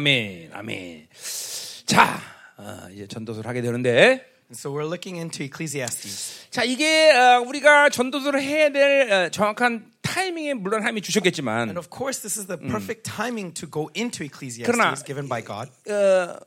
아멘, 아멘. 자, 어, 이제 전도서를 하게 되는데, so we're looking into Ecclesiastes. 자 이게 어, 우리가 전도서를 해야 될 어, 정확한 타이밍에 물론 하나님이 주셨겠지만, And of course, this is the perfect timing to go into Ecclesiastes 그러나- given by God. 어,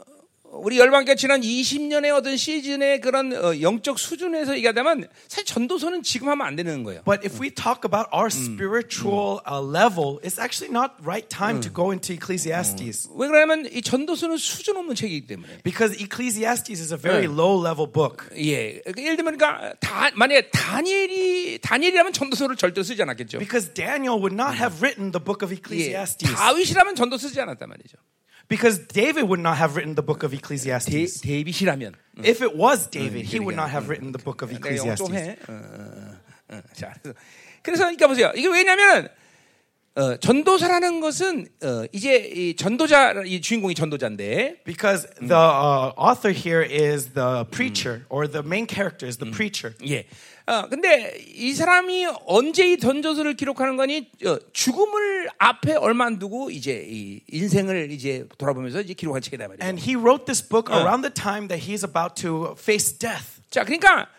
우리 열방교 지난 20년의 어떤 시즌의 그런 어, 영적 수준에서 얘기하자면 사실 전도서는 지금 하면 안 되는 거예요. But if we talk about our spiritual uh, level, it's actually not right time to go into Ecclesiastes. 왜 그러냐면 이 전도서는 수준 없는 책이기 때문에. Because Ecclesiastes is a very 네. low level book. 예, 그러니까 예를 들면 그러니까 다, 만약에 다니엘이 다니엘이라면 전도서를 절대 쓰지 않았겠죠. Because Daniel would not have written the book of 예, Ecclesiastes. 다윗이라면 전도 쓰지 않았단 말이죠. Because David would not have written the book of 데, Ecclesiastes. 데이빗이라면 If it was David, he would 그러니까, not have written the book of 내가 영어 좀 Ecclesiastes. 해. 어, 어, 어, 어. 자, 그래서, 그래서 그러니까 보세요. 이게 왜냐면 어, 전도사라는 것은 어, 이제 이 전도자 이 주인공이 전도자인데 Because the uh, author here is the preacher, or the main character is the preacher. 예. 어, 근데 이 사람이 언제 이 전도서를 기록하는 거니 어, 죽음을 앞에 얼마 안 두고 이제 이 인생을 이제 돌아보면서 이제 기록한 책이다 말이에요. And he wrote this book around the time that he's about to face death. 자, 그러니까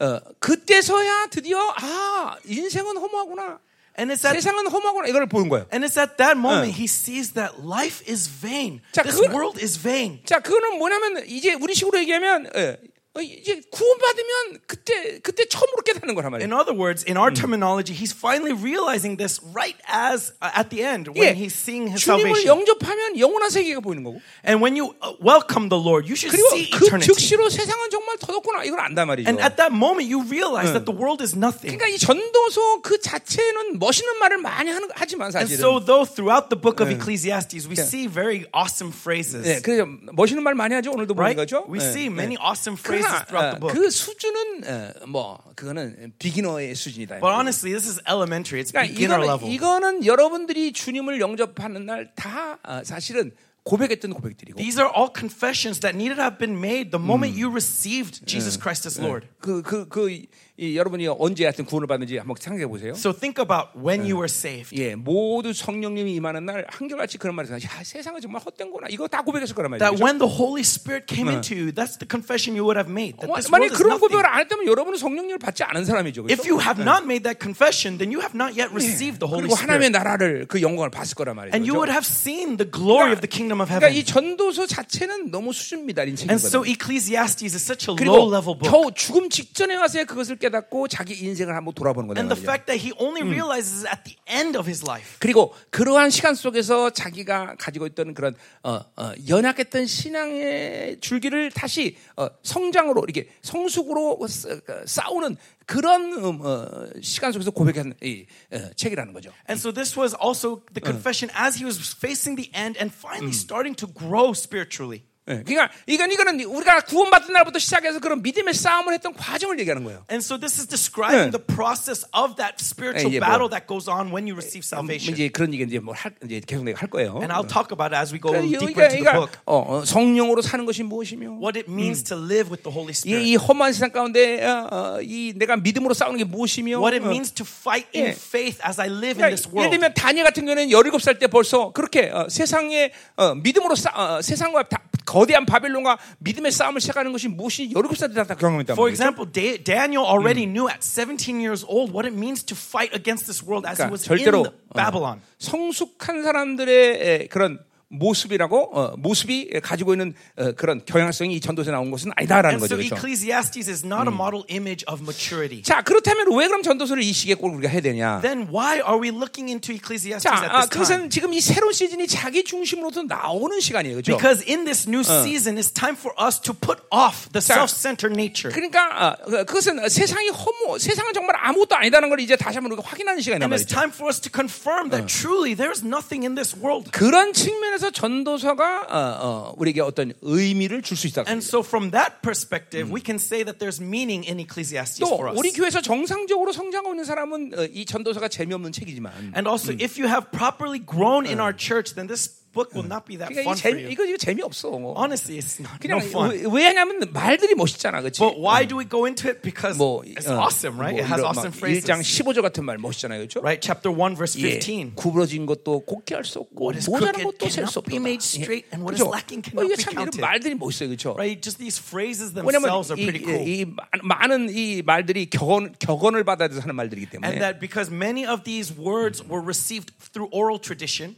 어, 그때서야 드디어 아 인생은 허무하구나. And it's at 세상은 허무하구나 이걸 보는 거예요. and it's at that moment he sees that life is vain. 자, this 그건- world is vain. 자, 그거는 뭐냐면 이제 우리 식으로 얘기하면 어, 어, 이제 구원받으면 그때 그때 처음으로 깨닫는 거란 In 말이에요. other words, in our terminology, he's finally realizing this right as uh, at the end 예, when he's seeing his 주님을 salvation. 영접하면 영원한 세계가 보이는 거고. And when you uh, welcome the Lord, you should 그리고 see 그 eternity. 즉시로 세상은 정말 더덥구나 이걸 안단 말이죠. And at that moment, you realize that the world is nothing. 그러니까 이 전도서 그 자체는 멋있는 말을 많이 하는 하지만 And 사실은 so, though throughout the book of Ecclesiastes, we see very awesome phrases, 네, 그래서 멋있는 말 많이 하죠. 오늘도 보는 right? 거죠. We 네, see 네. many awesome phrases 그러나 어. 그 수준은 어, 뭐 그거는 비기너의 수준이다. But honestly, this is elementary. It's 그러니까 beginner level. 이거는 여러분들이 주님을 영접하는 날 다 사실은 고백했던 고백들이고 These are all confessions that needed to have been made the moment you received Jesus Christ as Lord. 그그그 여러분이 언제 하여튼 구원을 받는지 한번 생각해 보세요. So think about when you were saved. 예, 모두 성령님이 임하는 날 한결같이 그런 말을 해서 야, 세상은 정말 헛된구나. 이거 다 고백했을 거란 말이죠. That when the Holy Spirit came into you, that's the confession you would have made. That this 만약 그런. 고백을 안 했다면 여러분은 성령님을 받지 않은 사람이죠. If 그렇죠? you have not made that confession, then you have not yet received the Holy 그리고 하나님의 Spirit. 나라를 그 영광을 봤을 거란 말이죠. And you 그렇죠? would have seen the glory of the kingdom of 그러니까 이 heaven. 전도서 자체는 너무 수준 미달인 And so 책이거든요. Ecclesiastes is such a low level book. 겨우 죽음 직전에 와서 그것을 깨 닫고 자기 인생을 한번 돌아보는 거다 And the fact that he only realizes at the end of his life. 그리고 그러한 시간 속에서 자기가 가지고 있던 그런 어, 어, 연약했던 신앙의 줄기를 다시 어, 성장으로 이렇게 성숙으로 싸- 싸우는 그런 음, 어, 시간 속에서 고백한 이 어, 책이라는 거죠. And so this was also the confession as he was facing the end and finally starting to grow spiritually. 예, 그러니까 이건 이거는 우리가 구원받은 날부터 시작해서 그런 믿음의 싸움을 했던 과정을 얘기하는 거예요. And so this is describing 네. the process of that spiritual 예, 뭐- battle that goes on when you receive 뭐 salvation. 이제 그런 얘기 이제 뭐 할, 이제 계속 내가 할 거예요. And I'll talk about it as we go 그러니까 deeper into the 그러니까 book. 어, 어, 성령으로 사는 것이 무엇이며 What it means to live with the Holy 이, Spirit. 이 험한 세상 가운데 어, 어, 이 내가 믿음으로 싸우는 게 무엇이며 What it 어, means to fight in 예. faith as I live in this 그러니까 예를 world. 들면 다니엘 같은 경우는 17살 때 벌써 그렇게 어, 세상에 어, 믿음으로 싸, 어, 세상과 다, 거대한 바벨론과 믿음의 싸움을 시작하는 것이 무엇이 17살 때다 경험했단 For example, Da- Daniel already knew at 17 years old what it means to fight against this world as he 그러니까 was 절대로 in Babylon. 성숙한 사람들의 에, 그런 모습이라고 어, 모습이 가지고 있는 어, 그런 경향성이 이 전도서에 나온 것은 아니다라는 so 거죠. 그렇죠? Ecclesiastes is not a model image of maturity. 자 그렇다면 왜 그럼 전도서를 이 시기에 꼭 우리가 해야 되냐? Then why are we looking into Ecclesiastes 자, at 아, this time? 그것은 지금 이 새로운 시즌이 자기 중심으로서 나오는 시간이에요, 그렇죠? Because in this new season, it's time for us to put off the 자, self-centered nature. 그러니까 아, 그- 그것은 세상이 허무, 세상은 정말 아무것도 아니다는 걸 이제 다시 한번 우리가 확인하는 시간이란 And it's 말이죠. time for us to confirm that truly there is nothing in this world. 그런 측면에서 전도서가 어, 어, 우리에게 어떤 의미를 줄 수 있다. And so from that perspective, we can say that there's meaning in Ecclesiastes 또 for us. 우리 교회에서 정상적으로 성장하고 있는 사람은 어, 이 전도서가 재미없는 책이지만 And also, if you have properly grown in our church, then this book will not be that 그러니까 fun 이 for 재미, you. 이거 이거 재미없어. Honestly, it's not 그냥 no fun. 왜, 왜 하냐면 말들이 멋있잖아, 그렇지? But why do we go into it? Because 뭐 it's 어, awesome, right? 뭐 It has 이런 awesome 막 phrases. 1장 15절 같은 말 멋있잖아요, 그렇죠? Right? Chapter 1, verse 예, 15. 구부러진 것도 곱게 할 수 없고 What is 모자란 crooked 것도 셀 수 cannot be 없다. made straight, and what is lacking 어, cannot 이게 be 참 이런 counted. 말들이 멋있어요, 그렇죠? Right? Just these phrases 왜냐면 themselves are 이, pretty cool. 이, 이 많은 이 말들이 격언, 격언을 받아서 하는 말들이기 때문에 And that because many of these words were received through oral tradition.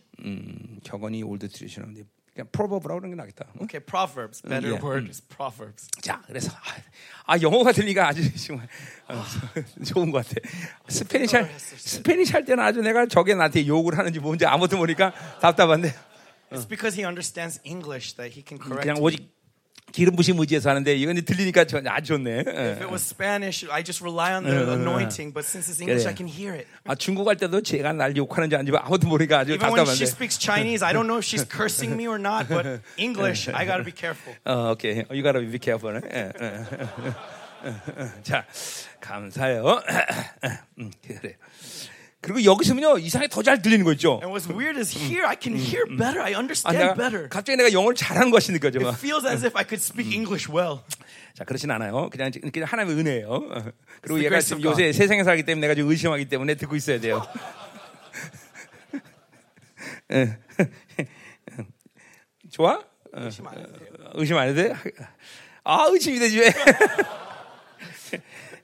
격언이 oral traditional인데 그냥 proverb라고 그러는 게 낫겠다. 응? Okay, proverbs. Better yeah. word is proverbs. 자, 그래서 아, 아, 영어가 들리니까 아주 정말 어, 좋은 것 같아. Spanish 할, Spanish 할 때는 아주 내가 저게 나한테 욕을 하는지 뭔지 아무것도 모르니까 답답한데 It's because he understands English that he can correct. 그냥. 오직 기름 부심 의지해서 하는데 이건 들리니까 저- 아주 좋네. 예. If it was Spanish, I just rely on the anointing. But since it's English, 그래. I can hear it. 아, 중국 갈 때도 제가 날 욕하는지 아닌지 아무도 모르니까 아주 Even when she speaks Chinese, I don't know if she's cursing me or not. But English, I gotta be careful. 어, 오케이. You gotta be careful. 예, 예. 자, 감사해요. 음, 그래. 그리고 여기서는요 이상하게 더 잘 들리는 거 있죠. And what's weird is here, I can hear better. I 아, understand 내가 better. 갑자기 내가 영어를 잘하는 것이 느껴져. It feels as if I could speak English well. 자, 그렇진 않아요. 그냥, 그냥 하나님의 은혜예요. 어. 그리고 얘가 지금. 요새 세상에 살기 때문에 내가 좀 의심하기 때문에 듣고 있어야 돼요. 예. 좋아? 어, 의심 안 해도 돼? 아, 의심이 되지 왜?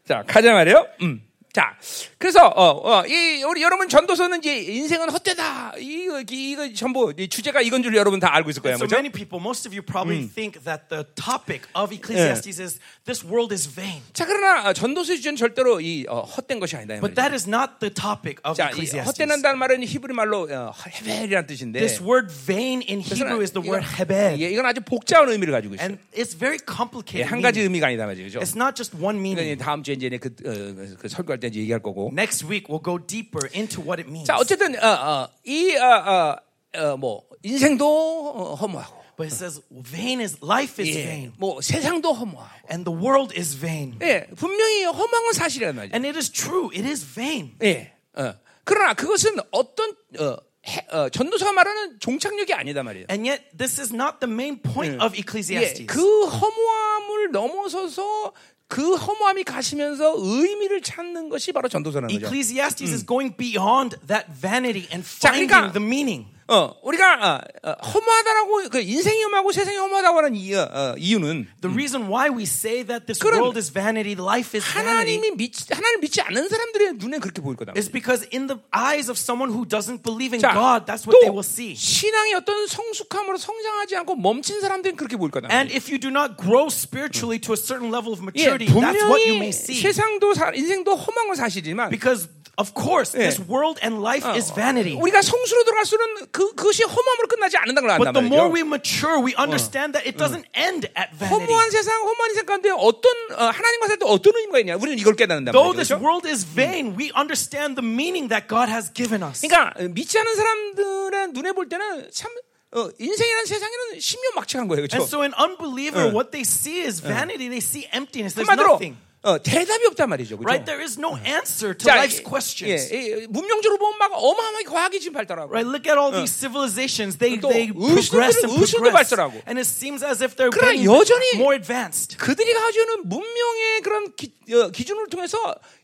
자, 가자 말이에요. 음. 자, 그래서 어, 어, 이 우리 여러분 전도서는 이제 인생은 헛되다. 이거 이거 전부 이 주제가 이건 줄 여러분 다 알고 있을 거예요, So 그렇죠? many people, most of you probably think that the topic of Ecclesiastes is this world is vain. 자, 그러나 어, 전도서 주제는 절대로 이 어, 헛된 것이 아니다. 이 But that is not the topic of 자, 이 Ecclesiastes. 헛되는다는 말은 히브리 말로 어, 헤벨이라는 뜻인데. This word vain in Hebrew is the word 이건, hebed. 예, 이건 아주 복잡한 의미를 가지고 있어요. And it's very 예, complicated. 한 가지. 의미가 아니다 말이죠. It's not just one 그러니까 meaning. 이제 다음 주에 이제 그, 어, 그 설교할 때 이제 얘기할 거고. Next week we'll go deeper into what it means. 자, 어쨌든 어, 어, 이 어, 어, 어, 뭐 인생도 어, 허무하고, But it says vain is life is 예, vain 뭐 세상도 허무하고. and the world is vain. 예, 분명히 허무한 건 사실이란 말이죠. And it is true. It is vain. 예, 어. 그러나 그것은 어떤 어, 해, 어, 전도서가 말하는 종착역이 아니다 말이에요. And yet this is not the main point of 예, Ecclesiastes. 그 허무함을 넘어서서 그 허무함이 가시면서 의미를 찾는 것이 바로 전도서라는 거죠. Ecclesiastes is going beyond that vanity and 자, finding 그러니까- the meaning. 어, 우리가 어, 어, 허무하다라고 그 인생이 허무하고 세상이 허무하다고 하는 이유, 어, 이유는 The reason why we say that this world is vanity, life is vanity, 하나님이 믿 하나님 믿지 않는 사람들의 눈에 그렇게 보일 거다. is because in the eyes of someone who doesn't believe in 자, God, that's what they 또 will see. 신앙의 어떤 성숙함으로 성장하지 않고 멈춘 사람들은 그렇게 보일 거다. And if you do not grow spiritually to a certain level of 예, maturity, that's what you may 분명히 see. 세상도 사- 인생도 험한 건 사실이지만 Because of course, 예. this world and life is vanity. 우리가 성수로 들어갈수록 그 그것이 험함으로 끝나지 않는다는 걸 But 안단 the more 말이죠. we mature, we understand that it doesn't end at vanity. 허무한 세상, 험한 인생 가운데 어떤 어, 하나님과 살 때 어떤 의미가 있냐? 우리는 이걸 깨닫는다 Though 말이죠. this 그렇죠? world is vain, we understand the meaning that God has given us. 그러니까 믿지 않은 사람들의 눈에 볼 때는 참 어, 인생이라는 세상에는 심연막측한 거예요. And 그렇죠? so an unbeliever, what they see is vanity. They see emptiness. There's 한마디로 nothing. 어, 대답이 없단 말이죠. 그렇죠? Right? There is no answer to 자, life's 예, questions. 예, 예, 문명적으로 보면 막 어마어마하게 과학이 지금 발달하고 Right? Look at all these civilizations. They 또 they progress and progress. 발전하고. And it seems as if they're 그러나 여전히 more advanced. 그들이 가지고는 문명의 그런 기, 어, 기준을 통해서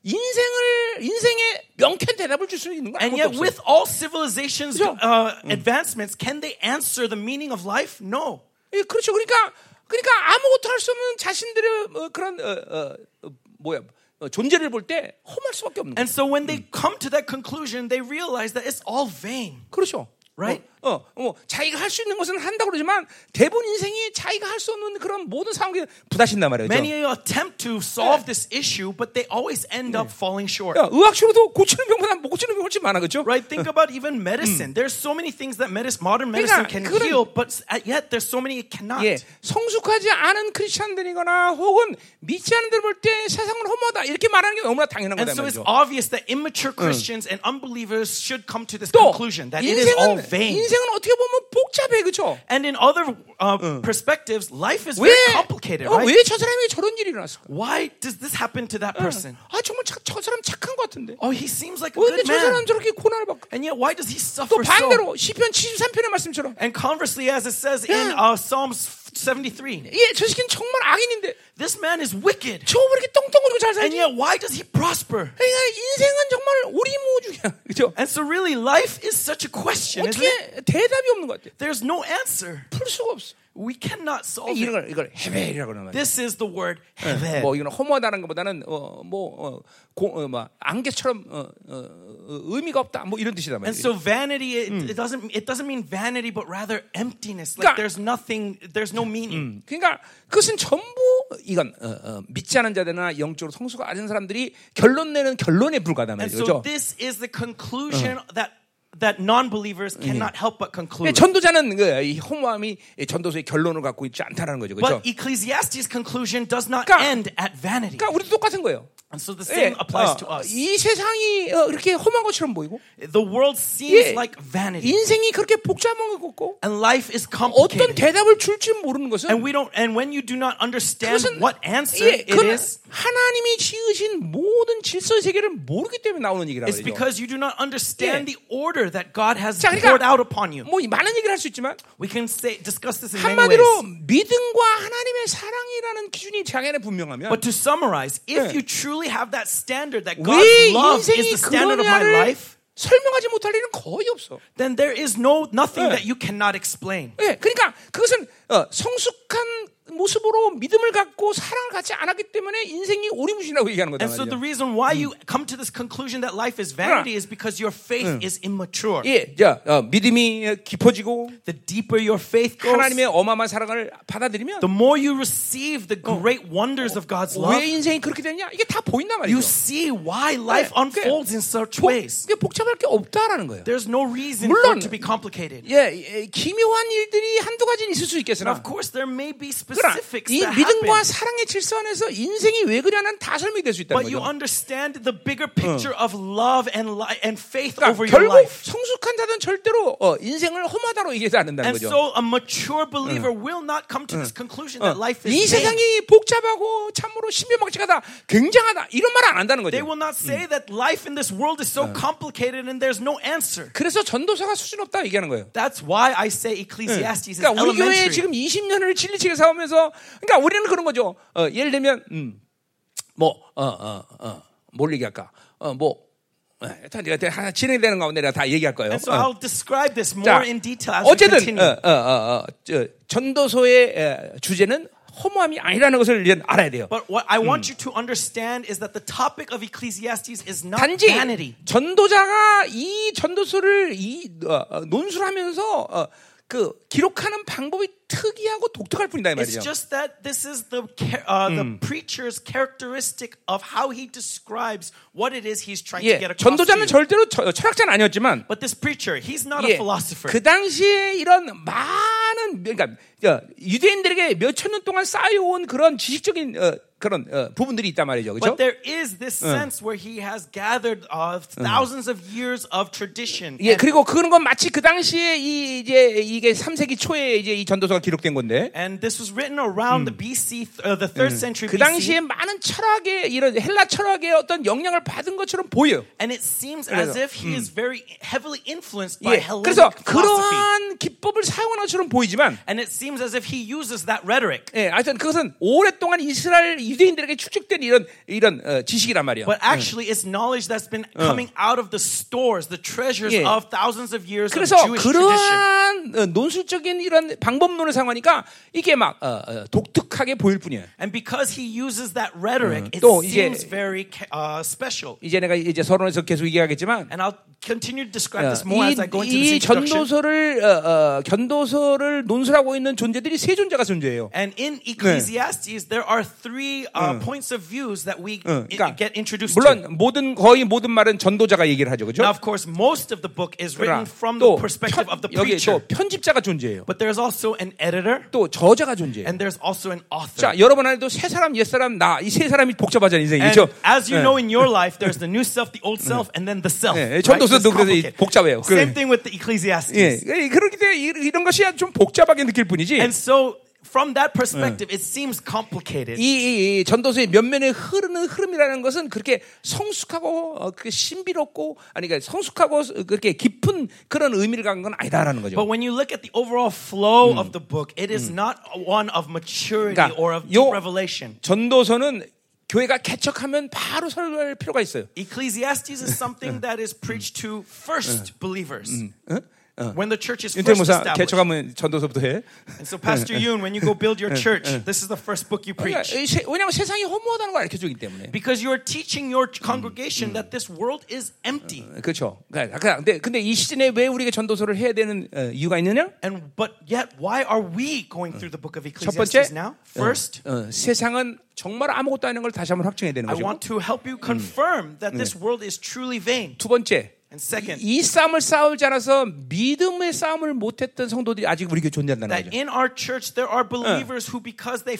인생을 인생의 명쾌한 대답을 줄 수 있는 건 And 아무것도 yet, 없어요. with all civilizations' 그죠? uh, advancements, can they answer the meaning of life? No. 예, 그렇죠. 그러니까 그러니까 아무것도 할 수 없는 자신들의 어, 그런 어, 어, 어, 뭐야 어, 존재를 볼 때 험할 수밖에 없는 거예요. And so when they come to that conclusion, they realize that it's all vain. 그렇죠. Right. 어, 어, 뭐 자기가 할 수 있는 것은 한다고 그러지만 대부분 인생이 자기가 할 수 없는 그런 모든 상황에 부딪힌단 말이죠. Many attempt to solve this issue, but they always end up falling short. 야, 의학적으로도 고치는 병보다 못 고치는 병 훨씬 많아, 그렇죠? Right? Think about even medicine. There's so many things that medicine, modern medicine 그러니까 can heal, but yet there's so many it cannot. 예, 성숙하지 않은 크리스천들이거나 혹은 믿지 않는 데를 볼때 세상은 허무하다 이렇게 말하는 게 너무나 당연한 And 거다 so it's 말이죠. obvious that immature Christians and unbelievers should come to this 또 conclusion that it is all vain. 인생은 어떻게 보면 복잡해, 그렇죠? And in other uh, perspectives, life is 왜, very complicated, 어, right? 왜저 사람에게 저런 일이 일어났을까? Why does this happen to that person? 아 정말 차, 저 사람 착한 것 같은데. Oh, he seems like a 왜 근데 good 저 사람 man. 저렇게 고난을 받고? And yet, why does he 또 suffer so? 반대로 시편 73편의 말씀처럼 And conversely, as it says in uh, Psalms 73, 예, 저 새끼는 정말 악인인데 this man is wicked. 저 왜 이렇게 똥똥거리고 잘 And 살지? yet, why does he prosper? 그러니까 인생은 정말 오리무중이야, 그렇죠? And so, really, life is such a question, isn't it? 어떻게 대답이 없는 것 같아? There's no answer. 풀 수가 없어. We cannot solve it. 걸 이걸 헤벨이라고 하는. This is the word hevel. 뭐 이건 허무하다는 것보다는 어뭐 어, 고- 어, 뭐 안개처럼 어, 어, 어, 의미가 없다 뭐 이런 And 말이야. so vanity, it, it doesn't it doesn't mean vanity, but rather emptiness. Like 그러니까- there's nothing, there's no meaning. 그러니까 그것은 전부 이건 어, 어, 믿지 않은 자들이나 영적으로 성수가 아닌 사람들이 결론 내는 결론에 And 말이죠. so 그렇죠? this is the conclusion that that non-believers cannot help but conclude. 전도자는 그, 이 허무함이 이 전도서의 결론을 갖고 있지 않다는 거죠. 그렇죠? But Ecclesiastes' conclusion does not 그러니까- end at vanity. 그러니까 우리도 똑같은 거예요. And so the 예, same applies 어, to us. 이 세상이 어, 이렇게 험한 것처럼 보이고 The world seems 예, like vanity, 인생이 그렇게 복잡한 것 같고 and life is 어떤 complicated. 대답을 줄지 모르는 것은 And we don't. And when you do not understand 그것은 what answer 예, it 그건 is, 하나님이 지으신 모든 질서 세계를 모르기 때문에 나오는 얘기라고 it's 그러죠. because you do not understand 예. the order that God has 자, poured 그러니까 out upon you. 뭐 많은 얘기를 할 수 있지만 We can say discuss this in many 한마디로 ways. 믿음과 하나님의 사랑이라는 기준이 자기 안에 분명하면 But to summarize, if 예. you truly have that standard that 왜 God's love is 인생이 the standard of my 그러냐를 life, 설명하지 못할 일은 거의 없어. then there is no nothing 예. that you cannot explain. 예, 그러니까 그것은 어, 성숙한 모습으로 믿음을 갖고 사랑을 갖지 않았기 때문에 인생이 오리무시라고 얘기하는 거다 And so the 말이죠. reason why you come to this conclusion that life is vanity is because your faith is immature. 예, 자 어, 믿음이 깊어지고 The deeper your faith goes, 하나님의 어마어마한 사랑을 받아들이면 the more you receive the great wonders of God's love, 왜 인생이 그렇게 됐냐? 이게 다 보인단 말이죠. you see why life 네, unfolds in such 복- ways. 이게 복잡할 게 없다라는 거예요. There's no reason 물론- for it to be complicated. 예, 예, 기묘한 일들이 한두 가지는 있을 수 And 있겠으나 of course, there may be 그러나 이 믿음과. 사랑의 질서 안에서 인생이 왜 그러냐는 다 설명이 될 수 있다는 But you 거죠. understand the bigger picture of love and li- and faith 그러니까 over your 결국 life. 성숙한 자는 절대로 어, 인생을 험하다로 얘기하지 않는다는 And 거죠. so a mature believer will not come to this conclusion that life 이 is vain. 세상이 복잡하고 참으로 신비막측하다, 굉장하다 이런 말 안 한다는 거죠. They will not say that life in this world is so complicated and there's no answer. 그래서 전도사가 수준 없다 얘기하는 거예요. That's why I say Ecclesiastes is 그러니까 우리 교회 elementary. 지금 20년을 진리책에 싸우면서 그러니까 우리는 그런 거죠. 어, 예를 들면 음, 뭐어어어뭘 얘기할까? 어뭐 일단 내가 하나 진행되는 가운데 내가 다 얘기할 거예요. And so 어. I'll describe this more 자, in detail as we 어쨌든 continue. 어, 어, 어, 어, 저, 전도서의 에, 주제는 허무함이 아니라는 것을 이제 알아야 돼요. But what I want you to understand is that the topic of Ecclesiastes is not 단지 vanity. 전도자가 이 전도서를 이 어, 어, 논술하면서 어, 그 기록하는 방법이 특이하고 독특할 뿐이다 이 It's 말이죠. just that this is the uh, the preacher's characteristic of how he describes what it is he's trying to 예, get across. to 전도자는. 절대로 처- 철학자는 아니었지만 But this preacher, he's not 예, a philosopher. 그 당시에 이런 많은 그러니까 어, 유대인들에게 몇 천 년 동안 쌓여온 그런 지식적인 어, 그런 어, 부분들이 있단 말이죠. 그렇죠? But there is this sense where he has gathered uh, thousands of years of tradition. 예, 그리고 그런 건 마치 그 당시에 이 이제 이게 3세기 초에 이제 이 전도서가 기록된 건데 and this was written around the BC, uh, the third century 그 BC. 당시에 많은 철학의 이런 헬라 철학의 어떤 영향을 받은 것처럼 보여요. And it seems as 그래서, if he is very heavily influenced by 예, Hellenic 그래서 philosophy. 그러한 기법을 사용하는 것처럼 보이지만 And it seems as if he uses that rhetoric. 예, 하여튼 그것은 오랫동안 이스라엘 유대인들에게 축적된 이런 이런 어, 지식이란 말이야. But actually, it's knowledge that's been coming out of the stores, the treasures 예. of thousands of years of 그래서 Jewish tradition. 그러한 어, 논술적인 이런 방법론 을 사용하니까 이게 막 어, 어, 독특하게 보일 뿐이에요. And because he uses that rhetoric, it 또 이제- seems very uh, special. 이제 내가 이제 서론에서 계속 얘기하겠지만 And I'll continue to describe 어, this more as I go into 이, this 이 introduction. 전도서를 어, 어, 견도서를 논술하고 있는 존재들이 세 존재가 존재해요. And in Ecclesiastes, there are three uh, points of views that we 응, i- 그러니까 get introduced to. 물론 모든 거의 모든 말은 전도자가 얘기를 하죠, 그렇죠? Now, of course, most of the book is written from the 또 perspective 편- of the 여기 preacher. 또 편집자가 존재해요. But there's also an editor 또 저자가 존재해요. and there's also an author. 자, 여러분 안에도 새 사람, 옛 사람, 나 이 세 사람이 복잡하잖아요, 인생이. 그렇죠? as you 네. know in your life, there's the new self, the old self, and then the self. 예? 전도서도 그래서. 복잡해요. Same thing with the Ecclesiastes. 예, 그렇기 때문에 이- 이런 것이 좀 복잡하게 느낄 뿐이지. And so, from that perspective, it seems complicated. 이, 이, 이 전도서의 면면에 흐르는 흐름이라는 것은 그렇게 성숙하고 어, 그렇게 신비롭고 아니 그러니까 성숙하고 그렇게 깊은 그런 의미를 갖는 건 아니다라는 거죠. But when you look at the overall flow of the book, it is not one of maturity 그러니까 or of 요- deep revelation. 전도서는 교회가 개척하면 바로 설교할 필요가 있어요. Ecclesiastes is something that is preached to first believers. When the church is first established. 개척하면 전도서부터 해. And so, Pastor Yoon, when you go build your church, this is the first book you 그러니까 preach. 왜냐하면 세상이 허무하다는 걸 알려주기 때문에. Because you are teaching your congregation that this world is empty. 그렇죠. 그러니까 근데, 근데 이 시즌에 왜 우리가 전도서를 해야 되는 어, 이유가 있느냐? And but yet, why are we going through the book of Ecclesiastes now? First, 어, 세상은 정말 아무것도 아닌 걸 다시 한번 확증해야 되는 I 거죠. want to help you confirm that this world is truly vain. 두 번째, 이 싸움을 싸우지 않아서 믿음의 싸움을 못했던 성도들이 아직 우리 교회 존재한다는 거죠. in our church there are believers who, because they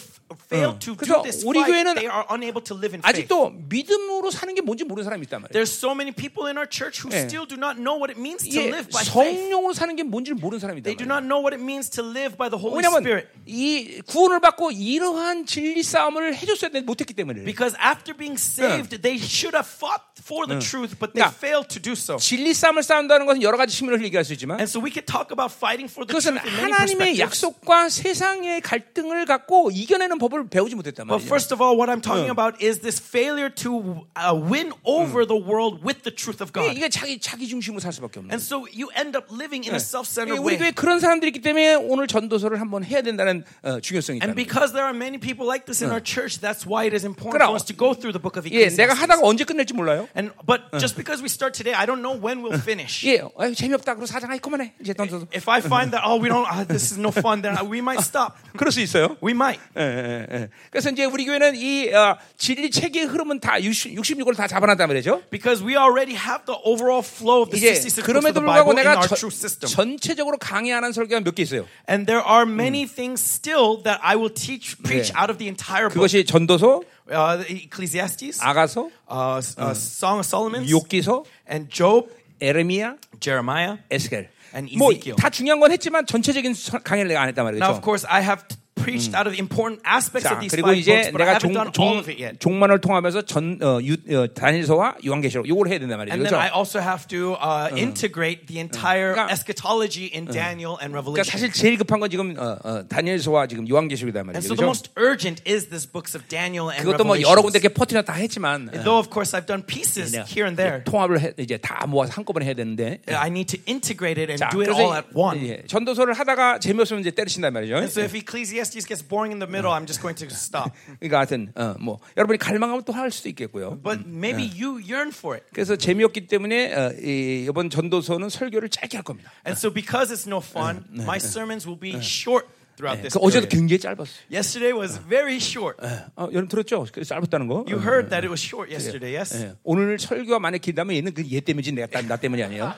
failed to do this fight, they are unable to live in faith. 아직도 믿음으로 사는 게 뭔지 모르는 사람이 있단 말이에요. There's so many people in our church who 예. still do not know what it means to live by faith. 성령으로 사는 게 뭔지를 모르는 사람이 They 있단 do 말이에요. not know what it means to live by the Holy Spirit. 이 구원을 받고 이러한 진리 싸움을 해줬어야 되는데 못했기 때문에 Because after being saved, they should have fought for the truth, but they 그러니까 failed to do so. 진리 싸움을 싸운다는 것은 여러 가지 측면을 얘기할 수 있지만 And so we could talk about fighting for the 그것은 truth in many 하나님의 perspectives. 약속과 세상의 갈등을 갖고 이겨내는 법을 배우지 못했단 But 말이에요. first of all, what I'm talking about is this failure to uh, win over the world with the truth of God. 이게 자기 자기 중심으로 살 수밖에 없는 And 거예요. so you end up living in a self-centered 우리 way. 교회 그런 사람들이 있기 때문에 오늘 전도서를 한번 해야 된다는 어, 중요성이 있다. And because there are many people like this in our church, that's why it is important 그러나 for us to go through the book of 예, 내가 Ecclesiastes. 하다가 언제 끝낼지 몰라요. And but just because we start today, I don't know When we'll finish. 예, 아유, 재미없다. 그러고 사장 아이 그만해. 이제 던져서. If I find that oh we don't ah, this is no fun, then we might stop. 그럴 수 있어요. We might. 예, 예, 예. 그래서 이제 우리 교회는 이 어, 진리 체계의 흐름은 다 60, 66을 다 잡아놨단 말이죠. Because we already have the overall flow of the 이제 66 books of 그럼에도 the 불구하고 Bible in 내가 our 전- true system. 전체적으로 강의하는 설교가 몇 개 있어요. And there are many things still that I will teach, preach 네. out of the entire book. 그것이 전도서, Uh, Ecclesiastes, 아가서, uh, uh, Song of Solomon, 욥기서, and Job, 에레미야, Jeremiah. 에스겔. And 뭐 Ezekiel. 다 중요한 건 했지만 전체적인 서- 강의를 내가 안 했단 말이죠. Now, of course, I have preached out of important aspects 자, of these 그리고 five 이제 books, but I 내가 haven't 종, done all 종, of it yet. 종만을 통하면서 전, 어, 유, 어, 다니엘서와 요한계시록 요걸 해야 된단 말이죠. And then 그렇죠? I also have to uh, integrate the entire 그러니까- eschatology in Daniel and 그러니까 Revelation. 사실 제일 급한 건 지금 어, 어, 다니엘서와 지금 요한계시록이단 And 말이죠. so the 그렇죠? most urgent is this books of Daniel and 그것도 뭐 여러 군데 Revelation. 이렇게 퍼티나 다 했지만 어, Though of course I've done pieces 그냥 here and there, 통합을 해, 이제 다 모아서 한꺼번에 해야 되는데. I need to integrate it and 자, do it all at once. 예, 전도서를 하다가 재미없으면 이제 때리신단 말이죠. And so if Ecclesiastes gets boring in the middle, I'm just going to stop. 그러니까 하여튼 어, 뭐 여러분이 갈망하면 또 할 수도 있겠고요. But maybe you yearn for it. 그래서 재미없기 때문에 어, 이, 이번 전도서는 설교를 짧게 할 겁니다. And so because it's no fun, my sermons will be short throughout this 그 어제도. 굉장히 짧았어요. Yesterday was very short. 어, 여러분 들었죠? 그 짧았다는 거. You heard that it was short yesterday, yes? 예. 오늘 설교가 만약 길다면 얘는 그얘 때문이지 내가 나 때문이 아니에요.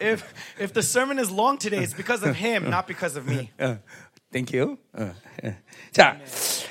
If if the sermon is long today, it's because of him, not because of me. 어, Thank you. 어, 예. 자,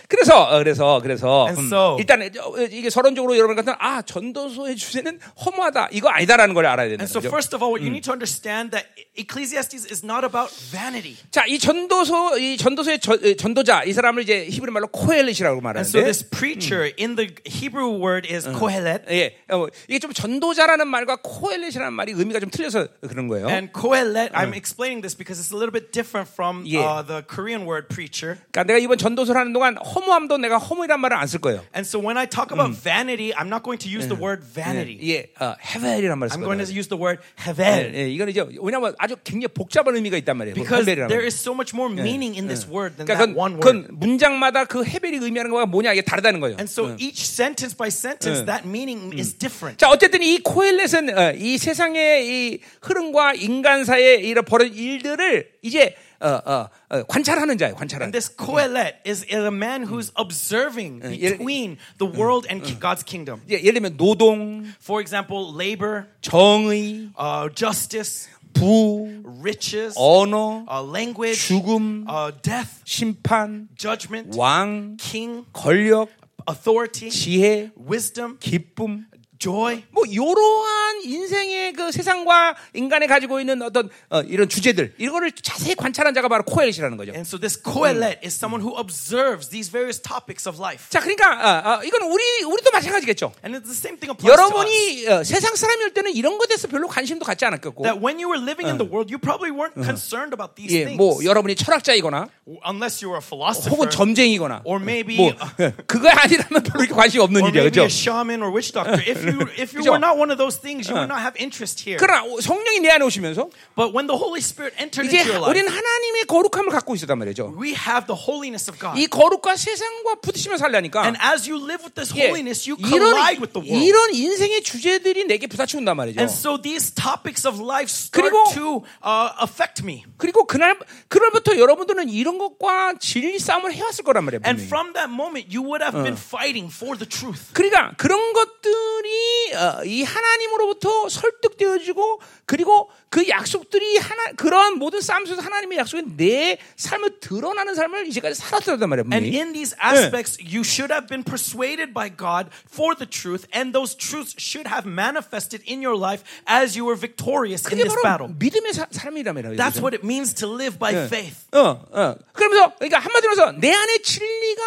그래서 어, 그래서 그래서 And so- 일단 어, 이게 서론적으로 여러분 같은 아 전도서의 주제는 허무하다 이거 아니다라는 걸 알아야 된다. And so first of all, what you need to understand that Ecclesiastes is not about vanity. 자, 이 전도서 이 전도서의 저- 어, 전도자 이 사람을 이제 히브리 말로 코헬렛이라고 And so 말하는데 this preacher in the Hebrew word is kohelet. 예, 어, 이게 좀 전도자라는 말과 코헬렛이라는 말이 의미가 좀 틀려서 그런 거예요. And kohelet, I'm explaining this because it's a little bit different from Yeah. uh, the Korean word preacher. 그러니까 내가 이번 전도서를 하는 동안 허무함도 내가 허무이란 말을 안 쓸 거예요. And so when I talk about vanity, I'm not going to use the word vanity. 예, 어, 헤벨이란 말을 쓸 I'm going to use the word 예, hevel. 예, 이거는 이제 왜냐하면 아주 굉장히 복잡한 의미가 있단 말이에요. Because there 말. is so much more meaning in this word than 그러니까 that one 그건, word. 그건 문장마다 그 헤벨이 의미하는 거가 뭐냐 이게 다르다는 거예요. And so each sentence by sentence, 응. that meaning is different. 자, 어쨌든 이 코헬렛은 어, 이 세상의 이 흐름과 인간 사이에 이런 벌어진 일들을 이제 어, 어, 어, 관찰하는 자예요. 관찰하는. And this Kohelet is a man who's observing 예를- between the world and ki- God's kingdom. 예, 예를 들면 노동, For example, labor, 정의, uh, justice, 부, riches, 언어, uh, language, 죽음, uh, death, 심판, judgment, 왕, king, 권력, authority, 지혜, wisdom, 기쁨, joy. 뭐 이러한 인생의 그 세상과 인간이 가지고 있는 어떤 어, 이런 주제들 이거를 자세히 관찰한 자가 바로 코엘이라는 거죠. And so this Kohelet is someone who observes these various topics of life. 자, 그러니까 어, 어, 이건 우리 우리도 마찬가지겠죠. And it's the same thing applies. 여러분이 어, 세상 사람일 때는 이런 것에 대해서 별로 관심도 갖지 않았겠고, That when you were living in the world, you probably weren't concerned about these 예, things. 뭐 여러분이 철학자이거나 Unless you were a philosopher. 혹은 점쟁이거나, Or maybe- 뭐 예, 그거 아니라면 별로 관심 없는 or 일이야, maybe 그렇죠? a shaman or witch doctor. If you if you were not one of those things, you would not have interest here. 그러나 성령이 내 안에 오시면서 But when the Holy Spirit entered 이제 into your 우리는 life, 하나님의 거룩함을 갖고 있었단 말이죠. we have the holiness of God. 이 거룩과 세상과 부딪히며 살려니까 And as you live with this 예, holiness, you 이런 collide with the world. 이런 인생의 주제들이 내게 부딪힌단 말이죠. And so these topics of life start 그리고- to uh, affect me. 그리고 그날 그날부터 여러분들은 이런 것과 진리 싸움을 해왔을 거란 말이에요. And 분명히. from that moment, you would have been fighting for the truth. 그러니까 그런 것들이 어, 이 하나님으로부터 설득되어지고 그리고 그 약속들이 하나 그런 모든 싸움 속에서 하나님의 약속이 내 삶을 드러나는 삶을 이제까지 살았었단 말이에요. And in these aspects, you should have been persuaded by God for the truth, and those truths should have manifested in your life as you were victorious in this battle. 믿음의 사, 말이에요. That's what it means to live by faith. 어, 어. 그러면서 그러니까 한마디로 해서 내 안에 진리가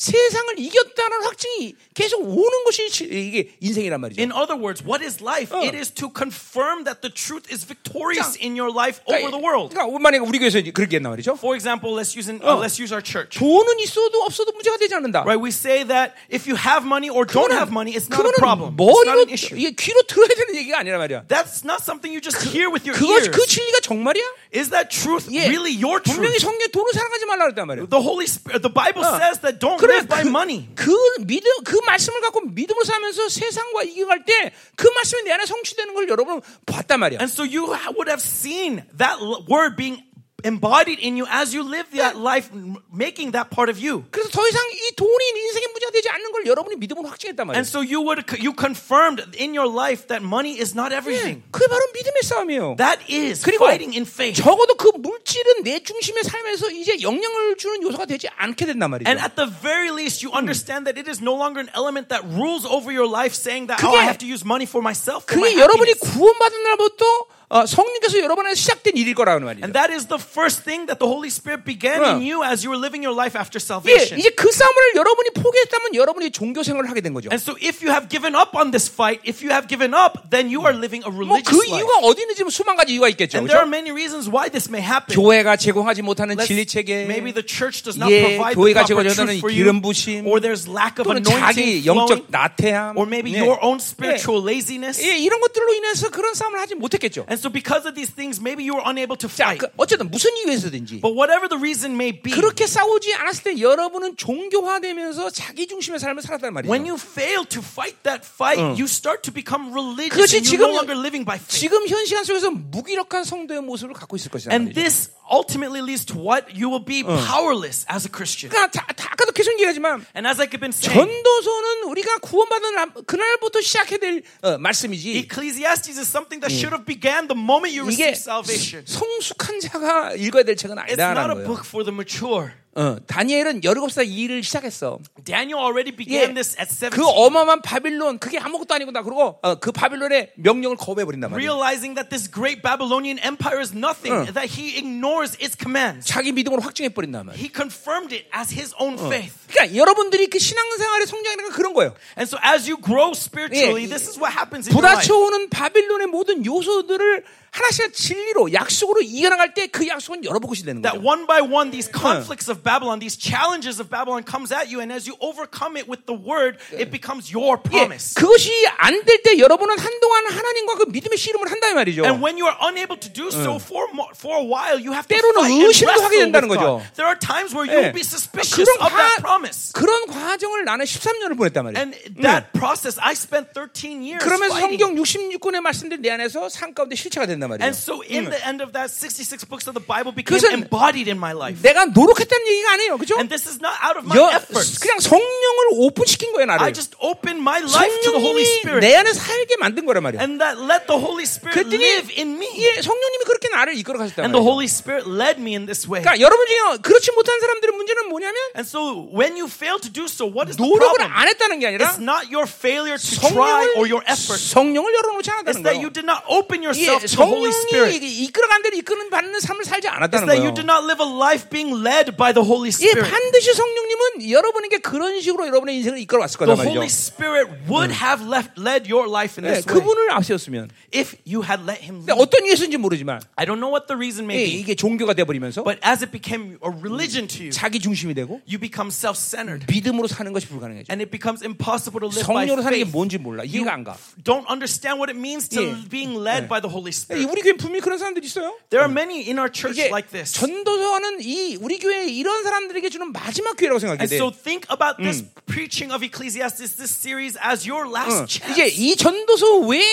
세상을 이겼다는 확증이 계속 오는 것이 지- 이게 인생이란 말이죠. In other words, what is life? 어. It is to confirm that the truth is victorious 자, in your life over the world. 그러니까 만약에 우리 교회에서 그렇게 했단 말이죠. For example, let's use an, 어. uh, let's use our church. 돈은 있어도 없어도 문제가 되지 않는다. Right? We say that if you have money or don't have money, it's not a 그거는 problem. It's 머리로 not an issue. 이게 귀로 들어야 되는 얘기가 아니란 말이야. That's not something you just hear with your 그것 ears. 그 진리가 정말이야? Is that truth 예. really your 분명히 truth? 성경 돈을 사랑하지 말라 그랬단 말이야. The Holy Spirit, the Bible 어. says that don't 그래 by 그, money. 그 믿음 그 말씀을 갖고 믿음으로 살면서 세상과 이겨갈 때 그 말씀이 내 안에 성취되는 걸 여러분 봤단 말이야. And so you would have seen that word being embodied in you as you live that life, m- making that part of you. 그래서 더 이상 이 돈이 인생의 문제가 되지 않는 걸 여러분이 믿음으로 확증했단 말이야. And so you would you confirmed in your life that money is not 예, everything. 그게 바로 믿음의 싸움이에요. That is 그리고 fighting in faith. 적어도 그 물질은 내 중심의 삶에서 이제 영향을 주는 요소가 되지 않게 된단 말이죠. And at the very least, you understand that it is no longer an element that rules over your life, saying that oh, 그게- I have to use money for myself. For my 그게 여러분이 happiness. 구원받은 날부터 어, 성령께서 여러분에 시작된 일일 거라는 말이죠. And that is the first thing that the Holy Spirit began 어. in you as you were living your life after 예, salvation. 이제 그 싸움을 여러분이 포기했다면 여러분이 종교 생활을 하게 된 거죠. And so if you have given up on this fight, if you have given up, then you are living a 뭐 religious 그 life. 이유가 어디 있는지 뭐 수만 가지 이유가 있겠죠. And there are 그렇죠? many reasons why this may happen. 교회가 제공하지 못하는 Let's- 진리 체계, maybe the church does not 예, provide the 교회가 제공하는 기름 부심, or there's lack of anointing 자기 영적 나태함, or maybe 네. your own spiritual laziness. 예, 이런 것들로 인해서 그런 싸움을 하지 못했겠죠. And so because of these things, maybe you were unable to 자, fight. 그 어쨌든 무슨 이유에서든지 But whatever the reason may be, 그렇게 싸우지 않았을 때 여러분은 종교화되면서 자기 중심의 삶을 살았단 말이죠. when you fail to fight that fight, you start to become religious 그것이 and you're no 지금 longer living by faith. 지금 현 시간 속에서 무기력한 성도의 모습을 갖고 있을 것이다. And 말이죠. this ultimately leads to what? You will be powerless as a Christian. 그러니까 다, 다 아까도 계속 얘기하지만 And as I've been saying, 전도서는 우리가 구원받은 날- 그날부터 시작해야 될 어, 말씀이지. Ecclesiastes is something that should have began the moment you 이게 received salvation. 성숙한 자가 읽어야 될 책은 It's not 아니다라는 a 거예요. book for the mature. 어, 다니엘은 17살 이 일을 시작했어. Daniel already 예, began this at 17. 그 어마어마한 바빌론 그게 아무것도 아니고 나 그러고 어, 그 바빌론의 명령을 거부해 버린단 말이야. realizing that this great Babylonian empire is nothing, that he ignores its commands. 자기 믿음으로 확증해 버린단 말이야. He confirmed it as his own faith. 그러니까 여러분들이 그 신앙생활의 성장이라는 건 그런 거예요. And so as you grow spiritually, 예, this is what happens in your life. 부딪혀오는 바빌론의 모든 요소들을 하나씩 진리로 약속으로 이겨나갈 때 그 약속은 열어볼 것이 되는 That 거죠. one by one, these conflicts of Babylon, these challenges of Babylon comes at you, and as you overcome it with the word, it becomes your 예, promise. 그것이 안 될 때 여러분은 한동안 하나님과 그 믿음의 씨름을 한다는 말이죠. And when you are unable to do so for for a while, you have to 때로는 의심도 하게 된다는 거죠. There are times where you 예. will be suspicious of that promise. 그런 과정을 나는 13년을 보냈단 말이에요. And that process, I spent 13 years fighting. 성경 66권의 말씀들이 내 안에서 삶 가운데 실체가 된단 된단 말이에요. And so in the end of that, 66 books of the Bible became 그것은 embodied in my life. 내가 노력했다는 얘기가 아니에요. 그죠? And this is not out of my 여, efforts. 그냥 성령을 오픈시킨 거예요, 나를. I just opened my life to the Holy 성령님이 Spirit. 내 안에 살게 만든 거란 말이에요. And that let the Holy Spirit 그랬더니 live in me. 예, 성령님이 그렇게 나를 이끌어 가셨단 And the 말이에요. Holy Spirit led me in this way. 그러니까 여러분 중에 그렇지 못한 사람들의 문제는 뭐냐면 And so when you fail to do so, what is the 노력을 problem? 안 했다는 게 아니라 It's not your failure to try or your 성령을 effort. 성령을 열어놓지 It's 않았다는 that you 거예요. did not open 예, yourself to the Holy Spirit. 이끌어간 대로 이끄는 받는 삶을 살지 않았다는 that you 거예요. did not live a life being led by the Holy 예, Spirit. 반드시 성령님은 여러분에게 그런 식으로 여러분의 인생을 The 거란 Holy 말이죠. Spirit would have left led your life in 예, this way 그분을 앞세웠으면 if you had let Him lead. 어떤 이유에서인지 모르지만 I don't know what the reason 예, may be, 이게 종교가 돼 버리면서 but as it became a religion to you, 자기 중심이 되고 you become self-centered, 믿음으로 사는 것이 불가능해져. and it becomes impossible to live by 성령으로 사는 게 faith. 뭔지 몰라. 이해가 안 가. Don't understand what it means to 예. being led by the Holy 예, Spirit. 우리 교회 분명히 그런 사람들이 있어요. There are many in our church like this. 전도서는 이 우리 교회 이런 사람들에게 주는 마지막 기회라고 생각해야 And 돼. so think about this preaching of Ecclesiastes, this series, as your last 어, chance. 이제 이 전도서 외에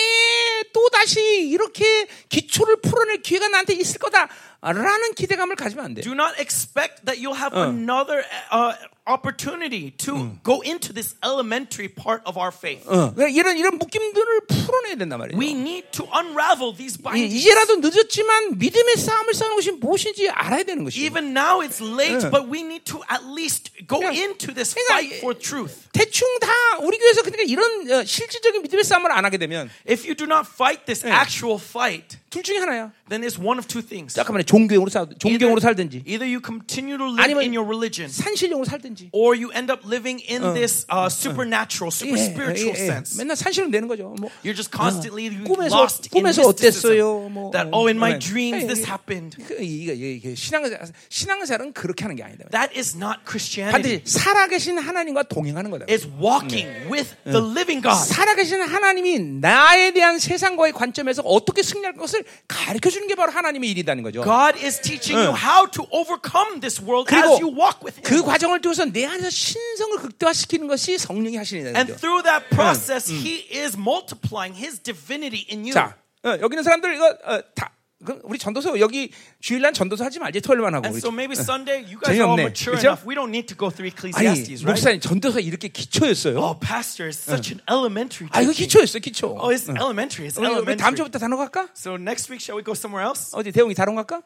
또 다시 이렇게 기초를 풀어낼 기회가 나한테 있을 거다 라는 기대감을 가지면 안 돼. Do not expect that you'll have another uh, opportunity to go into this elementary part of our faith. 어, 그러니까 이런 이런 묶임들을 풀어내야 된단 말이에요. We need to unravel these 이- bindings. 이제라도 늦었지만 믿음의 싸움을 싸우는 것이 무엇인지 알아야 되는 것이에요. Even now it's late, 응. but we need to at least go 그러니까- into this 그러니까 fight for truth. 대충 다 우리 교회에서 그러니까 이런 어, 실질적인 믿음의 싸움을 안 하게 되면 If you do not fight this actual fight, 둘 중에 하나야. then it's one of two things. 잠깐만요. 종교용으로 살 종교용으로 살든지 either you continue to live 아니면 in your religion, 산신용으로 살든지. or you end up living in this uh, supernatural, super spiritual sense. 맨날 산신을 내는 거죠. 뭐 You're just constantly 꿈에서 lost in 꿈에서 어땠어요? mysticism. 뭐 That oh, in my 네. dreams 네, this happened. 그, 이게, 이게 신앙 신앙생활은 그렇게 하는 게 아니다. That is not Christianity. 반드시 살아계신 하나님과 동행하는 거다. It's walking with the living God. 살아계신 하나님이 나에 대한 세상과의 관점에서 어떻게 승리할 것을 가르쳐 주는 게 바로 하나님의 일이라는 거죠. God is teaching you how to overcome this world 그리고 as you walk with 그 Him. 과정을 통해서 내 안에서 신성을 극대화시키는 것이 성령이 하시는 And 일이죠. through that process, He is multiplying His divinity in you. 자, 어, 여기 있는 사람들 이거 어, 다 그, 우리 전도서 여기 주일날 전도서 하지 말지 토요일만 하고 so maybe Sunday, you guys are all mature enough. We don't need to go through 아니 Ecclesiastes, right? 목사님 전도서 이렇게 기초였어요. Oh, pastor, it's such an elementary 아 이거. 기초였어 기초. Oh, it's elementary. It's 우리 다음 elementary. 주부터 단어 갈까? So next week, shall we go somewhere else? 어디 대웅이 다른 거 갈까?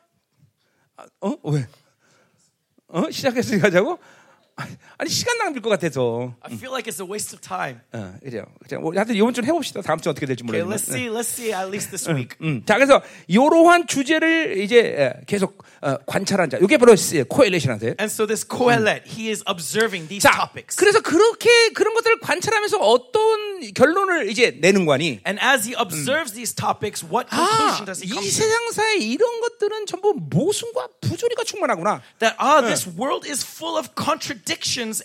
아, 어 왜? 어 시작했으니까 가자고? 아니 시간 낭비일 것 같아서. I feel like it's a waste of time. 어, 그죠. 그죠. 뭐, 하여튼 이번 주는 해봅시다. 다음 주 어떻게 될지 Okay, 모르겠네. let's see. Let's see at least this week. 음, 자, 그래서 이러한 주제를 이제 에, 계속 어, 관찰한 자. 이게 바로 코엘레이션한테. And so this Kohelet, he is observing these 자, topics. 그래서 그렇게 그런 것들을 관찰하면서 어떤 결론을 이제 내는 거니? And as he observes these topics, what 아, conclusion does he 이 come to? 세상사에 이런 것들은 전부 모순과 부조리가 충만하구나. That ah, this world is full of contradictions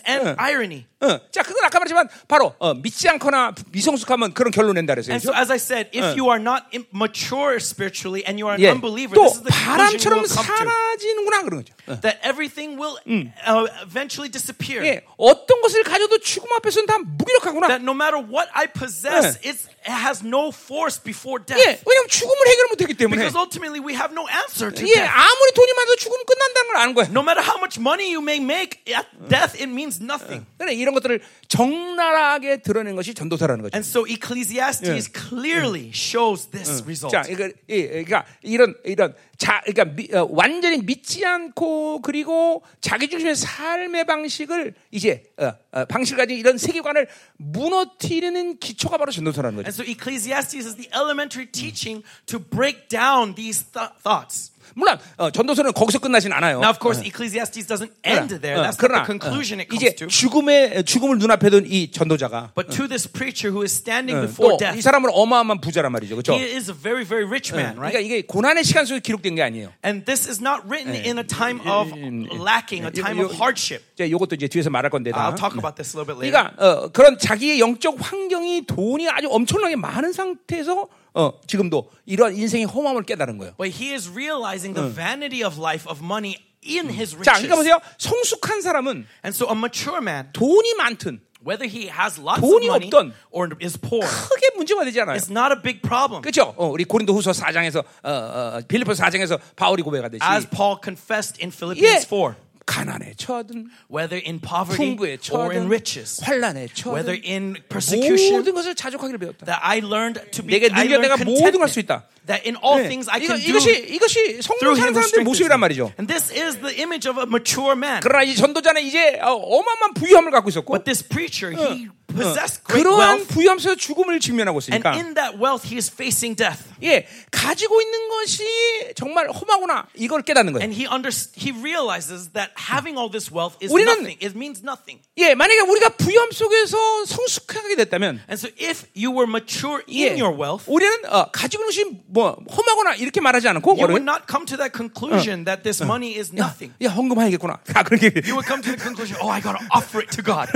and irony. 어, 자, 그건 아까 말했지만 바로 어, 믿지 않거나 미성숙하면 그런 결론 낸다 그랬어요. And so, 그죠? as I said, if you are not im- mature spiritually and you are an 예. unbeliever, 또 this is the conclusion 바람처럼 you will come to. 사라지는구나 그런 거죠. 어. That everything will uh, eventually disappear. 예, 어떤 것을 가져도 죽음 앞에서는 다 무기력하구나. That no matter what I possess, it's, it has no force before death. 예, 왜냐면 죽음을 해결 못했기 때문에. Because ultimately, we have no answer to 예, death. 아무리 돈이 많아도 죽으면 끝난다는 걸 아는 거야. No matter how much money you may make, at death it means nothing. 그래 이런 것들을 적나라하게 드러낸 것이 전도사라는 거죠. And so Ecclesiastes clearly shows this result. 자, 이거, 예, 그러니까 이런 이런 자, 그러니까 미, 어, 완전히 믿지 않고 그리고 자기 중심의 삶의 방식을 이제 어, 어, 방식을 가진 이런 세계관을 무너뜨리는 기초가 바로 전도사라는 거죠. And so Ecclesiastes is the elementary teaching to break down these th- thoughts. 물론 어, 전도서는 거기서 끝나진 않아요. Now, of course, Ecclesiastes doesn't end there. 어, That's 그러나 the conclusion 어, it comes 이제 to. 죽음의 죽음을 눈앞에 둔 이 전도자가 But to this preacher who is standing before 또이 death, 사람은 어마어마한 부자란 말이죠, 그렇죠? he is a very, very rich man, 그러니까 right? 이게 고난의 시간 속에 기록된 게 아니에요. And this is not written in a time of lacking, a time of hardship. 이제 이것도 이제 뒤에서 말할 건데 다. I'll talk about this a little bit later. 그러니까 어, 그런 자기의 영적 환경이 돈이 아주 엄청나게 많은 상태에서 어, 지금도 이러한 인생의 허무함을 깨달은 거예요. But he is realizing the vanity of life, of money in his 자, riches. 그러니까 보세요. 성숙한 사람은 And so a mature man, 돈이 많든 Whether he has lots of money 없던 or is poor, 크게 문제가 되지 않아요. it's not a big problem. 그렇죠? 어, 우리 고린도후서 4장에서 어, 어, 빌립보서 4장에서 바울이 고백하듯이 As Paul confessed in Philippians 예, 4, 가난에 처하든 whether in poverty 풍부에 or in 처하든 riches, 환란에 whether 처하든 in persecution, 모든 것을 자족하기를 배웠다. that I learned to be I 능력 내가 모든 걸수 contentment. 있다. That in all 네. things I 이거, can do 이것이 이것이 성령 사는 사람들의 모습이란. 말이죠. And this is the image of a mature man. 그러나 이 전도자는 이제 어, 어마어마한 부유함을 갖고 있었고 But this preacher, he possessed great 그러한 wealth, 부유함 속에서 죽음을 직면하고 and 있으니까 in that wealth he is facing death. 예 가지고 있는 것이 정말 험하구나 이걸 깨닫는 거예요. And he under, he realizes that having all this wealth is 우리는- nothing. It means nothing. 예 만약에 우리가 부유함 속에서 성숙하게 됐다면 And so if you were mature 예, in your wealth, 우리는 어, 가지고 있는 것이 뭐 험하거나 이렇게 말하지 않고 you would not come to that conclusion that this money is 야, nothing. 야 헌금해야겠구나. 아 그렇게 You would come to the conclusion, oh, I got to offer it to God.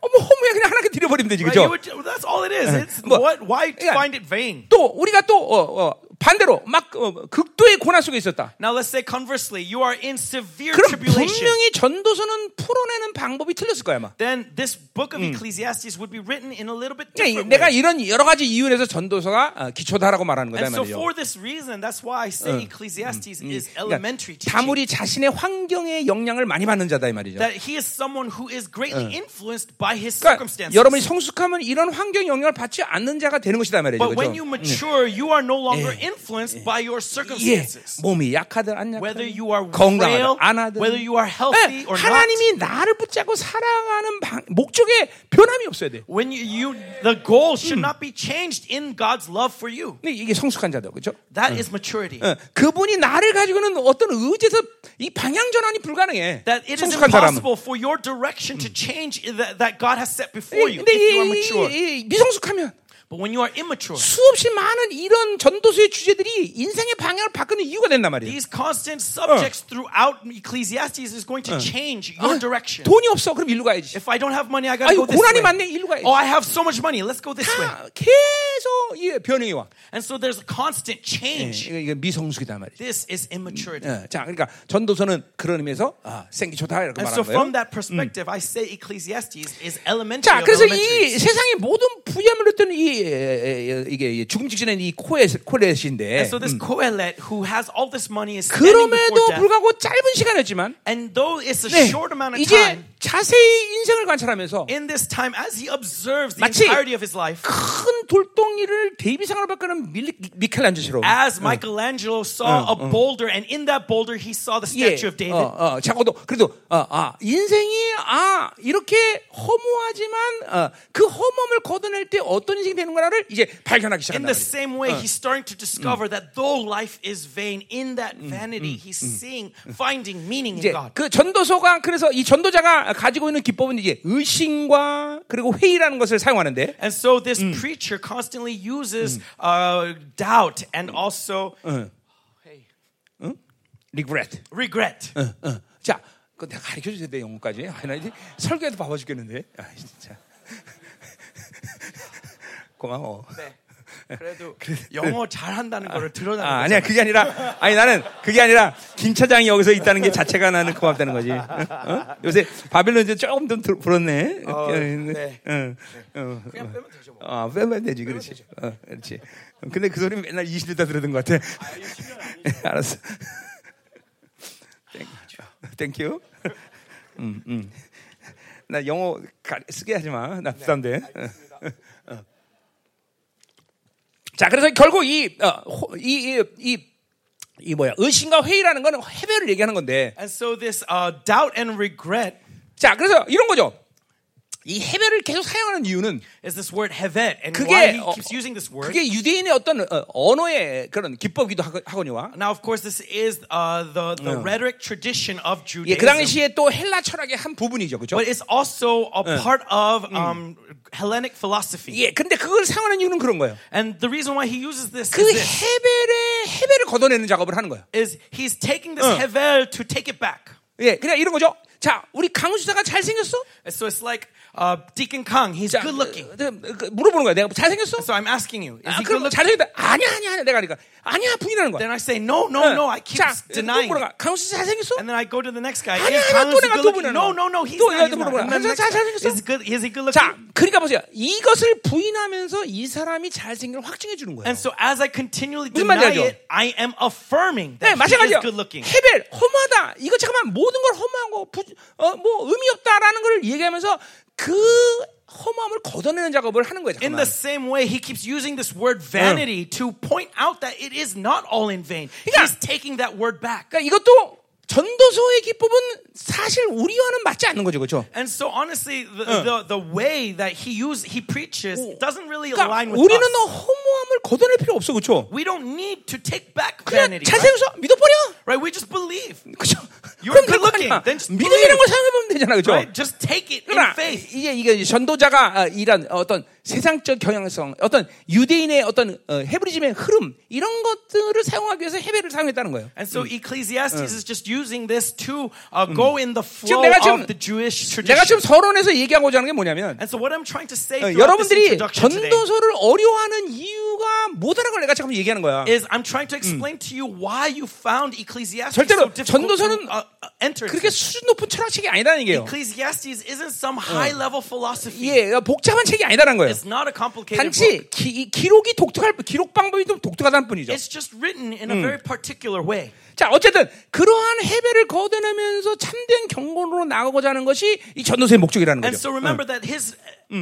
어머 허 무야 그냥 하나님께 드려버리면 되지 Right? You 그죠? would, that's all it is. It's 뭐, what, why 그러니까 find it vain? 또 우리가 또 어, 어, 반대로 막 어, 극도의 고난 속에 있었다. Now let's say conversely, you are in severe 그럼 tribulation. 분명히 전도서는 풀어내는 방법이 틀렸을 거야 아마. Then this book of Ecclesiastes would be written in a little bit 그러니까 different 내가 way. 이런 여러 가지 이유에서 전도서가 어, 기초다라고 말하는 거다 이 And so for this reason, that's why I say Ecclesiastes is 그러니까 elementary teaching. 다물이 자신의 환경의 영향을 많이 받는 자다 이 말이죠. That he is someone who is greatly influenced by his 그러니까 circumstances. 여러분이 성숙하면 이런 환경 영향을 받지 않는 자가 되는 것이다 이 말이죠. But when you 그렇죠? mature, you are no longer influenced by your 예, circumstances. 몸이 약하든 안 Whether 약하든 you are frail, 안 하든 whether you are healthy 예, or not. 하나님이 나를 붙잡고 살아가는 방, 목적에 변함이 없어야 돼. When you, you the goal should not be changed in God's love for you. 이게 성숙한 자다, 그렇죠? That is maturity. 어, 그분이 나를 가지고는 어떤 의지에서 이 방향 전환이 불가능해. That it is 성숙한 사람은. impossible for your direction to change that, that God has set before you if you are 이, mature. 이, 이 미성숙하면 But when you are immature, 수없이 많은 이런 전도서의 주제들이 인생의 방향을 바꾸는 이유가 된단 말이에요. these constant subjects throughout Ecclesiastes is going to change your direction. 돈이 없어, 그럼 일로 가야지. If I don't have money, I gotta 아유, go this 고난이 way. 많네, 일로 가야지. Oh, I have so much money. Let's go this way. 다 계속 이 변형이 와. And so there's a constant 예, change. 이거, 이거 미성숙이다 말이죠. This is immaturity. 예, 자, 그러니까 전도서는 그런 의미에서 아, 생기 좋다 이렇게 And so 말하는 거예요. from that perspective, I say Ecclesiastes is elementary 자, of 그래서 이 elementaries. 세상의 모든 부여함을 얻던 이 에, 에, 이게 이 죽음 직전에 이 코렛인데 And so this Kohelet who has all this money is 그럼에도. 불구하고 짧은 시간이었지만 And though it's a 네, short amount of 이제 time, 자세히 인생을 관찰하면서 in this time, as he observes the entirety of his life, 큰 돌덩이를 데이비상으로 바꾸는 밀- 미켈란젤처럼 as Michelangelo saw a boulder, and in that boulder he saw the 예, statue of David. 어, 어, 자고도 그래도 어, 아 인생이 아 이렇게 허무하지만 어, 그 허무함을 걷어낼 때 어떤 인생이 되는 거를 이제 발견하기 In 시작한다. the same way, he's starting to discover that though life is vain, in that vanity, he's seeing, finding meaning in God. 그 전도서가 그래서 이 전도자가 가지고 있는 기법은 이제 의심과 그리고 회의라는 것을 사용하는데 And so this preacher constantly uses uh, doubt and also hey, regret. regret. 어, 어. 자, 그 내가 가르쳐 주세요, 내 영어까지. 아, 나 이제 설교해도 바빠 죽겠는데. 아, 진짜. 고마워. 네. 그래도 영어 잘한다는 거를 드러나는 아. 아니야 그게 아니라 아니 나는 그게 아니라 김 차장이 여기서 있다는 게 자체가 나는 고맙다는 거지. 어? 어? 요새 바빌론 이제 조금 좀 들- 불었네. 어, 네. 응. 어, 그냥 빼면 되죠. 뭐. 어, 빼면 되지, 그렇지. 어, 그렇지. 근데 그 소리 맨날 20년 다 들었던 것 같아. 알았어. Thank you. 음, 음. 나 영어 가, 쓰게 하지 마. 나 부담돼. 어, 어. 자, 그래서 결국 이, 어, 호- 이, 이, 이, 이 뭐야, 의심과 회의라는 거는 헤벨을 얘기하는 건데. And so this uh, doubt and regret 자, 그래서 이런 거죠. 이 헤벨을 계속 사용하는 이유는 is this word hevel. And 그게, why he 어, keeps using this word. 그게 유대인의 어떤 어, 언어의 그런 기법이기도 하거- 하거니와. Now, of course, this is uh, the, the rhetoric tradition of 예, 그 Judaism. 당시에 또 헬라 철학의 한 부분이죠. 그죠? But it's also a part of um, Hellenic philosophy. 예, 근데 그걸 사용하는 이유는 그런 거예요. And the reason why he uses this 그 is this. 해벨의 해벨을 걷어내는 작업을 하는 거예요. Is he's taking this hevel to take it back. 예, 그냥 이런 거죠. 자, 우리 강수사가 잘생겼어? So it's like uh, Deacon Kang, he's 자, good looking. 어, 그, 물어보는 거야. 내가 잘생겼어? So I'm asking you, is 아, he good looking? 잘생겼다. 아니야, 아니야, 아니야. 내가 그러니까 아니야, 부인하는 거야. Then I say, no, no, no. I keep 자, 또 denying. it. 물어봐. 강수사 잘생겼어? And then I go to the next guy. 아니야, 아니야, 또 내가 또 looking? 보내는 No, 거야. no, no. He's 또 not. 내가 또 not. 물어보는 And then 거야. the next 잘 guy, 잘생겼어? is good? Is he good 자? 그러니까 보세요. 이것을 부인하면서 이 사람이 잘생긴 걸 확증해 주는 거예요. And so as I continually deny it, I am affirming 네, that he is 마찬가지요. good looking. 헤벨, 허무하다. 이거 잠깐만 모든 걸 허무한 거, 부, 어, 뭐 의미 없다라는 걸 얘기하면서 그 허무함을 걷어내는 작업을 하는 거예요. In 잠깐만. the same way, he keeps using this word vanity to point out that it is not all in vain. 그러니까- He's taking that word back. 그러니까 이것도 전도서의 기법은 사실 우리와는 맞지 않는 거죠, 그렇죠? And so honestly, the, the, the way that he use, he preaches doesn't really 그러니까 align with 우리는 us. 너 허무함을 걷어낼 필요 없어, 그렇죠? We don't need to take back 그냥 vanity. Right? 믿어버려, right? We just believe. 그렇죠? You're good looking. Then just 믿음이라는. 걸 사용해 보면 되잖아, 그렇죠? Right? Just take it in 그러나 faith. 이게 이게 전도자가 아, 이런 어떤 세상적 경향성, 어떤 유대인의 어떤 어, 헤브리즘의 흐름 이런 것들을 사용하기 위해서 헤벨을 사용했다는 거예요. And so Ecclesiastes is just using this to uh, go in the 지금 flow 내가 지금- of the Jewish 내가 지금 tradition. 서론에서 얘기하고자 하는 게 뭐냐면 And so what I'm trying to say 어, 여러분들이 전도서를 어려워하는 이유가 뭐다라는 걸 내가 지금 얘기하는 거야. is I'm trying to explain to you why you found Ecclesiastes 절대로 so difficult 전도서는 to uh, uh, enter. 그렇게. 수준 높은 철학책이 아니다는 얘기예요. Ecclesiastes isn't some high level philosophy. 예, 복잡한 책이 아니다는 거예요. It's not a complicated. 단지 기, 기록이 독특할 기록 방법이 좀 독특하다는 뿐이죠. It's just written in a very particular way. 자, 어쨌든 그러한 해배를 거둬내면서 참된 경건으로 나가고자 하는 것이 이 전도서의 목적이라는 And 거죠. so remember that his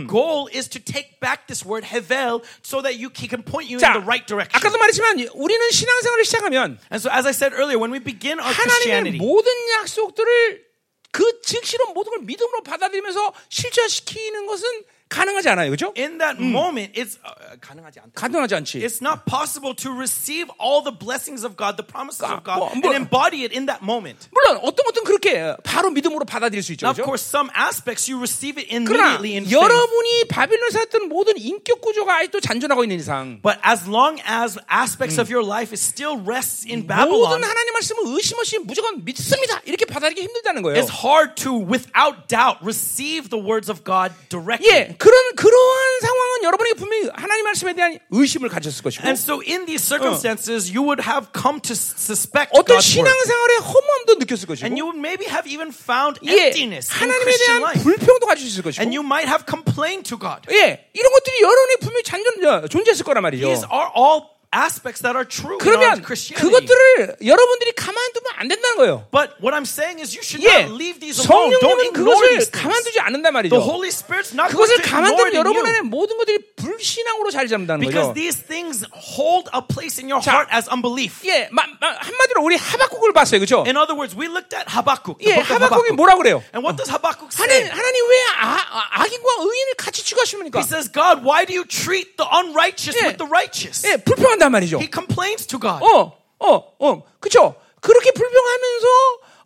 goal is to take back this word hevel so that you he can point you in 자, the right direction. 아까도 말했지만 우리는 신앙생활을 시작하면 And so as I said earlier, when we begin our 하나님의 Christianity, 모든 약속들을 그 즉시로 모든 걸 믿음으로 받아들이면서 실천시키는 것은 가능하지 않아요, 그렇죠? in that moment, it's uh, 가능하지 않다. 가능하지 않지. It's not possible to receive all the blessings of God, the promises of God, 뭐, and 뭐- embody it in that moment. 물론 어떤 것은 그렇게 바로 믿음으로 받아들일 수 있죠, Now, of 그렇죠? course, some aspects you receive it 그러나 immediately in faith. 여러분이 바빌론 살았던 모든 인격 구조가 아직도 잔존하고 있는 이상 But as long as aspects of your life is still rests in 모든 Babylon, 하나님 말씀을 의심 없이 무조건 믿습니다 이렇게 받아들이기 힘들다는 거예요. it's hard to, without doubt, receive the words of God directly. 예, 그런 그러한 상황은 여러분에게 분명히 하나님 말씀에 대한 의심을 가졌을 것이고 And so, in these circumstances, you would have come to suspect 어떤 God's. 신앙생활의 허무함도 느꼈을 것이고 And you would maybe have even found 예, emptiness in 하나님에 대한 life. 불평도 가질 수 있을 것이고 And you might have complained to God. 예, 이런 것들이 여러분이 분명히 잔존 어, 존재했을 거란 말이죠. These are all aspects that are true 그러면 Christianity. 그것들을 여러분들이 가만두면 안 된다는 거예요. But what I'm saying is you should 예, not leave these alone. Don't 성령님은 ignore 그것을 these things. 가만두지 않는단 말이죠. The Holy Spirit's not going 그것을 to ignore 가만두면 여러분. 안에 모든 것들이 불신앙으로 자리 잡는다는 Because 거죠. these things hold a place in your 자, heart as unbelief. 예, 마, 마, 한마디로 우리 하박국을 봤어요, 그렇죠? In other words, we looked at Habakkuk, 예, 하박국이. 뭐라 그래요? And what does Habakkuk 하나님, say? 하나님 왜 아, 아, 악인과 의인을 같이 취급하십니까? He says, God, why do you treat the unrighteous 예. with the righteous? 예, 불평한 단 말이죠. He complains to God. 어, 어, 어, 그쵸? 그렇게 불평하면서,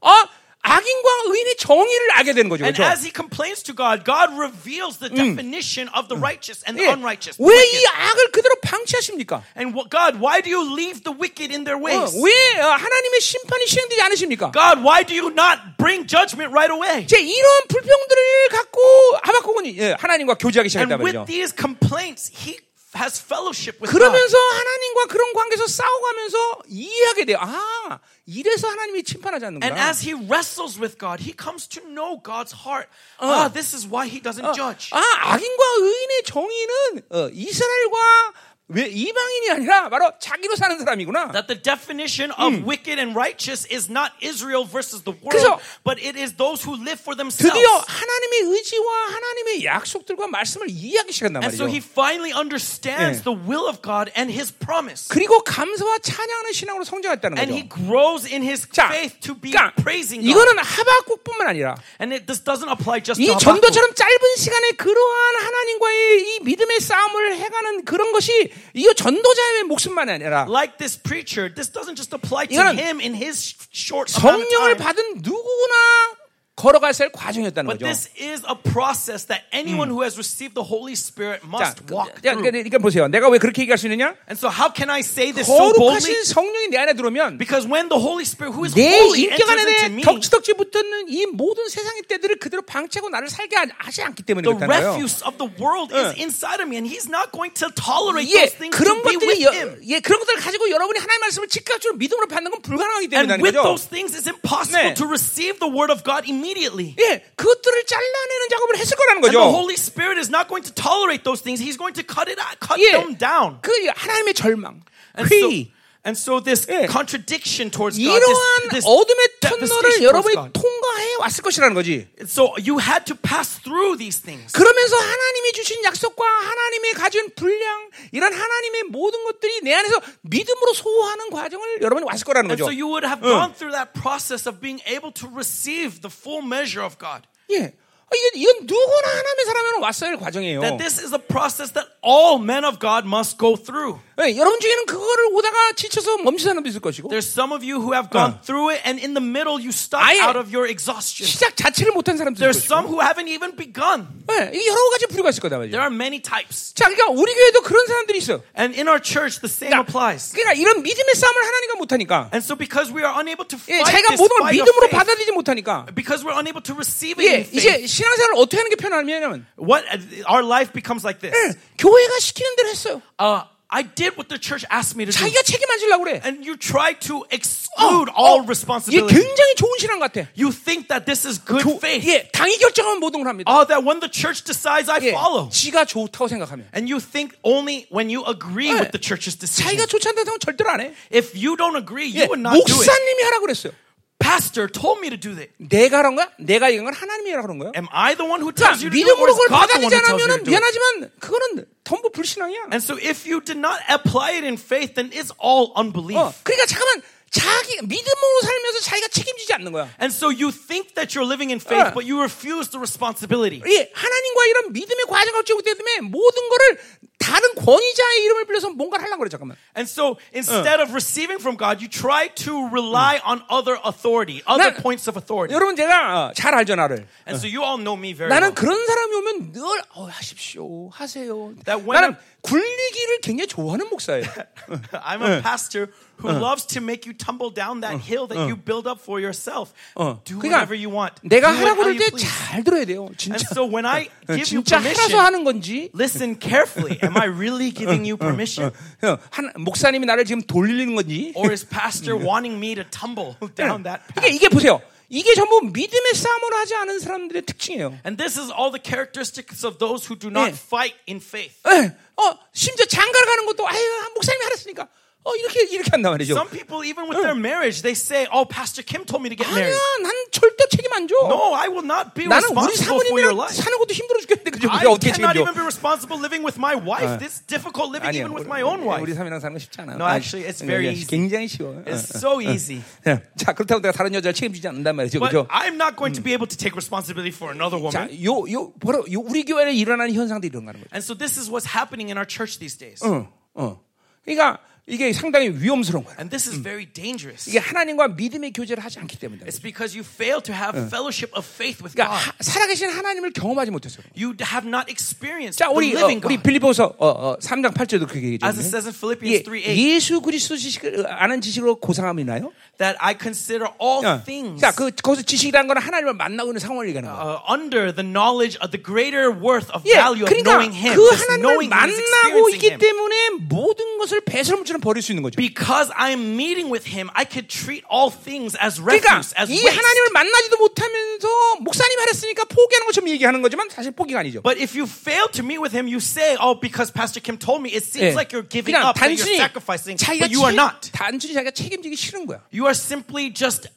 아, 악인과 의인의 정의를 알게 되는 거죠. And 그렇죠? as he complains to God, God reveals the definition of the righteous and the 예, unrighteous. the 왜 wicked. 이 악을 그대로 방치하십니까? And what, God, why do you leave the wicked in their 어, ways? 왜 어, 하나님의 심판이 시행되지 않으십니까? God, why do you not bring judgment right away? 제 이런 불평들을 갖고 하박국은 예, 하나님과 교제하기 시작했단 And 말이죠. with these complaints, he has fellowship with God. 그러면서 하나님과 그런 관계에서 싸워가면서 이해하게 돼요. 아, 이래서 하나님이 And 않는구나. as he wrestles with God, he comes to know God's heart. Ah, this is why he doesn't judge. 아, 악인과 의인의 정의는 어, 이스라엘과 왜 이방인이 아니라 바로 자기로 사는 사람이구나. That the definition of wicked and righteous is not Israel versus the world, but it is those who live for themselves. 드디어 하나님의 의지와 하나님의 약속들과 말씀을 이해하기 시작한단 And so 말이죠. he finally understands 예. the will of God and his promise. 그리고 감사와 찬양하는 신앙으로 성장했다는 And 거죠. he grows in his 자, faith to be 그러니까 praising God. 이거는 하박국뿐만 아니라 And it, this doesn't apply just 이. 전도처럼 짧은 시간에 그러한 하나님과의 이 믿음의 싸움을 해가는 그런 것이 이거 전도자의 목숨만 아니라 Like this preacher, this doesn't just apply to 이거는 him in his short amount of 성령을 time. 받은 누구나 할 과정이었다는 But 거죠. this is a process that anyone who has received the Holy Spirit 자, must 그, walk 자, through. 그러니까, 그러니까 보세요. 내가 왜 그렇게 얘기할 수 있느냐? And so, how can I say this so boldly? 거룩하신 성령이 내 안에 들어오면 Because when the Holy Spirit, who is 내 holy, 인격 enters into 안에 me, 덕지덕지 붙었는 이 모든 세상의 때들을 그대로 방치하고 나를 살게 하- 하지 않기 때문에 the 그렇다는 거예요. refuse of the world is inside of me, and He's not going to tolerate 예, those things 그런 to be with 것들이 여, Him. 예, 그런 것들을 가지고 여러분이 하나님의 말씀을 즉각적으로 믿음으로 받는 건 불가능하기 And 때문이라는 with 거죠. those things, it's impossible 네. to receive the word of God immediately. 예, 그것들을 잘라내는 작업을 했을 거라는 And the 거죠. Holy Spirit is not going to tolerate those things. He's going to cut it out, cut 예, them down. 그 하나님의 절망, And so, 회, and so this 예. contradiction towards God, 이러한 this, this 어둠의 devastation 터널을 towards 여러분이 God. 통과해 왔을 것이라는 거지. So you had to pass through these things. 그러면서 하나님이 주신 약속과 하나님이 가진 분량, 이런 하나님의 모든 것들이 내 안에서 믿음으로 소화하는 과정을 여러분이 왔을 거라는 And 거죠. so you would have gone through that process of being able to receive the full measure of God. 예. 아, 이건, 이건 누구나 하나님의 사람은 왔어야 할 과정이에요. That this is a process that all men of God must go through. 예, 여러분 중에는 그거를 오다가 지쳐서 멈춘 사람도 있을 것이고, There's some of you who have gone through it, and in the middle you stop 아예 out of your exhaustion. 시작 자체를 못한 사람도 있을 There's some 것이고, who haven't even begun. 예, 이게 여러 가지 부류가 있을 거다 말이죠. There are many types. 자, 그러니까 우리 교회도 그런 사람들이 있어. And in our church, the same 그러니까, applies. 그러니까 이런 믿음의 싸움을 하나님과 못 하니까, And so because we are unable to 예, fight 자기가 this 모든 걸 믿음으로 받아들이지 못하니까, because we're unable to receive it 예, 이제 신앙생활을 어떻게 하는 게 편하냐면, what our life becomes like this. 예, 교회가 시키는 대로 했어요. Uh, I did what the church asked me to do. 자기가 책임 안 지려고 그래. And you try to 어, exclude all 이게 responsibility. 굉장히 좋은 신앙 같아. You think that this is good 교- faith. 예, 당이 결정하면 모든 걸 합니다. Oh, that when the church decides, I 예, follow. 지가 좋다고 생각하면. And you think only when you agree 네. with the church's decision. 자기가 좋지 않다고 하면 절대로 안 해. If you don't agree, 예, you would not do it. 목사님이 하라고 그랬어요. Pastor told me to do that. 내가 하는 거야? 내가 얘기한 건 하나님이 하라고 그런 거야? Am I the one who 자, tells you to do it, 믿음으로 그걸 받아들이지 않으면? 미안하지만 그거는 전부 불신앙이야. And so if you did not apply it in faith, then it's all unbelief. 어, 그러니까 잠깐만 자기 믿음으로 살면서 자기가 책임지지 않는 거야. And so you think that you're living in faith, 어. but you refuse the responsibility. 예, 하나님과 이런 믿음의 과정을 지고 때문에 모든 거를 다른 권위자의 이름을 빌려서 뭔가를 하려고 그래 잠깐만. And so instead of receiving from God, you try to rely on other authority, other 난- points of authority. 여러분 제가 어, 잘 알죠 나를. And so you all know me very 나는 well. 그런 사람이 오면 늘 어, 하십시오, 하세요. That when 나는 굴리기를 굉장히 좋아하는 목사예요. I'm a pastor who loves to make you tumble down that hill that you build up for yourself. 어, Do 그러니까 whatever you want. 내가 Do it 하라고 how 그럴 you 때 please. 잘 들어야 돼요. And 진짜. so when I 어, give you 진짜 하라서 permission, 하는 건지. listen carefully. Am I really giving you permission? 어, 한, 목사님이 나를 지금 돌리는 건지. Or is pastor wanting me to tumble down that 이게, path? 이게 보세요. 이게 전부 믿음의 싸움을 하지 않은 사람들의 특징이에요. And this is all the characteristics of those who do not 예. fight in faith. 예, 어, 심지어 장가를 가는 것도 아유 목사님이 하랬으니까 어 이렇게 이렇게 한단 말이죠. Some people, even with their marriage, they say, "Oh, Pastor Kim told me to get married." 아니야, 난 절대 책임 안 줘. No, I will not be 나는 우리 responsible for your 사모님이랑 life. 사는 것도 힘들어 죽겠는데 그죠? I 우리가 어떻게 cannot 책임져? even be responsible living with my wife. This is difficult living 아니야, even with 우리, my own wife. 우리 사모님이랑 사는 거 쉽지 않아. No, actually, it's very easy. 굉장히 쉬워. It's so easy. 예. 자 그렇다고 내가 다른 여자를 책임지지 않는단 말이죠, But 그죠? I'm not going to be able to take responsibility for another 자, woman. 요, 요, 바로 요 우리 교회에 일어나는 현상들이 이런 거는 거죠. And so this is what's happening in our church these days. 어, 어. 그러니까 이게 상당히 위험스러운 거예요. And this is very dangerous. 이게 하나님과 믿음의 교제를 하지 않기 때문이다. It's because you fail to have fellowship of faith with 그러니까 God. 하- 살아계신 하나님을 경험하지 못했어요. You have not experienced 자, the 우리 어, living 우리 God. 빌리포서 어, 어, 3장 8절도 그렇게 As 얘기했죠. it says in 예, Philippians 3 8, 예수 그리스도 지식을 아는 지식으로 고상함이 있나요? that I consider all 어. things 자, 그 거기서 지식이라는 건 하나님을 만나고 있는 상황을 얘기하는 거예요. uh, under the knowledge of the greater worth of 예, value of 그러니까 knowing Him. 그 하나님을 만나고 있기. 때문에 모든 것을 배설물처럼 버릴 수 있는 거죠. Because I'm meeting with Him, I could treat all things as 그러니까 refuse, as 이 waste. 하나님을 만나지도 못하면서 목사님 하랬으니까 포기하는 것처럼 얘기하는 거지만 사실 포기가 아니죠. But if you fail to meet with Him, you say, "Oh, because Pastor Kim told me." It seems 예. like you're giving 그냥 up, that you're 단순히 sacrificing, 자기가 but you are 책- not. 단순히 자기가 책임지기 싫은 거야. You are simply just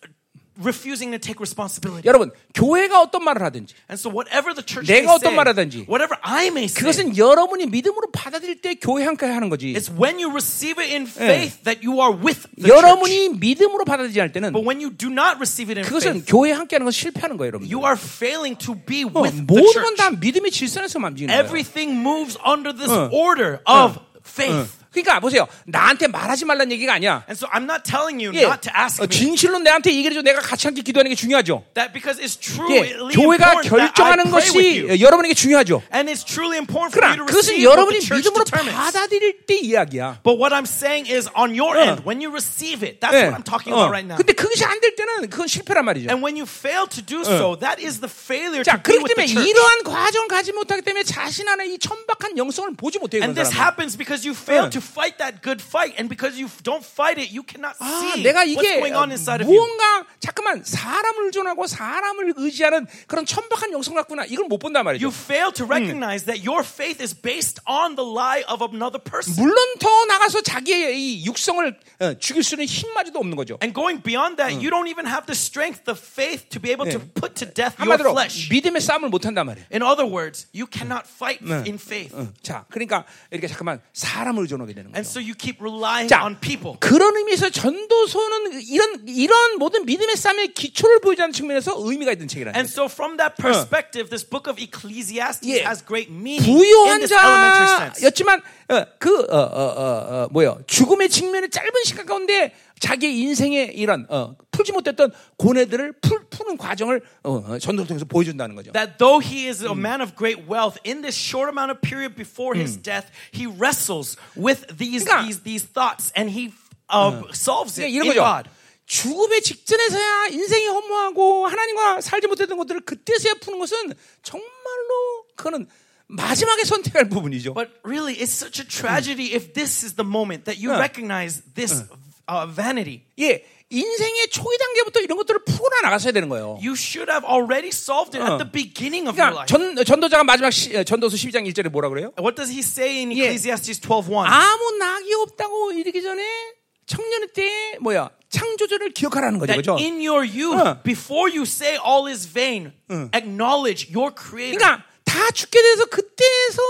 refusing to take responsibility. 여러분, 교회가 어떤 말을 하든지 And so, whatever the church 내가 may 어떤 say, 말 하든지 whatever I may say, 그것은 여러분이 믿음으로 받아들일 때 교회 함께 하는 거지. it's when you receive it in faith that you are with the church. 여러분이 믿음으로 받아들이지 않을 때는 But when you do not receive it in 그것은 faith, 교회 함께 하는 건 실패하는 거예요, 여러분. you are failing to be 어, with the 모든 건 church. 다 믿음의 질서에서 움직이는 거예요. Everything moves under this order of faith. 그러니까 보세요. 나한테 말하지 말라는 얘기가 아니야. And so I'm not telling you 예, not to ask 어, me 진실로 내한테 얘기를 해줘. 내가 같이 함께 기도하는 게 중요하죠. that because it's 예, truly 교회가 that 결정하는 with 것이 you. 여러분에게 중요하죠. And it's truly important for you 그러나 to 그것은 여러분이 믿음으로 determines. 받아들일 때 이야기야. But what I'm saying is on your 어. end, when you receive it, that's 예. what I'm talking 어. about right now. 근데 그것이 안 될 때는 그건 실패란 말이죠. And when you fail to do so, that is the failure to 자, be 그렇기 with the 때문에 church. 이러한 과정을 가지 못하기 때문에 자신 안에 이 천박한 영성을 보지 못해요. And this happens because you fail 어. to fight that good fight, and because you don't fight it, you cannot 아, see 내가 what's 이게 going on inside of you. 무언가 자꾸만 사람을 의존하고 사람을 의지하는 그런 천박한 영성 같구나. 이걸 못 본단 말이죠. You fail to recognize that your faith is based on the lie of another person. 물론 더 나가서 자기의 이 육성을 어, 죽일 수 있는 힘마저도 없는 거죠. And going beyond that, you don't even have the strength, the faith to be able to put to death your 한마디로 flesh. 믿음의 싸움을 못 한단 말이에요. In other words, you cannot fight in faith. 어, 자, 그러니까 이렇게 잠깐만 사람을 의존하게 되는 And 거죠. so you keep relying 자, on people. 그런 의미에서 전도서는 이런 이런 모든 믿음의 싸움의 기초를 보여주는 측면에서 의미가 있는 책이라는 And 거예요. so, from that perspective, this book of Ecclesiastes 예. has great meaning in 부유한. 자였지만 어, 그 어, 어, 어, 어, 뭐요 죽음의 직면의 짧은 시간 가운데 자기의 인생의 이런 어, 풀지 못했던 고뇌들을 풀, 푸는 과정을 어, 어, 전도를 통해서 보여준다는 거죠. That though he is a man of great wealth, in this short amount of period before his death, he wrestles with these 그러니까- these these thoughts and he uh, solves it 그러니까 이런 in 거죠. God. 죽음의 직전에서야 인생이 허무하고 하나님과 살지 못했던 것들을 그때서야 푸는 것은 정말로 그거는 마지막에 선택할 부분이죠. But really, it's such a tragedy if this is the moment that you 어. recognize this uh, vanity. 예, 인생의 초기 단계부터 이런 것들을 풀어 나갔어야 되는 거예요. You should have already solved it 어. at the beginning of your 그러니까 life. 전, 전도자가 마지막 시, 어, 전도서 12장 1절에 뭐라 그래요? What does he say in 예. Ecclesiastes 12:1? 아무 낙이 없다고 이르기 전에 청년 때 뭐야 창조주를 기억하라는 거죠, 그렇죠? in your youth, 어. before you say all is vain, acknowledge your creator. 그러니까 다 죽게 돼서 그때서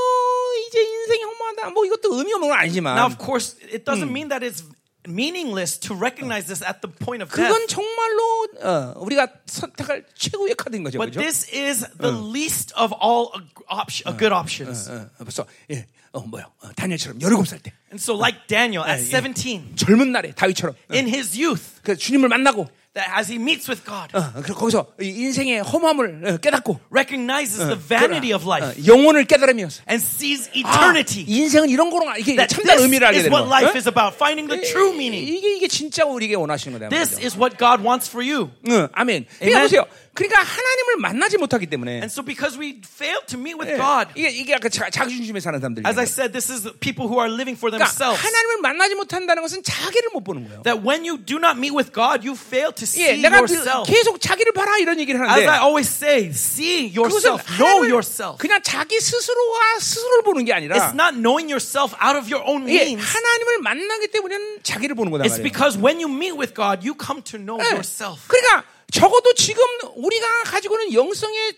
이제 인생이 허무하다. 뭐 이것도 의미 없는 건 아니지만 Now, of course, it doesn't mean that it's meaningless to recognize this at the point of death. 그건 정말로 어, 우리가 선택할 최고의 카드인 거죠, But 그렇죠? this is the least of all op- uh, good options. 어, 벌써 예, 어 뭐야 어, 다니엘처럼 17살 때 And so, like Daniel at yeah. 17, 젊은 날에 다윗처럼 어, in his youth, 그 주님을 만나고 that as he meets with God, 어, 그 거기서 이 인생의 허무함을 어, 깨닫고 recognizes the vanity of 어, life 영혼을 깨달으면서 and sees 아, eternity. 인생은 이런 거로 이게 참된 this 의미를 알게 is 되는 what 거야. life 어? is about, finding the true meaning. 이게 이게 진짜 우리에게 원하시는 거다. This is what God wants for you. 응, 아멘. 그러니까 Amen. 보세요. 그러니까 하나님을 만나지 못하기 때문에 And so, because we fail to meet with 예, God, 이게 이게 아까 자, 자기 중심에 사는 사람들이. as I said, this is people who are living for 그러니까 themselves. 하나님을 만나지 못한다는 것은 자기를 못 보는 거예요. That when you do not meet with God, you fail to 예, see 내가 yourself. 계속 자기를 봐라 이런 얘기를 As 하는데 I always say, see yourself, know yourself. 그냥 자기 스스로와 스스로를 보는 게 아니라 It's not knowing yourself out of your own 예, means. 하나님을 만나기 때문에는 자기를 보는 거다 It's 말이에요. because when you meet with God, you come to know 예. yourself. 그러니까 적어도 지금 우리가 가지고 있는 영성의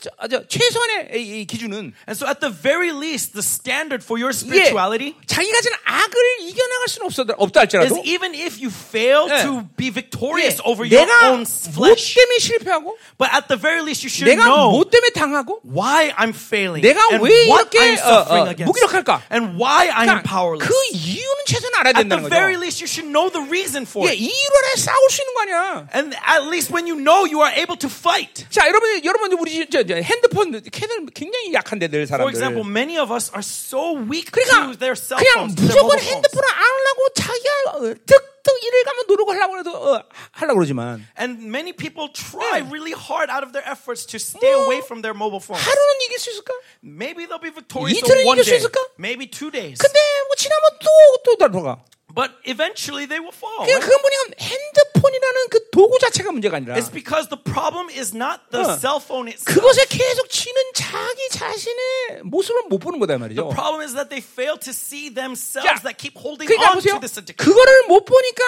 최소한의 이, 이 기준은 And so, at the very least, the standard for your 예, spirituality 자기 가진 악을 이겨 나갈 수는 없어, 없다 is 할지라도 even if you fail 예. to be victorious 예, over your 내가 own 뭐 flesh, 때문에 실패하고 but at the very least, you should 내가 know 뭐 때문에 당하고 why I'm failing 내가 and 왜 what 이렇게, I'm 어, suffering 어, against 무기력할까? and why I am 그러니까 powerless. 그 이유는 최소한 알아야 At 된다는 the very 거죠. least, you should know the reason for 예, it. 이유를 싸울 수 있는 거 아니야. And at least when you know, you are able to fight. 자, 여러분, 여러분 우리 저, 저 핸드폰 걔들 굉장히 약한데 늘 For 사람들. example, many of us are so weak 그러니까 to their cell 그냥 phones, to their 무조건 mobile phones. 핸드폰을 안 하려고 자기가 어, 득득 일을 가면 노력을 하려고 해도 어, 하려고 그러지만 And many people try really hard out of their efforts to stay 뭐, away from their mobile phones. 하루는 이길 수 있을까? Maybe they'll be victorious 이틀은 on one 이길 수 day, 있을까? maybe two days. 근데 뭐 지나면 또 또 들어가. But eventually they will fall. 그냥 그건 뭐냐면 핸드폰이라는 그 도구 자체가 문제가 아니라 It's because the problem is not the 어. cell phone itself. 그것에 계속 지는 자기 자신의 모습을 못 보는 거다 The 말이죠. problem is that they fail to see themselves 자, that keep holding 그러니까 on 보세요. to this addiction. 그거를 못 보니까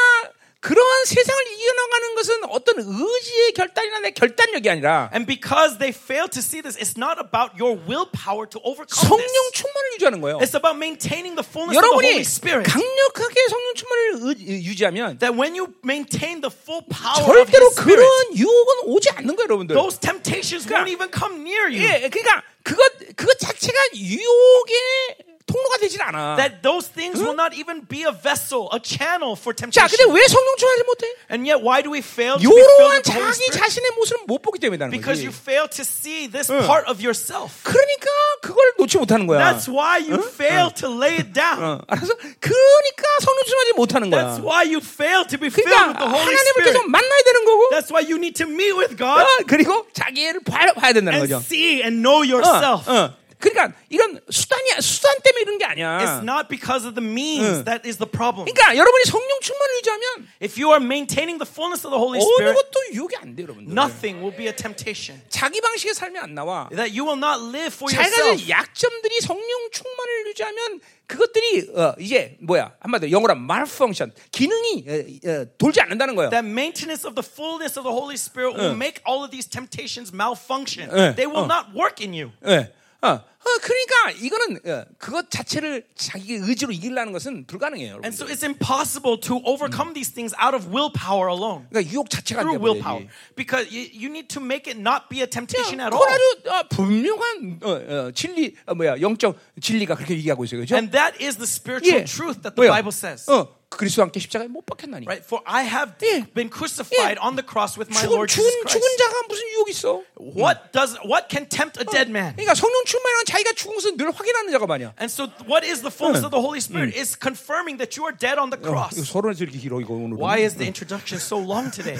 그러한 세상을 이겨나가는 것은 어떤 의지의 결단이나 내 결단력이 아니라 And because they fail to see this, it's not about your willpower to overcome 성령 this. 충만을 유지하는 거예요. It's about maintaining the fullness of the 여러분이 Holy Spirit. 강력하게 성령 충만을 의- 유지하면 That when you maintain the full power of 절대로 His Spirit, 그런 유혹은 오지 않는 거예요, 여러분들. those temptations won't even come near you. 예, 그러니까 그것 그것 자체가 유혹의 통로가 되질 않아. that those things will not even be a vessel, a channel for 자, temptation. 근데 왜 성령 충만을 못해? And yet, why do we fail to be filled with the Holy 자기 Spirit? 자신의 모습을 못 보기 때문이라는 Because 거지. you fail to see this part of yourself. 그러니까 그걸 놓지 못하는 거야. That's why you fail to lay it down. 어, 알아서 그러니까 성령 충만하지 못하는 거야. That's why you fail to be filled 그러니까 with the Holy 하나님을 Spirit. 계속 만나야 되는 거고, That's why you need to meet with 어, God 그리고 자기를 봐야, 봐야 된다는 and 거죠. see and know 어, yourself. 어. 그러니까 이건 수단이 수단 때문에 이런 게 It's 아니야. not because of the means that is the problem. 그러니까 여러분이 성령 충만을 유지하면 If you are maintaining the fullness of the Holy 어느 Spirit, 것도 유혹이 안 돼, 여러분들. nothing will be a temptation. 자기 방식의 삶이 안 나와. That you will not live for 자기가 yourself. 가진 약점들이 성령 충만을 유지하면 그것들이 어, 이제 뭐야 한마디로 영어로 malfunction 기능이 어, 어, 돌지 않는다는 거예요. That maintenance of the fullness of the Holy Spirit will make all of these temptations malfunction. 예, They will 어. not work in you. 예. 어, 어, 그러니까 이거는 어, 그것 자체를 자기 의지로 이기려는 것은 불가능해요. And so 여러분들. it's impossible to overcome these things out of willpower alone. 그러니까 유혹 자체가 안 Through 돼 willpower. Because you, you need to make it not be a temptation at 그건 all. 아주 어, 분명한 어, 어, 진리 어, 뭐야 영적 진리가 그렇게 얘기하고 있어요, 그렇죠? And that is the spiritual 예. truth that the 뭐야? Bible says. 어, 그리스도 함께 십자가에 못 박혔나니. Right? For I have 예. been crucified 예. on the cross with my 죽은, Lord 죽은, Jesus 죽은 Christ. 자가 무슨 유혹이 있어? What does what can tempt a dead man? 그러니까 성령 충만이란 자기가 죽은 것을 늘 확인하는 작업 아니야. And so what is the fullness of the Holy Spirit? Is confirming that you are dead on the 이거 cross. 서론에서 이렇게 길어 이거 오늘. Why is the introduction so long today?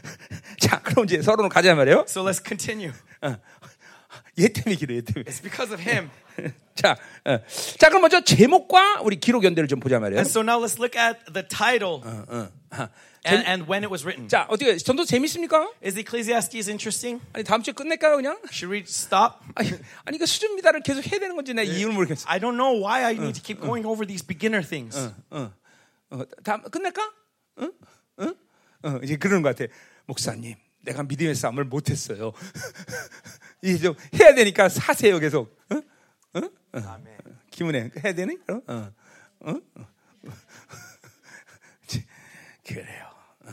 자, 그럼 이제 서론을 가자 말이에요. So let's continue. 얘 때문에 길어, 얘 때문에. It's because of him. 자, 어. 자, 그럼 먼저 제목과 우리 기록 연대를 좀 보자 말이에요. And so now let's look at the title 어, 어. and, and when it was written. 자, 어떻게 전도 재밌습니까? Is Ecclesiastes interesting? 아니 다음 주에 끝낼까요, 그냥? Should we stop? 아니, 아니 그 수준 미달을 계속 해야 되는 건지 내 이유를 모르겠어. I don't know why I need to keep going over these beginner things. 어, 어, 다음 끝낼까? 응? 응? 어, 이제 그러는 것 같아. 목사님, 내가 믿음의 싸움을 못했어요. 이제 좀 해야 되니까 사세요 계속. 응? 응? 어. 김은혜 해야 되니? 어? 어. 어? 어. 그래요. 어.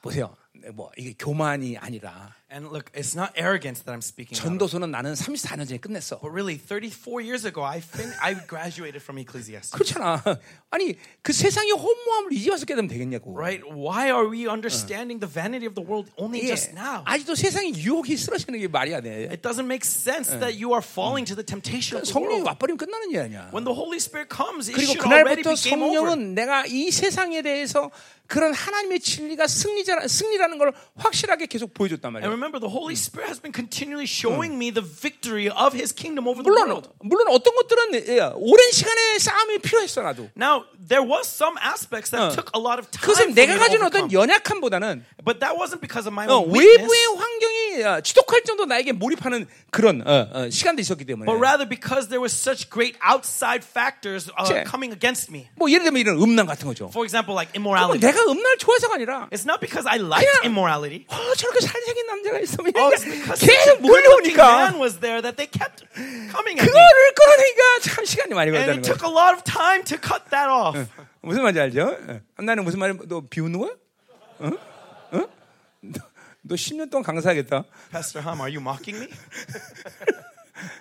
보세요. 뭐 이게 교만이 아니라 And look, it's not arrogance that I'm speaking of. 전도서는 나는 34년 전에 끝냈어. But really, 34 years ago, I fin- I graduated from Ecclesiastes. 그렇잖아. 아니 그 세상의 허무함을 이제 와서 깨달으면 되겠냐고. Right? Why are we understanding the vanity of the world only 예. just now? 아직도 세상에 유혹이 쓰러지는 게 말이 안 돼. It doesn't make sense that you are falling to the temptation of the 성령이 world. 와버리면 끝나는 일 아니야. When the Holy Spirit comes, it 그리고 should already 그날부터 be game over. 성령은 내가 이 세상에 대해서 그런 하나님의 진리가 승리자, 승리라는 걸 확실하게 계속 보여줬단 And 말이야. remember, the Holy Spirit has been continually showing me the victory of His kingdom over the 물론 world. 물론 어떤 것들은 예, 오랜 시간의 싸움이 필요했어 나도. Now, there was some aspects that took a lot of time 그것은 내가 가진. 어떤 연약함보다는 But that wasn't because of my 어, own weakness, 외부의 환경이 어, 지독할 정도 나에게 몰입하는 그런 어, 어, 시간도 있었기 때문에. but rather because there was such great outside factors uh, 제- coming against me. 뭐 예를 들면 이런 음란 같은 거죠. For example, like immorality. 내가 음란을 좋아해서가 아니라 It's not because I liked immorality. 어, 저렇게 잘생긴 남자가 있으면 Oh, such a 계속 몰려오니까 was there that they kept coming at me. 그거를 끌어내니까 참 시간이 많이 And 걸렸다는 it took 거예요. a lot of time to cut that off. 무슨 말인지 알죠? 어. 나는 무슨 말이 너 비웃는 거야? 어? 어? 너, 너 10년 동안 강사하겠다. Pastor Hum, are you mocking me?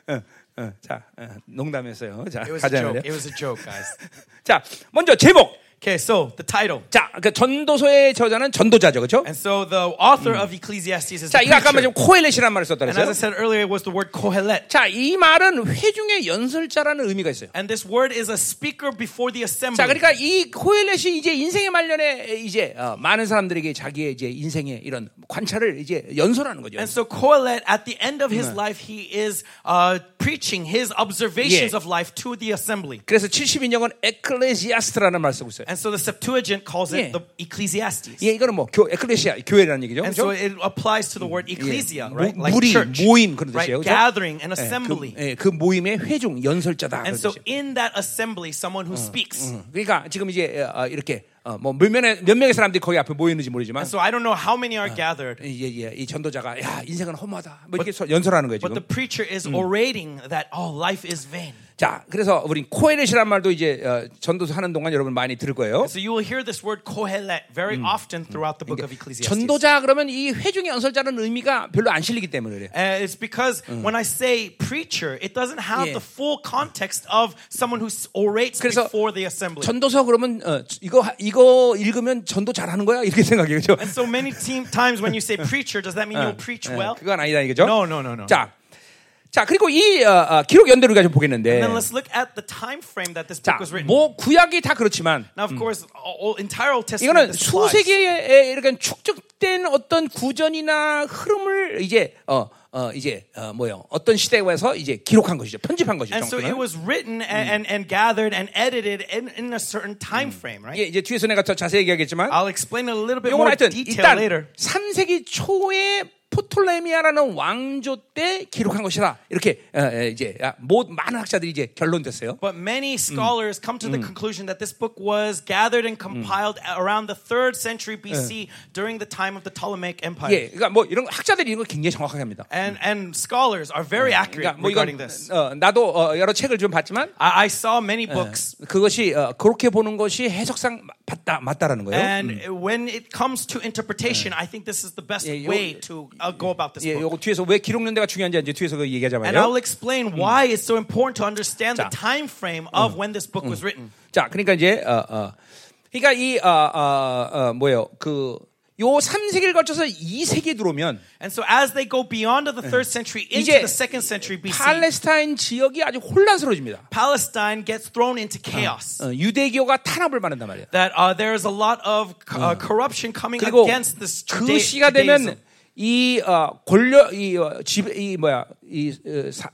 어, 어, 자, 어, 농담했어요. 자, It was a 가자 joke. 말이야. It was a joke, guys. 자, 먼저 제목. Okay, so the title. 자, 그 전도서의 저자는 전도자죠, 그렇죠? And so the author of Ecclesiastes is 자, 이거 아까. 말씀 코엘렛이라는 말을 썼다 And as I 그랬어요. said earlier, it was the word kohelet. 자, 이 말은 회중의 연설자라는 의미가 있어요. And this word is a speaker before the 자, assembly. 그러니까 이 코엘렛이 이제 인생의 말년에 이제 어, 많은 사람들에게 자기의 이제 인생의 이런 관찰을 이제 연설하는 거죠. And so Kohelet, at the end of his life, he is uh, preaching his observations Yeah. of life to the assembly. 그래서 72년은 에클레시아스트라는 말을 쓰고 있어요. And so the Septuagint calls Yeah. it the Ecclesiastes. 예, 이거는 뭐 교, 에클레시아 교회라는 얘기죠. And so 그렇죠? it applies to the word ecclesia, 모- right? Like 무리, church, 모임 그런 right? 뜻이에요. 그렇죠? Gathering and 예, assembly. 그, 예, 그 모임의 회중 연설자다. 그런 And so 뜻이에요. in that assembly, someone who speaks. 그러니까 지금 이제 어, 이렇게 어, 뭐몇 명의 몇 명의 사람들이 거기 앞에 모여 있는지 모르지만 And so I don't know how many are gathered, 예, 예, 이 전도자가 야 인생은 허무하다 뭐 이렇게 서- 연설하는 거예요 but 지금. the preacher is orating that oh, life is vain. 자, 그래서 우리 코에렛이란 말도 이제 어, 전도서 하는 동안 여러분 많이 들을 거예요. So you will hear this word kohelet very often throughout the book of Ecclesiastes. 전도자 그러면 이 회중의 연설자는 의미가 별로 안 실리기 때문에 그래요. Uh, it's because when I say preacher, it doesn't have Yeah. the full context of someone who s- orates 그래서 before the assembly. 전도서 그러면 어, 이거 이거 읽으면 전도 잘하는 거야 이렇게 생각해요, 그렇죠? And so many times when you say preacher, does that mean you'll preach well? 그건 아니다 이거죠? No, no, no, no. 자, 자 그리고 이 어, 어, 기록 연대를 가지고 보겠는데, And then let's look at the time frame that this 자, book was written. 뭐 구약이 다 그렇지만 Now, of course, all, entire Old Testament 이거는. 수세기에 이렇게 축적된 어떤 구전이나 흐름을 이제 어, 어 이제 어, 뭐요 어떤 시대에 와서 이제 기록한 것이죠, 편집한 것이죠. And so it 정확히는. was written and, and, and gathered and edited in, in a certain time frame, right? 이게 이제 뒤에서 내가 더 자세히 얘기하겠지만 I'll explain it a little bit more 하여튼 detail 일단 later. 3세기 초에 포톨레미아라는 왕조 때 기록한 것이다. 이렇게 어, 어, 이제 아, 모, 많은 학자들이 이제 결론됐어요. But many scholars come to the conclusion that this book was gathered and compiled around the third century BC during the time of the Ptolemaic Empire. 예, 그러니까 뭐 이런 거 학자들이 이런 거 굉장히 정확하게 합니다. And, and scholars are very accurate 그러니까 뭐 regarding this. 어, 나도 어, 여러 책을 좀 봤지만 I, I saw many books, 그것이 어, 그렇게 보는 것이 해석상 맞다 맞다라는 거예요. and when it comes to interpretation, I think this is the best 예, 요- way to uh, go about this 예, book. 요거 뒤에서 왜 기록연대가 중요한지 이제 뒤에서 그 얘기하자 And 말이에요. I'll explain why it's so important to understand the 자. time frame of when this book was written. 자, 그러니까 이제 어, 어, 그러니까 이 어, 어, 어, 뭐예요? 그 요 3세기를 거쳐서 2세기 들어오면 And so as they go beyond the third century into 이제 the second century BC, 팔레스타인 지역이 아주 혼란스러워집니다. Palestine gets thrown into chaos. 어, 유대교가 탄압을 받는단 말이에요. That uh, there is a lot of uh, corruption coming against this 그 Juda- 시가 되면 Judaism. 이 어, 권력 이집이 뭐야 이 어, 사,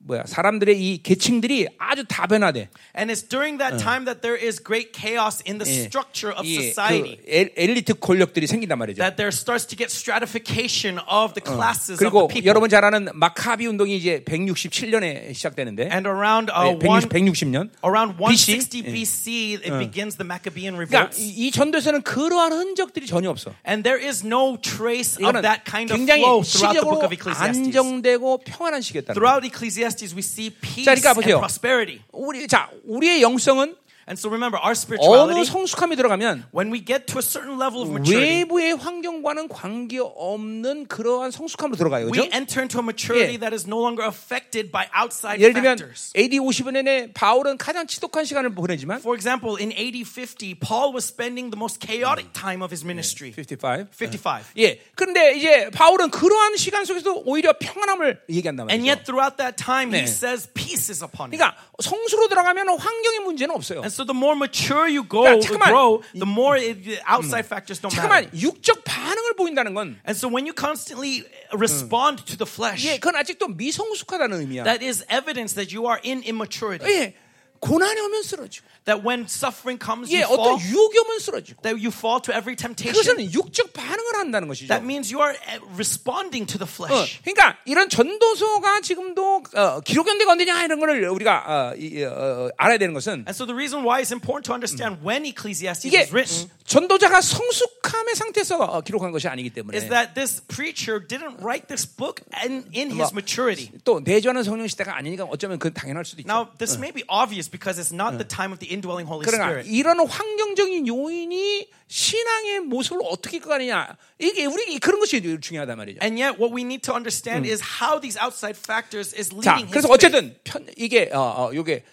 뭐야 사람들의 이 계층들이 아주 다변화돼. And it's during that time that there is great chaos in the 예, structure of 이, society. 그 엘, 엘리트 권력들이 생긴단 말이죠. That there starts to get stratification of the classes of 그리고 the people. 여러분 잘 아는 마카비 운동이 이제 167년에 시작되는데 And around uh, 네, one, 160, 160년 around BC? 160 BC, it begins the Maccabean 그러니까 revolts. 이, 이 전도에서는 그러한 흔적들이 전혀 없어. And there is no trace of 이거는 that kind of 굉장히 flow throughout the book 시적으로 of Ecclesiastes. 안정되고 평안한 시기였다는 거예요. Throughout Ecclesiastes, we see peace 자, 그러니까 and 보세요. prosperity. 우리 자 우리의 영성은 And so remember, our 어느 spirituality, 성숙함이 들어가면 when we get to a certain level of maturity, 외부의 환경과는 관계 없는 그러한 성숙함으로 들어가요. we 그렇죠? enter into a maturity 예. that is no longer affected by outside 예를 들면 factors. AD 50년에 바울은 가장 지독한 시간을 보내지만 For example, in AD 50, Paul was spending the most chaotic time of his ministry. 55. 55. 예. 그런데 이제 바울은 그러한 시간 속에서도 오히려 평안함을 얘기한단 And 말이죠. yet, throughout that time, he 네. says peace is upon him. 그러니까 성수로 들어가면 환경의 문제는 없어요. And so, the more mature you go, 그러니까 you 잠깐만. grow, the more it, the outside factors don't matter. 잠깐만 육적 반응을 보인다는 건 And so, when you constantly respond to the flesh, 예, 그건 아직도 미성숙하다는 의미야. that is evidence that you are in immaturity. 예. 고난이 오면 쓰러지고 That when suffering comes, 예, you fall. 어떤 유혹이 오면 쓰러지고 That you fall to every temptation. 그것은 육적 반응을 한다는 것이죠. That means you are uh, responding to the 어, flesh. 그러니까 이런 전도서가 지금도 어, 기록연대가 언제냐 이런 거를 우리가 어, 이, 어, 어, 알아야 되는 것은 And so the reason why it's important to understand when Ecclesiastes 이게 was written 전도자가 성숙함의 상태에서 어, 기록한 것이 아니기 때문에 is that this preacher didn't write this book in, in his 뭐, maturity. 또 내주하는 성령 시대가 아니니까 어쩌면 그 당연할 수도 있죠. Now, this may be obvious because it's not the time of the indwelling Holy 그러나 Spirit. 이런 환경적인 요인이 신앙의 모습을 어떻게 이끌어가느냐 이게 우리 그런 것이 중요하단 말이죠. And yet, what we need to understand is how these outside factors is 자, leading his 그래서 faith. 어쨌든 편, 이게 어, 어, 요게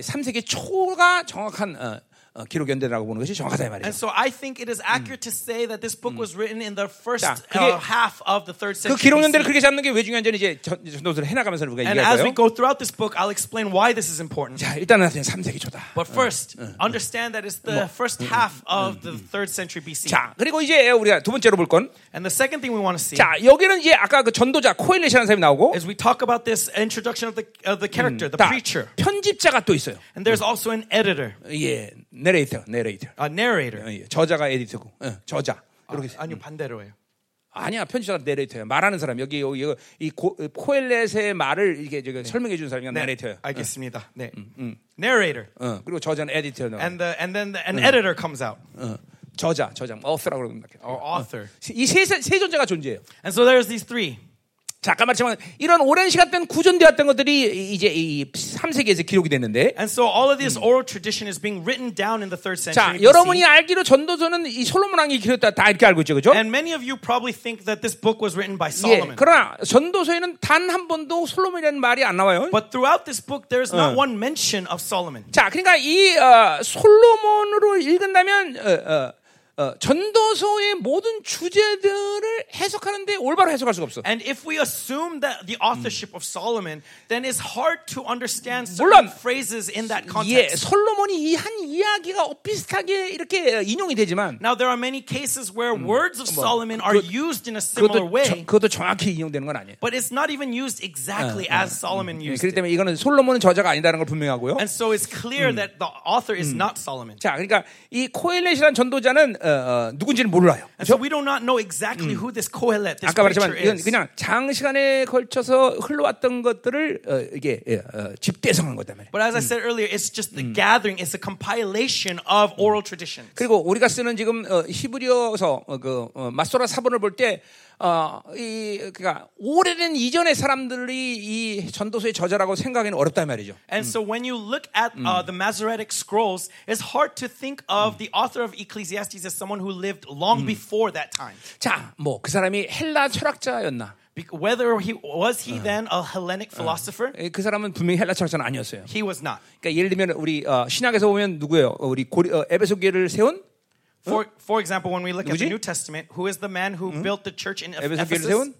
3세기 초가 정확한 어, 어, 기록 연대라고 보는 것이 정확하다 이 말이에요. And so I think it is accurate to say that this book was written in the first 자, uh, 그게- half of the third 그 century. 기록 연대를. 그렇게 잡는 게 왜 중요한지 이제 전- 전도서를 해나가면서 우리가 And 얘기할 as we 거예요. go throughout this book, I'll explain why this is important. 자, 일단은 3세기 초다. But first, understand that it's the first half of the third century BC. 자, 그리고 이제 우리가 두 번째로 볼 건, And the second thing we want to see 자, 여기는 이제 아까 그 전도자 코엘렛이라는 사람이 나오고, is we talk about this introduction of the of the character, the 다 preacher, 편집자가 또 있어요. and there's also an editor, 예, 내레이터, 내레이터. a narrator. 예, 저자가 에디터고, 예, 저자. 이렇게. 아니요 반대로예요. 아니야 편집자가 내레이터예요. 말하는 사람 여기 여기 이거 이 고, 코엘렛의 말을 이게 저기 설명해 주는 사람이 내레이터예요. 알겠습니다. 네. Narrator. 어, 그리고 저자는 에디터. And the and then the, an editor comes out. 어, 저자, 저장, author라고 그럽니다. Or author. 이세 세 존재가 존재해요. And so there's these three. 자, 아까 말했지만 이런 오랜 시간 동안 구전되었던 것들이 이제 이 3세기에서 기록이 됐는데 And so all of this oral tradition is being written down in the third 자, century. 여러분이. 알기로 전도서는 이 솔로몬 왕이 기록했다 다 이렇게 알고 있죠. 그죠? And many of you probably think that this book was written by 예. Solomon. 그러나 전도서에는 단 한 번도 솔로몬이라는 말이 안 나와요. But throughout this book, there's not one mention of Solomon. 자, 그러니까 이 어, 솔로몬으로 읽은다면 어, 어, 어, 전도서의 모든 주제들을 해석하는데 올바로 해석할 수가 없어. And if we assume that the authorship of Solomon, then it's hard to understand 물론, certain phrases in that 예, context. 솔로몬이 이 한 이야기가 비슷하게 이렇게 인용이 되지만 Now, there are many cases where words of Solomon are 그- used in a similar 그것도, way, 정, 그것도 정확히 인용되는 건 아니에요. but it's not even used exactly as Solomon 예, used 그렇기. 때문에 이거는 솔로몬은 저자가 아니다는 걸 분명히 하고요. And so it's clear that the author is not Solomon. 자, 그러니까 이 코엘렛이라는 전도자는 어, 어, 누군지는 몰라요. And so we do not know exactly who this Kohelet, this 아까 말했지만 이건 is. 그냥 장시간에 걸쳐서 흘러왔던 것들을 어, 이게 예, 어, 집대성한 거단 말이에요. But as I said earlier, it's just the gathering, it's a compilation of oral traditions. 그리고 우리가 쓰는 지금 어, 히브리어서 어, 그 어, 마소라 사본을 볼때 어, 이 그러니까 오래된 이전의 사람들이 이 전도서의 저자라고 생각하기는 어렵단 말이죠. And so when you look at uh, the Masoretic scrolls, it's hard to think of the author of Ecclesiastes as someone who lived long before that time. 자, 뭐 그 사람이 헬라 철학자였나? Whether he was he then a Hellenic philosopher, 예, 그 사람은 분명히 헬라 철학자는 아니었어요. he was not. 그러니까 예를 들면 우리 어, 신약에서 보면 누구예요? 어, 우리 고리, 어, 에베소 교회를 세운 For for example, when we look at 누구지? the New Testament, who is the man who built the church in 에베소 교회를 Ephesus? 세운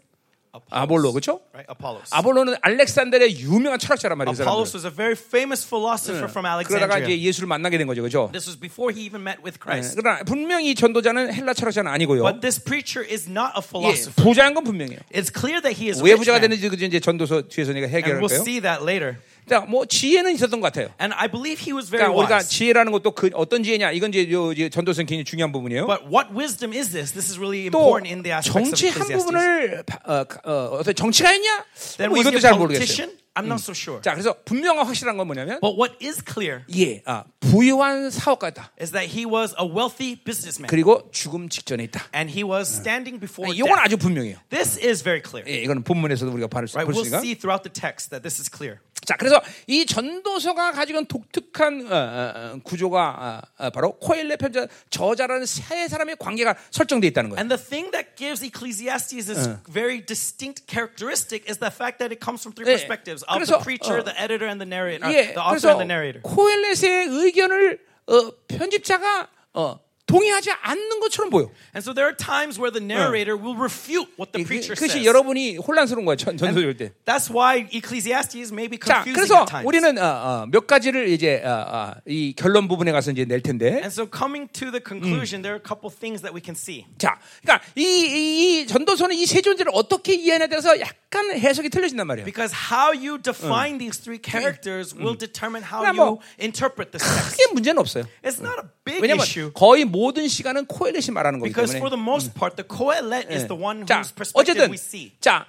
아볼로, 그렇죠? Right, Apollos. 아볼로는 알렉산더의 유명한 철학자란 말이에요. 그 사람은. Apollos was a very famous philosopher from 그러다가 이제 Alexandria. 예수를 만나게 된 거죠, 그렇죠? This was before he even met with 예, Christ. 그러나 분명히 전도자는 헬라 철학자는 아니고요. But this preacher is not a 예, philosopher. 부자인 건 분명해요. It's clear that he is a 왜 rich 부자가 man. 되는지 그저 이제 전도서 뒤에서 내가 And we'll 해결할까요? see that later. 자, 뭐 지혜는 있었던 것 같아요. And I believe he was very 그러니까 우리가 wise. 지혜라는 것도 그 어떤 지혜냐 이건 이제 요 이제 전도서는 굉장히 중요한 부분이에요. But what wisdom is this? This is really 또 important in the aspects of 정치 한 Ecclesiastes. 부분을 바- 어, 어, 어떤 정치가였냐? 뭐 이것도 잘 모르겠어요. I'm not so sure. 자, 그래서 분명하고 확실한 건 뭐냐면 But what is clear 예, 아, 부유한 사업가다. is that he was a wealthy businessman. 그리고 죽음 직전에 있다. And he was standing before 이건 death. 아주 분명해요. This is very clear. 예, 이거는 본문에서도 우리가 바를 수 Right? We'll 있으니까. see throughout the text that this is clear. 자, 그래서 이 전도서가 가지고 있는 독특한 어, 어, 어, 구조가 어, 어, 바로 코엘레 편자 저자라는 세 사람의 관계가 설정돼 있다는 거예요. And the thing that gives Ecclesiastes its very distinct characteristic is the fact that it comes from three 예, perspectives of 그래서, the preacher, 어, the editor, and the narrator, uh, 예, the author and the narrator. 코엘렛의 의견을 어, 편집자가 어, 동의하지 않는 것처럼 보여. And so there are times where the narrator will refute what the 이- preacher 그것이 says. 여러분이 혼란스러운 거예요. 전, 읽을 때. That's why Ecclesiastes may be 자, confusing 그래서 at times. 우리는 어, 어, 몇 가지를 이제 어, 어, 이 결론 부분에 가서 이제 낼 텐데. And so coming to the conclusion, there are a couple things that we can see. 자, 그러니까 이, 이, 이 전도서는 이 세 존재를 어떻게 이해하냐에 따라서 약간 해석이 틀려진단 말이에요. Because how you define these three characters will determine how 그러니까 you 뭐 interpret this text. 크게 문제는 없어요. It's not a big 왜냐면 issue 거의 모든 시간은 코엘렛이 말하는 거기 because 때문에. for the most part, the Kohelet is the one 자, whose perspective 어쨌든 we see. 자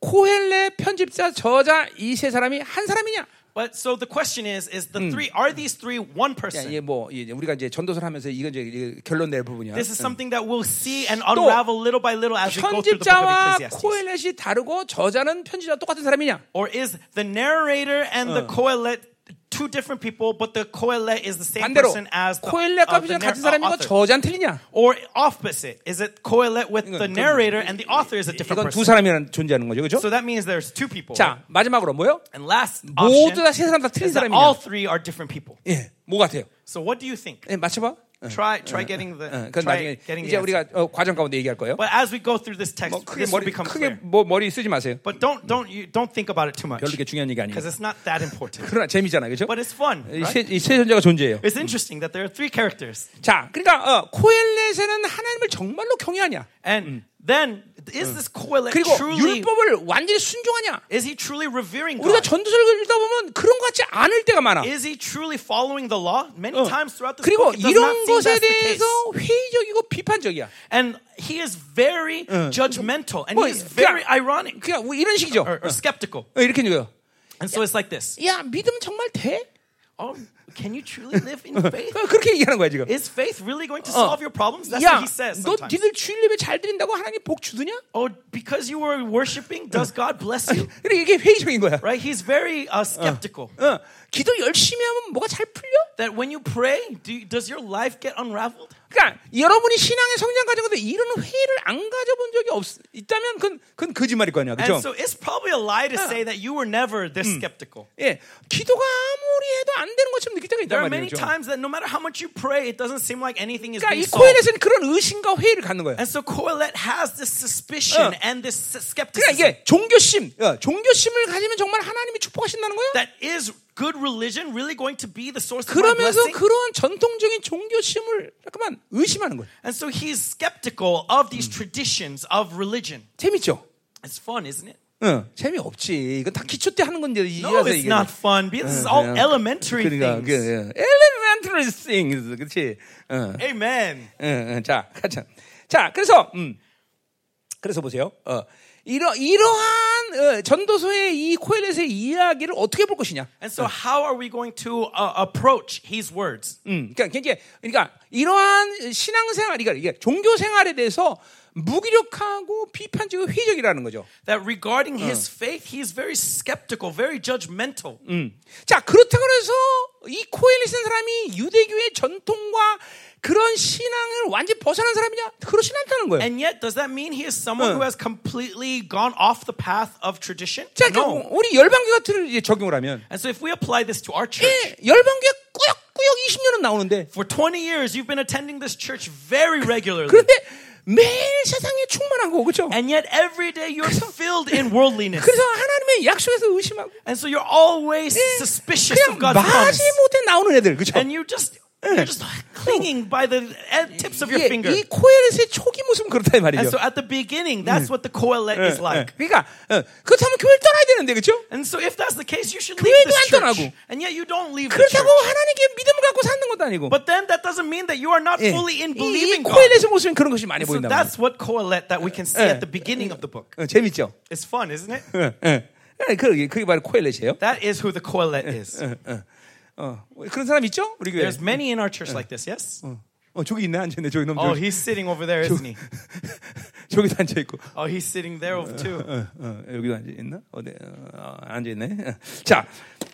코헬레 편집자 저자 이 세 사람이 한 사람이냐? But so the question is: Is the three are these three one 야, person? 이게 뭐 이제 우리가 이제 전도서를 하면서 이건 이제 결론 낼 부분이야. This is something that we'll see and unravel little by little as we go through the book of 편집자와 Ecclesiastes. 코엘렛이 다르고 저자는 편집자 똑같은 사람이냐? Or is the narrator and the Kohelet two different people, but the Kohelet is the same 반대로 person as the, 코엘렛과 uh, the 편집자 nar- 같은 uh, 사람이고 author? 저자는 틀리냐? Or opposite? Is it Kohelet with the 이건- narrator and the author is a different 이건 두 person? 사람이라는 존재하는 거죠, 그렇죠? So that means there's two people. 자 마지막으로 뭐요? And last 모두 option 다 세 사람 다 틀린 is that all 사람이냐? three are different people. 예, 뭐 같아요? So what do you think? 예, 맞춰봐. Try try getting the 어, 그건 try 나중에 getting 이제. 우리가 어, 과정 가운데 얘기할 거예요. But as we go through this text, 뭐 크게 this will 머리 become 크게 clear. 뭐 머리 쓰지 마세요. But don't don't you don't think about it too much 별로 그렇게 중요한 얘기 아니에요. because it's not that important. 그러나 재미잖아요, 그렇죠? But it's fun. Right? 이 세 존재가 존재해요. It's interesting that there are three characters. 자, 그러니까 어, 코엘렛에는 하나님을 정말로 경외하냐? And then, is this Kohelet 그리고 truly, 율법을 완전히 순종하냐? is he truly revering 우리가 God? 전도서를 읽다 보면 그런 것 같지 않을 때가 많아. Is he truly following the law? Many 어. times throughout this 그리고 book, it does not 이런 seem 것에 that's the case. 대해서 회의적이고 비판적이야. And he is very judgmental and 뭐, he is very 그냥- ironic 그냥 뭐 이런 식이죠. or, or skeptical. 어, 이렇게 얘기해요. And so it's like this. 야, 믿음 정말 돼? Oh, can you truly live in faith? 어, 그렇게 얘기하는 거야 지금. Is faith really going to solve your problems? That's 야, what he says 너 sometimes. 니들 주일 예배 잘 드린다고 하나님 복 주드냐? Oh, because you were worshiping, does God bless you? 그래 이게 회의적인 거야. Right? He's very uh, skeptical. 어, 기도 열심히 하면 뭐가 잘 풀려? That when you pray, do you, does your life get unraveled? 그러니까 여러분이 신앙의 성장 과정 가운데 이런 회의를 안 가져본 적이 없 있다면 그건 그건 거짓말일 거 아니야, And 그렇죠? so it's probably a lie to say that you were never this skeptical. 예, 기도가 아무리 해도 안 되는 것처럼 느낄 때가 There 있단 are many 말이죠. times that no matter how much you pray, it doesn't seem like anything is 그러니까 이 being solved. 코엘에서는 그런 의심과 회의를 갖는 거야. And so Kohelet has this suspicion 어. and this 그러니까 skepticism 이게 종교심, 어, 종교심을 가지면 정말 하나님이 축복하신다는 거야. that is good religion really going to be the source of my 그러면서 blessing? 그러한 전통적인 종교심을 잠깐만 의심하는 거야. And so he's skeptical of these traditions of religion. 재밌죠? It's fun, isn't it? 응, 재미없지. 이건 다 기초 때 하는 건데 No, 이래서 it's 이게. not fun because this is all 그냥- elementary 그러니까 things. 그, 예, elementary things, 그렇지? 응, Amen. 응, 응, 자, 가자. 자, 그래서 음, 그래서 보세요. 어, 이러 이러한 어, 전도서의 이 코엘렛의 이야기를 어떻게 볼 것이냐? And so, how are we going to uh, approach his words? 음, 그러니까 이게 그러니까 이러한 신앙생활, 그러니까 이게 종교 생활에 대해서 무기력하고 비판적이고 회의적이라는 거죠. That regarding his faith, he's very skeptical, very judgmental. 음. 자, 그렇다고 해서 이 코엘렛은 사람이 유대교의 전통과 그런 신앙을 완전히 벗어난 사람이냐? 그렇진 않다는 거예요. And yet, does that mean he is someone who has completely gone off the path of tradition? 자, 그러니까 No. 우리 열방교 같은 이제 적용을 하면 And so, if we apply this to our church, 예, 열방교에 꾸역꾸역 20년은 나오는데 for 20 years, you've been attending this church very regularly. 그런데 매일 세상에 충만하고 그렇죠? And yet, every day you're filled in worldliness. 그래서 하나님의 약속에서 의심하고 And so, you're always suspicious of 그냥 God's promise. 마지 못해 나오는 애들 그렇죠? And you just, just clinging by the end tips of your 예, finger. 이 코엘렛의 초기 모습은 그렇다 이 And 말이죠. so, at the beginning, that's what the Kohelet is 예, like. 그러니까 어, 그렇다면 교회를 떠나야 되는데 그렇죠? And so, if that's the case, you should leave 교회도 this 안 church. 떠나고. And yet, you don't leave the 그렇다고 church. 하나님께 믿음을 갖고 사는 것도 아니고 But then that doesn't mean that you are not 예, fully in 이, 이 believing God. 코엘렛의 모습은 그런 것이 많이 So 보인다. that's what Kohelet that we can see 예. at the beginning of the book. 어, 재밌죠? It's fun, isn't it? 예, 예. 예, 그게, 그게 바로 코엘렛이에요. That is who the Kohelet is. 어, 그런 사람 있죠? 우리 교회. There's many in our church like this, yes? 어, 저기 있네 앉아있네 저기 놈 Oh, he's sitting over there, isn't he? 저기도 앉아 있고. Oh, he's sitting there over too. 어, 어, 여기도 앉아 있나? 어디 어, 앉아 있네. 자,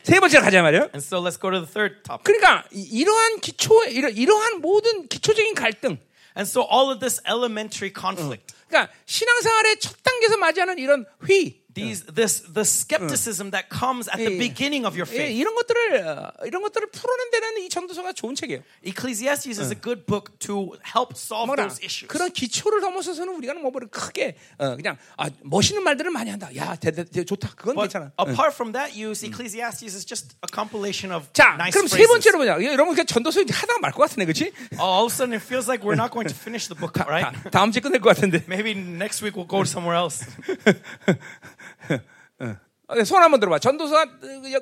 세 번째 가자 말이요. And so let's go to the third topic. 그러니까 이- 이러한 기초 이러, 이러한 모든 기초적인 갈등. And so all of this elementary conflict, 그러니까 신앙생활의 첫 단계에서 맞이하는 이런 회의. these this the skepticism that comes at the 예, beginning of your 예, faith. 이런 것들을 어, 이런 것들을 풀어낸 데는 이 전도서가 좋은 책이에요. Ecclesiastes is a good book to help solve 뭐라 those issues. 그런 기초를 넘어서서는 우리가 뭐 뭐를 크게 어, 그냥 아, 멋있는 말들을 많이 한다. 야, 대, 대, 대, 좋다. 그건 But 괜찮아. apart from that use, Ecclesiastes is just a compilation of 자, nice 그럼 세 phrases. 번째로 보자. 여러분 그 전도서 이제 하다가 말 것 같으네, 그렇지? Oh, all of a sudden it feels like we're not going to finish the book, right? 다음 주에 끝낼 것 같은데. Maybe next week we'll go somewhere else. 어, 손 한번 들어봐. 전도서 어,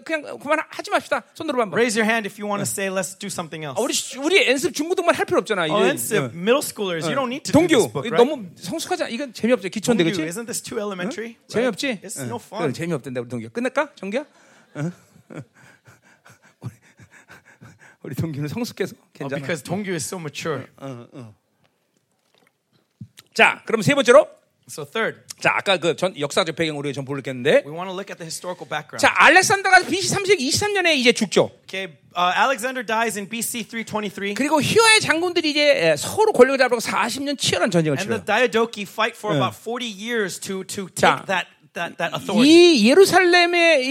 그냥 그만 하지 맙시다. 손 들어봐 한번. Raise your hand if you want to say, let's do something else. 아, 우리 우리 연습 중고등만 할 필요 없잖아. Oh, 어. middle schoolers, you don't need to do 동규 this book, right? 너무 성숙하지 않아. 이건 재미없죠. 기초인데 동규, 그렇지? isn't this too elementary? right? 재미없지? It's 어. no fun. 재미없던데 우리 동규. 끝낼까? 정규야? 어? 우리, 동규는 성숙해서 Oh, 괜찮아. because Dongyu is so mature. 자, 그럼 세 번째로 So third, 자, 아까 그 전 역사적 배경 우리가 좀 볼겠는데 we want to look at the historical background. 자, 알렉산더가 BC 3세기 23년에 이제 죽죠. Okay, uh, Alexander dies in BC 323, 그리고 휘하의 장군들이 이제 서로 권력을 잡으려고 40년 치열한 전쟁을 and the 치러요. Diadochi fight for about 40 years to to 자. take that that, that authority. 이 예루살렘의 이,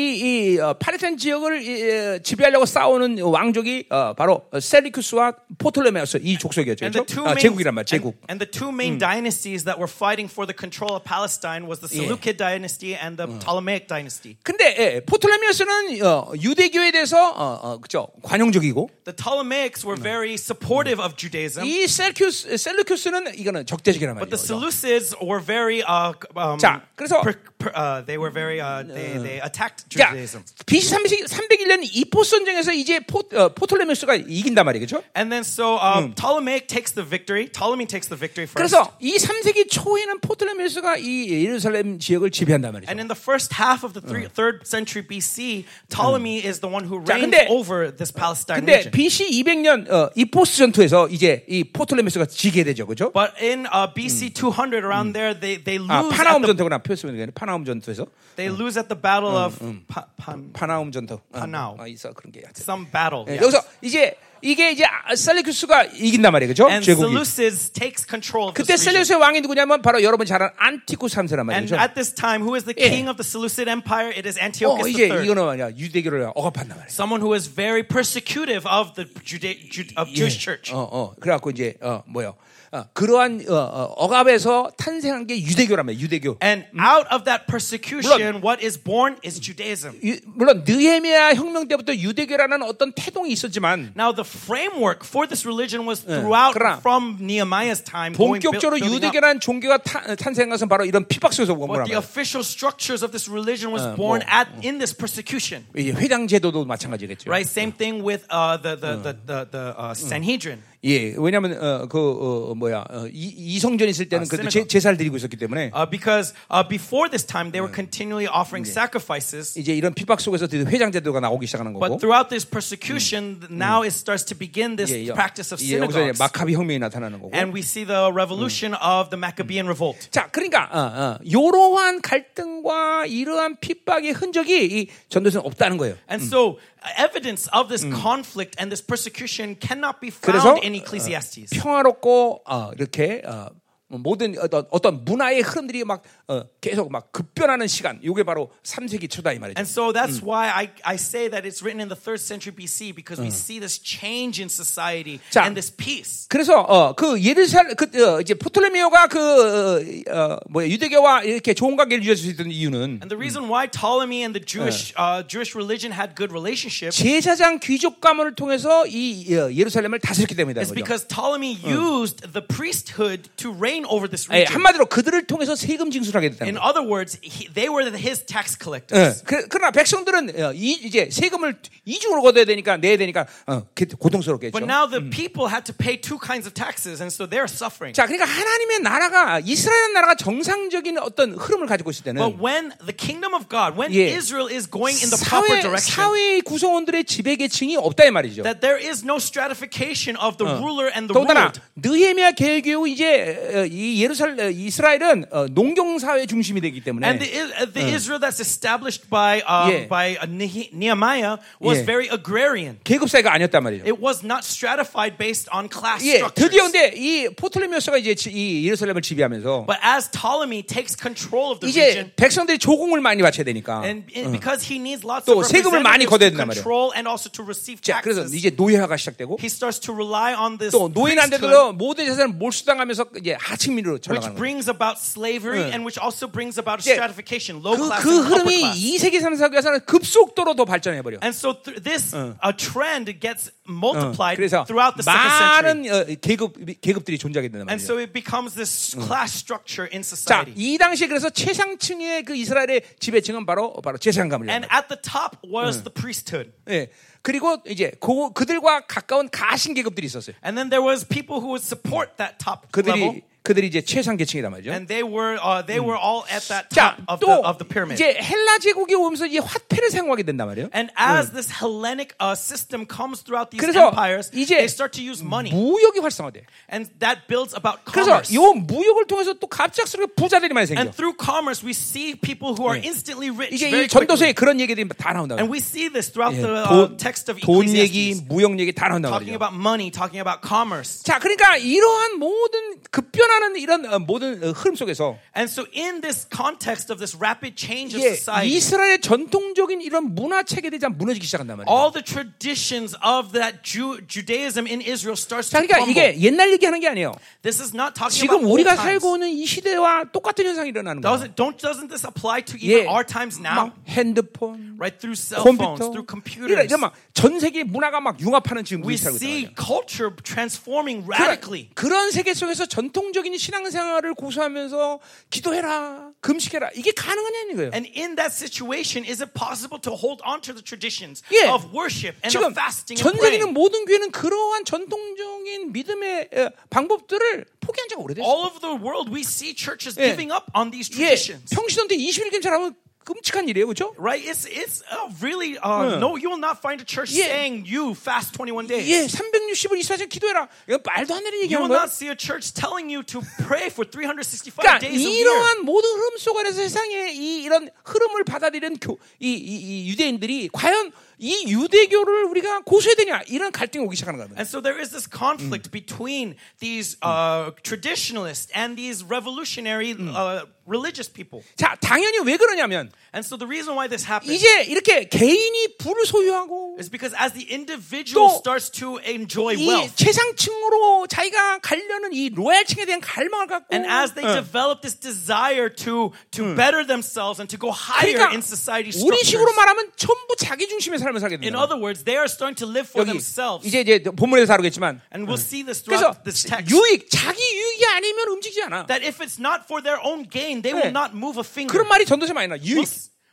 이 어, 팔레스타인 지역을 이, 에, 지배하려고 싸우는 왕족이 어, 바로 셀리쿠스와 포톨레메우스 이 족속이었죠. And the 그렇죠? two 아, main, 제국이란 말, and, 제국. and the two main dynasties that were fighting for the control of Palestine was the. Seleucid dynasty and the Ptolemaic dynasty. 근데 예, 포톨레미우스는 어, 유대교에 대해서 어, 어, 그죠 관용적이고 The Ptolemaics were very supportive of Judaism, 이 셀큐스 셀루큐스는 이거는 적대적이란 but 말이에요. the? Seleucids were very uh, um, 자, 그래서- per, per, uh, they were very uh, they, they attacked 자, Judaism. BC 301년 이포스 전쟁에서 이제 포, 어, 포톨레미우스가 이긴단 말이죠. And then so uh, Ptolemaic takes the victory. Ptolemy takes the victory first. 그래서 이 3세기 초에는 포톨레미우스가 이 예루살렘 지역을 지배한단 말이죠. And in the first half of the three, third century BC, Ptolemy is the one who 자, reigns 근데- over this Palestine 근데 region. BC 200년 어, 이포스 전투에서 이제 이 포톨레미우스가 지게 되죠, 그죠? But in uh, BC 200, around there, they, they lose 아, at 파나움 the, 전투구나 표시면 파나움 전투에서 they lose at the battle of Pa- Pan, 파나움 전투. 어, 파나움. 어, 있어 그런 게. some battle. 예. 여기서 이제 이게 이제 아, 셀레큐스가 이긴단 말이에요, 그죠? And 제국이. Seleucids takes control of this 그때. 셀레우스의 왕이 누구냐면 바로 여러분 잘 아는 안티쿠스 3세란 And 말이죠. at this time, who is the 예. king of the Seleucid Empire? It is 어, Antiochus 이제 III. 이거는 뭐냐 유대교를 억압한단 말이에요. Someone who is very persecutive of the Juda- Ju- of Jewish church. 어, 어, 그래갖고 이제 어, 뭐요? 어, 그러한 어, 어, 억압에서 탄생한 게 말이에요. 유대교. And out of that persecution, what is born is Judaism. 유- 물론 느헤미야 혁명 때부터 유대교라는 어떤 태동이 있었지만 Now, the framework for this religion was throughout 그러나 from Nehemiah's time. 본격적으로. 유대교라는 종교가 타- 탄생한 것은 바로 이런 핍박 속에서 온 But 거란 the official structures of this religion was 뭐, born at in this persecution. 회당 제도도 마찬가지겠죠. Right? Same thing with uh, the the the the, the uh, Sanhedrin. 예, 왜냐하면 어, 그 어, 뭐야 어, 이, 이성전 있을 때는 아, 그래도. 제, 제사를 드리고 있었기 때문에 Uh, because uh, before this time, they were continually offering sacrifices. 이제 이런 핍박 속에서 회장 제도가 나오기 시작하는 거고. But throughout this persecution, now it starts to begin this 예, 예. practice of 이제 여기서 이제 synagogues. 마카비 혁명이 나타나는 거고. And we see the revolution of the Maccabean revolt. 자, 그러니까 어, 어, 이러한 갈등과 이러한 핍박의 흔적이 이 전도서는 없다는 거예요. And so, evidence of this conflict and this persecution cannot be 그래서 found in Ecclesiastes. 평화롭고 어, 이렇게 어, 모든 어떤, 어떤 문화의 흐름들이 막 어, 계속 막 급변하는 시간. 이게 바로 3세기 초다 이 말이죠. And so that's why I, I say that it's written in the third century BC because we see this change in society 자, and this peace. 그래서 어, 그 예루살 그 어, 이제 포톨레미오가 그 어, 어, 뭐야 유대교와 이렇게 좋은 관계를 유지할 수 있던 이유는 And the reason why Ptolemy and the Jewish uh, Jewish religion had good relationship 제사장 귀족 가문을 통해서 이 어, 예루살렘을 다스렸기 때문이다. 거죠. because Ptolemy used the priesthood to reign over this 예, region. 한마디로 그들을 통해서 세금 징수하게 됐다는 In 거예요. other words, he, they were his tax 예, collectors. 그, 그러나 백성들은 어, 이, 이제 세금을 이중으로 걷어야 되니까 내야 되니까 어, 그- 고통스럽겠죠. But now the people had to pay two kinds of taxes, and so they're suffering. 자, 그러니까 하나님의 나라가 이스라엘 나라가 정상적인 어떤 흐름을 가지고 있을 때는 But when the kingdom of God, when 예. Israel is going in the proper 사회 direction, 사회의 구성원들의 지배 계층이 없다 이 말이죠. that there is no stratification of the ruler and the 더군다나 ruled. 느헤미야 계획 이후 이제 어, 이 예루살 어, 이스라엘은 어, 농경 사회 중심이 되기 때문에 And the, uh, the Israel that's established by uh, 예. by uh, Nehe- Nehemiah was 예. very agrarian. 계급 사회가 아니었단 말이죠. It was not stratified based on class 예, structures. 드디어 근데 이 포톨레미오스가 이제 지- 이 예루살렘을 지배하면서 But as Ptolemy takes control of the 이제 region, 백성들이 조공을 많이 바쳐야 되니까. and because he needs lots 또 of 세금을 많이 걷어야 된단 말이에요. control and also to receive 자, 그래서 이제 노예화가 시작되고 he starts to rely on this 또 priesthood, 노인한테도 모든 재산을 몰수당하면서 이제 하층민으로 which 전락하는 거예요. brings about slavery 응. and which also brings about 이제 stratification, low 그, class 그 and upper 흐름이 class. 2세기 3세기에서는 급속도로 더 발전해 버려. And so th- this a trend gets multiplied 그래서 throughout the second century. 많은 어, 계급 계급들이 존재하게 된단 And 말이에요. so it becomes this class structure in 자, society. 이 당시에 그래서 최상층의 그 이스라엘의 지배층은 바로 바로 제사장감을 And at the top was the priesthood. 예. 그리고 이제 그 그들과 가까운 가신 계급들이 있었어요. And then there was people who would support that top level. 그들이 그들이 이제 최상 계층이란 말이죠. And they were uh, they were all at that 자, top of 또 the of the pyramid. 이제 헬라 제국이 오면서 이제 화폐를 사용하게 된단 말이에요. And as this Hellenic uh, system comes throughout these 그래서 empires, 이제 they start to use money, 무역이 활성화돼. and that builds about 그래서 commerce. 요 무역을 통해서 또 갑작스럽게 부자들이 많이 생겨. And through commerce, we see people who are instantly rich 이게 very 이 전도서에 quickly. 그런 얘기들이 다 나온다. And we see this throughout 예, the uh, 돈, text context of 돈 얘기, 무역 얘기 다 나온단 talking about money, talking about commerce. 자, 그러니까 이러한 모든 급변하는 이런 어, 모든 어, 흐름 속에서 And so, in this context of this rapid change of society, 이스라엘의 전통적인 이런 문화 체계들이 다 무너지기 시작한단 말이에요. all the traditions of that Jew, Judaism in Israel starts 자, to 그러니까 crumble. 이게 옛날 얘기하는 게 아니에요. This is not talking 지금 about 우리가. 살고 있는 이 시대와 똑같은 현상이 일어나는 거예요. Doesn't, don't, doesn't this apply to even our times now? 막 핸드폰, Right through cell phones, 컴퓨터, through 이런 computers. 이런 막전 세계 문화가 막 융합하는 지금 우리 살고 있잖아요. culture transforming radically. 그런 세계 속에서 전통적인 신앙생활을 고수하면서 기도해라, 금식해라 이게 가능하냐는 거예요. And in that situation, is it possible to hold on to the traditions 예. of worship and 지금 of fasting 전 and 세계 있는 praying? 모든 교회는 그러한 전통적인 믿음의 어, 방법들을 포기한 지가 오래됐어요. All over the world, we see churches 예. giving up on these 예, traditions. 평시도 때 21개월 잘하면 끔찍한 일이에요, 그렇죠? Right? It's it's uh, really uh, 예. no. You will not find a church 예. saying you fast 21 days. 예, 360을 24시간 기도해라. 이건 말도 안 되는 You 얘기하는 will 거예요. not see a church telling you to pray for 365 그러니까 days a year. 이러한 모든 흐름 속안에서 세상의 이 이런 흐름을 받아들이는 교, 이, 이, 이 유대인들이 과연 이 유대교를 우리가 고수해야 되냐 이런 갈등이 오기 시작하는 거예요. And so there is this conflict between these uh, traditionalists and these revolutionary uh, religious people. 자, 당연히 왜 그러냐면 And so the reason why this happens 이제 이렇게 개인이 부를 소유하고 is because as the individual 또 starts to enjoy 이 wealth, 최상층으로 자기가 가려는 이 로얄층에 대한 갈망을 갖고 and as they 어. develop this desire to to better themselves and to go higher 그러니까 in society 우리 식으로 structures. 말하면 전부 자기 중심의 삶을 살게 In 된다. other words, they are starting to live for 여기 themselves. 이제 이제 본문에서 다루겠지만 And we'll see this 그래서 throughout this text. 유익 자기 유익이 아니면 움직이지 않아. That if it's not for their own gain, they 네. will not move a finger. 그런 말이 전도서 많이 나. 유익.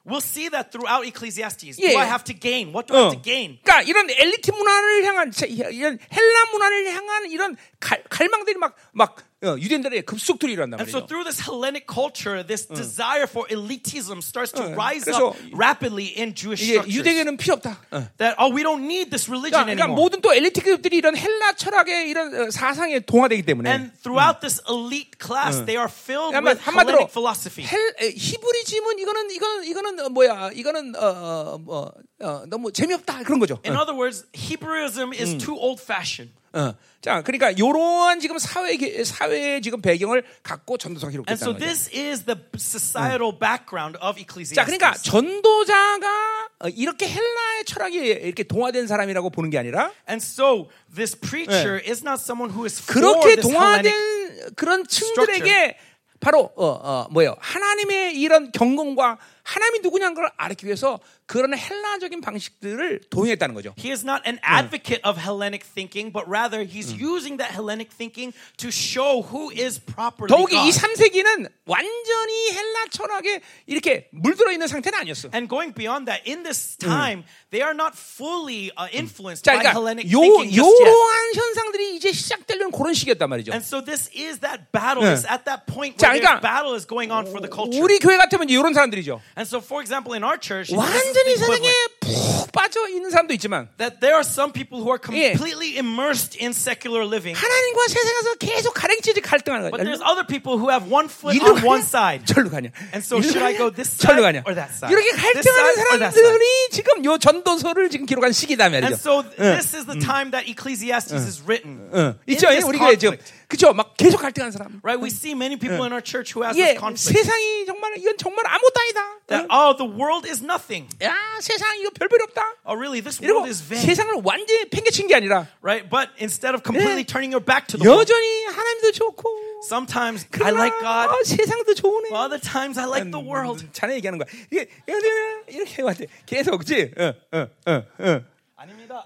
we'll see that throughout Ecclesiastes. 예. Do I have to gain? What do I 어. have to gain? 그러니까 이런 엘리트 문화를 향한 자, 이런 헬라 문화를 향한 이런 갈, 갈망들이 막막 어, 유대인들의 급속도로 일어난단 And so 말이죠. through this Hellenic culture, this desire for elitism starts to 어, rise 그래서 up rapidly in Jewish 이게 structures. 유대교는 필요 없다. 어. That oh, we don't need this religion 그러니까, 그러니까 anymore. 모든 또 엘리트 급들이 이런 헬라 철학의 이런 어, 사상에 동화되기 때문에 And throughout this elite class, they are filled 그러니까 with 한마디로 Hellenic philosophy. 헬, 에, 히브리즘은 이거는 이거는 이거는 어, 뭐야? 이거는 어, 어, 뭐, 어, 너무 재미없다 그런 거죠. In other words, Hebrewism is too old-fashioned. 어. 자, 그러니까 이러한 지금 사회 사회의 지금 배경을 갖고 전도서가 And so 기록됐다는 거죠. this is the societal background of Ecclesiastes. 자, 그러니까 전도자가 어, 이렇게 헬라의 철학이 이렇게 동화된 사람이라고 보는 게 아니라 And so this preacher is not someone who is for 그렇게. 동화된 그런 층들에게 바로 어, 어, 뭐예요? 하나님의 이런 경건과 하나님이 누구냐는 걸 알기 위해서 그런 헬라적인 방식들을 도용했다는 거죠. He is not an advocate of Hellenic thinking, but rather he's using that Hellenic thinking to show who is properly 더욱이 이 God. 3세기는 완전히 헬라 철학에 이렇게 물들어 있는 상태는 아니었어. And going beyond that, in this time, they are not fully uh, influenced 자, by 그러니까 Hellenic 요 thinking just yet. 요러한 현상들이 이제 시작되려는 그런 시기였단 말이죠. And so this is that battle. 네. It's at that point 자, where 그러니까 this battle is going on for the culture. 우리 교회 같으면 이런 사람들이죠. And so, for example, in our church, this is 완전히 the 세상에 equivalent. 푹 빠져 있는 사람도 있지만 that there are some people who are 예. completely immersed in secular living. 하나님과 세상에서 계속 가랭치지 갈등하는 But 거예요. there's other people who have one foot 이리로 on one 가냐? side. 절로 가냐? And so 이리로 should I 가냐? go this 절로 side 가냐? or that side? 이렇게 This 갈등하는 side or that 사람들이 지금 요 전도서를 지금 기록한 시기다 말이죠. And so this is the time that Ecclesiastes is written. 응. In 있죠? this 우리 교회 지금 conflict. 그죠? 막 계속 갈등하는 사람. Right? We see many people in our church who has 예, this conflict. 세상이 정말 이건 정말 아무것도 아니다. That 응? oh, the world is nothing. 야, 세상 이거 별별 없다. Oh, really? This world is vain. 세상을 완전히 팽개친 게 아니라 Right? But instead of completely 예. turning your back to the world, 여전히 하나님도 좋고 sometimes I like God. 어, 세상도 좋으네. Other times I like the world. 자네 얘기하는 거야. 이게 이렇게 이렇게. 계속 그지? 어, 어, 어, 어.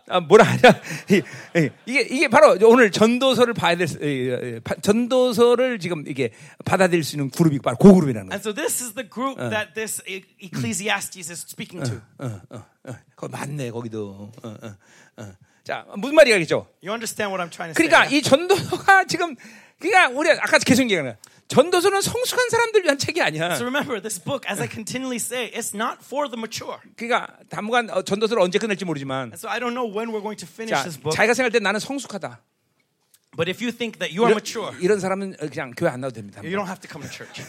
아, 뭐라 하냐? 이- 이게 이게 바로 오늘 전도서를 봐야 될 전도서를 지금 이게 받아들일 수 있는 그룹이 바로 그 그룹이라는 거야. And so this is the group that this E- Ecclesiastes is speaking to. 어, 어, 어. 거기 맞네 거기도. 어, 어, 어. 자 무슨 말이겠죠? You understand what I'm trying to 그러니까 say? 이 전도서가 지금 그러니까 우리 아까 계속 얘기하는. 전도서는 성숙한 사람들 위한 책이 아니야. So remember, this book, as I continually say, it's not for the mature. 그러니까 당분간 어, 전도서를 언제 끝낼지 모르지만 And so I don't know when we're going to finish 자, this book. 자기가 생각할 때 나는 성숙하다. But if you think that you are 이런, mature, 이런 사람은 그냥 교회 안 나와도 됩니다. you don't have to come to church.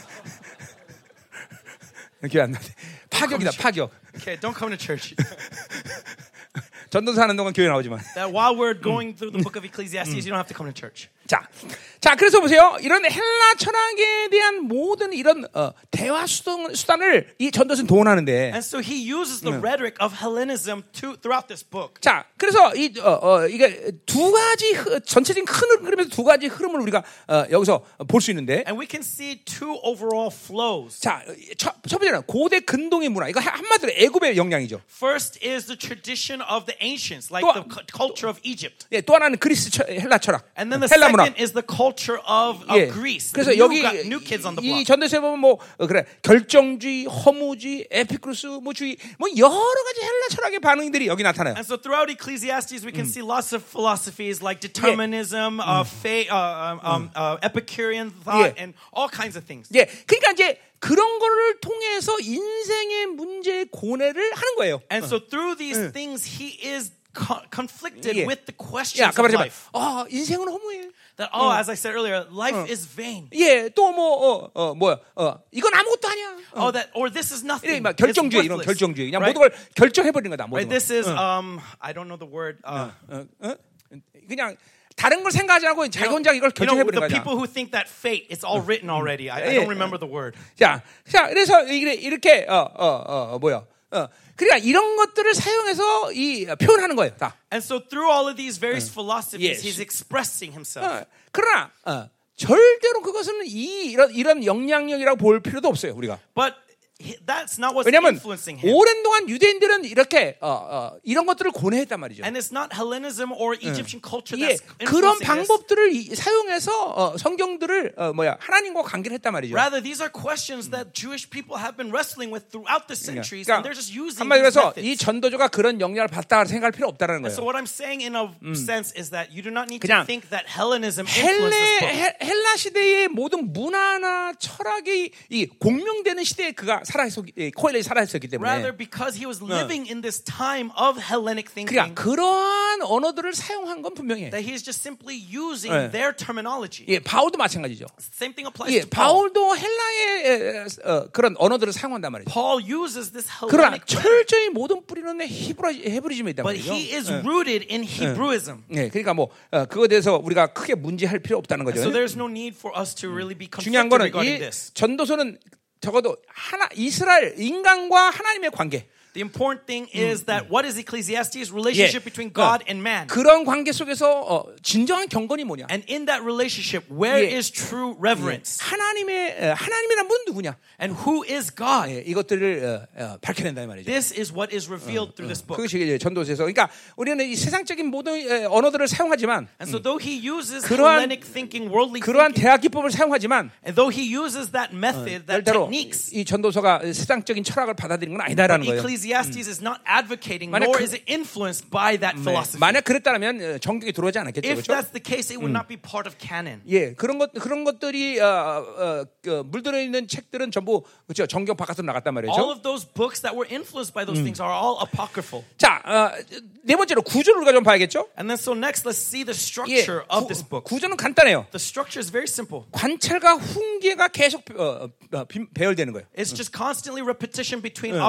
교회 안 나와도 돼. 파격이다, 파격. Okay, don't come to church. 전도사 하는 동안 교회 나오지만. that while we're going through the book of Ecclesiastes, you don't have to come to church. 자, 자, 그래서 보세요. 이런 헬라 철학에 대한 모든 이런 어, 대화 수단, 수단을 이 전도서는 동원하는데. And so he uses the rhetoric of Hellenism to, throughout this book. 자, 그래서 이 어, 어, 이게 두 가지 흐- 전체적인 큰 흐름에서 두 가지 흐름을 우리가 어, 여기서 볼 수 있는데. And we can see two overall flows. 자, 첫, 첫 번째는 고대 근동의 문화. 이거 한마디로 애굽의 영향이죠. First is the tradition of the ancients, like 또- the cu- culture of Egypt. 예, 또 하나는 그리스 철, 헬라 철학. And then the 헬라 문화. Second is the culture of, of 예. Greece. 그래서 여기 gu- new kids on the 이. 전도서에 보면 뭐 어, 그래 결정주의, 허무주의, 에피크루스 뭐 주의 뭐 여러 가지 헬라 철학의 반응들이 여기 나타나요. And so throughout Ecclesiastes, we can see lots of philosophies like determinism, uh, fa- uh, um, um, uh, Epicurean thought, Yeah. and all kinds of things. 예, 그러니까 이제 그런 거를 통해서 인생의 문제의 고뇌를 하는 거예요. And so through these things, he is co- conflicted Yeah. with the 예, questions 아까 of life. 아 인생은 허무해. That oh, as I said earlier, life is vain. 예, 또뭐 어, 어, 뭐야, 어, 이건 아무것도 아니야. 어. Oh, that or this is nothing. 막 결정주의 이런. 결정주의 그냥? 모든 걸 결정해 버리는 거다. 모든 Right, 걸. This is um, I don't know the word. Uh, 어, 어? 그냥 다른 걸 생각하지 않고 자기 혼자 이걸 결정해 the 거야. people who think that fate it's all written already. I, I don't remember the word. 자, 자, 그래서 이게 이렇게 어, 어, 어, 뭐야? 어, 그러니까 이런 것들을 사용해서 이 표현하는 거예요. 다. And so through all of these various philosophies, he's expressing himself. 어, 그러나 어, 절대로 그것은 이 이런 이런 영향력이라고 볼 필요도 없어요. 우리가. But that's not what's 왜냐하면 influencing him. 오랜 동안 유대인들은 이렇게 어, 어, 이런 것들을 고뇌했단 말이죠. And it's not Hellenism or Egyptian culture 예, that's 그런 influencing this. 방법들을 이- 사용해서 어, 성경들을 어, 뭐야 하나님과 관계를 했단 말이죠. Rather, these are questions that Jewish people have been wrestling with throughout the centuries, and 그러니까 they're just using 한마디로 해서 이. 전도조가 그런 영향을 받다 생각할 필요 없다는 So 거예요. what I'm saying in a sense is that you do not need to think that Hellenism 헬레 헬라 시대의 모든 문화나 철학이 이 공명되는 시대에 그가 살아있었기 코엘렛이 살아있었기 Rather, 때문에 because he was living in this time of Hellenic 그러니까 thinking, 그러한 언어들을 사용한 건 분명해. that he is just simply using 네. their terminology. 예, 바울도 마찬가지죠. Same thing applies 예, to Paul. 바울도 헬라의 에, 어, 그런 언어들을 사용한단 말이죠. Paul uses this 그러나 Hellenic rhetoric, 철저히 모든 뿌리는 히브라 헤브리즘에 있단 but 말이죠. he is rooted in Hebrewism. 예, 그러니까 뭐 어, 그거에 대해서 우리가 크게 문제할 필요 없다는 거죠. So there's no need for us to really be 중요한 거는 regarding 이 this. 전도서는 적어도 하나 이스라엘 인간과 하나님의 관계 The important thing is that what is Ecclesiastes' relationship between God and man? 그런 관계 속에서 어, 진정한 경건이 뭐냐? And in that relationship, where 예. is true reverence? 하나님의 어, 하나님이란 분 누구냐? And who is God? 예, 이것들을 어, 어, 밝혀낸다 이 말이죠. This is what is revealed through this book. 그것이 이제 전도서에서 그러니까 우리는 이 세상적인 모든 에, 언어들을 사용하지만 And so, though he uses 그러한- Hellenic thinking, worldly 그러한 thinking, 대학 기법을 사용하지만 and though he uses that method, that 절대로 techniques, 이 전도서가 세상적인 철학을 받아들이는 건 아니다라는 거예요. Ecclesiastes is not advocating, 만약 nor 그- is it influenced by that 네. philosophy. 만약 그랬다면 어, 정경에 들어오지 않았겠죠, If 그렇죠? that's the case, it would not be part of canon. 예, 그런 것 그런 것들이 어, 어, 그 물들어 있는 책들은 전부 그렇죠 정경 바깥으로 나갔단 All 말이죠. of those books that were influenced by those things are all apocryphal. 자, 어, 네 번째로 구조를 우리가 좀 봐야겠죠. And then, so next, let's see the 예, structure of this book. 구조는 간단해요. The structure is very simple. 관찰과 훈계가 계속 어, 어, 비- 배열되는 거예요. It's just constantly repetition between Yeah.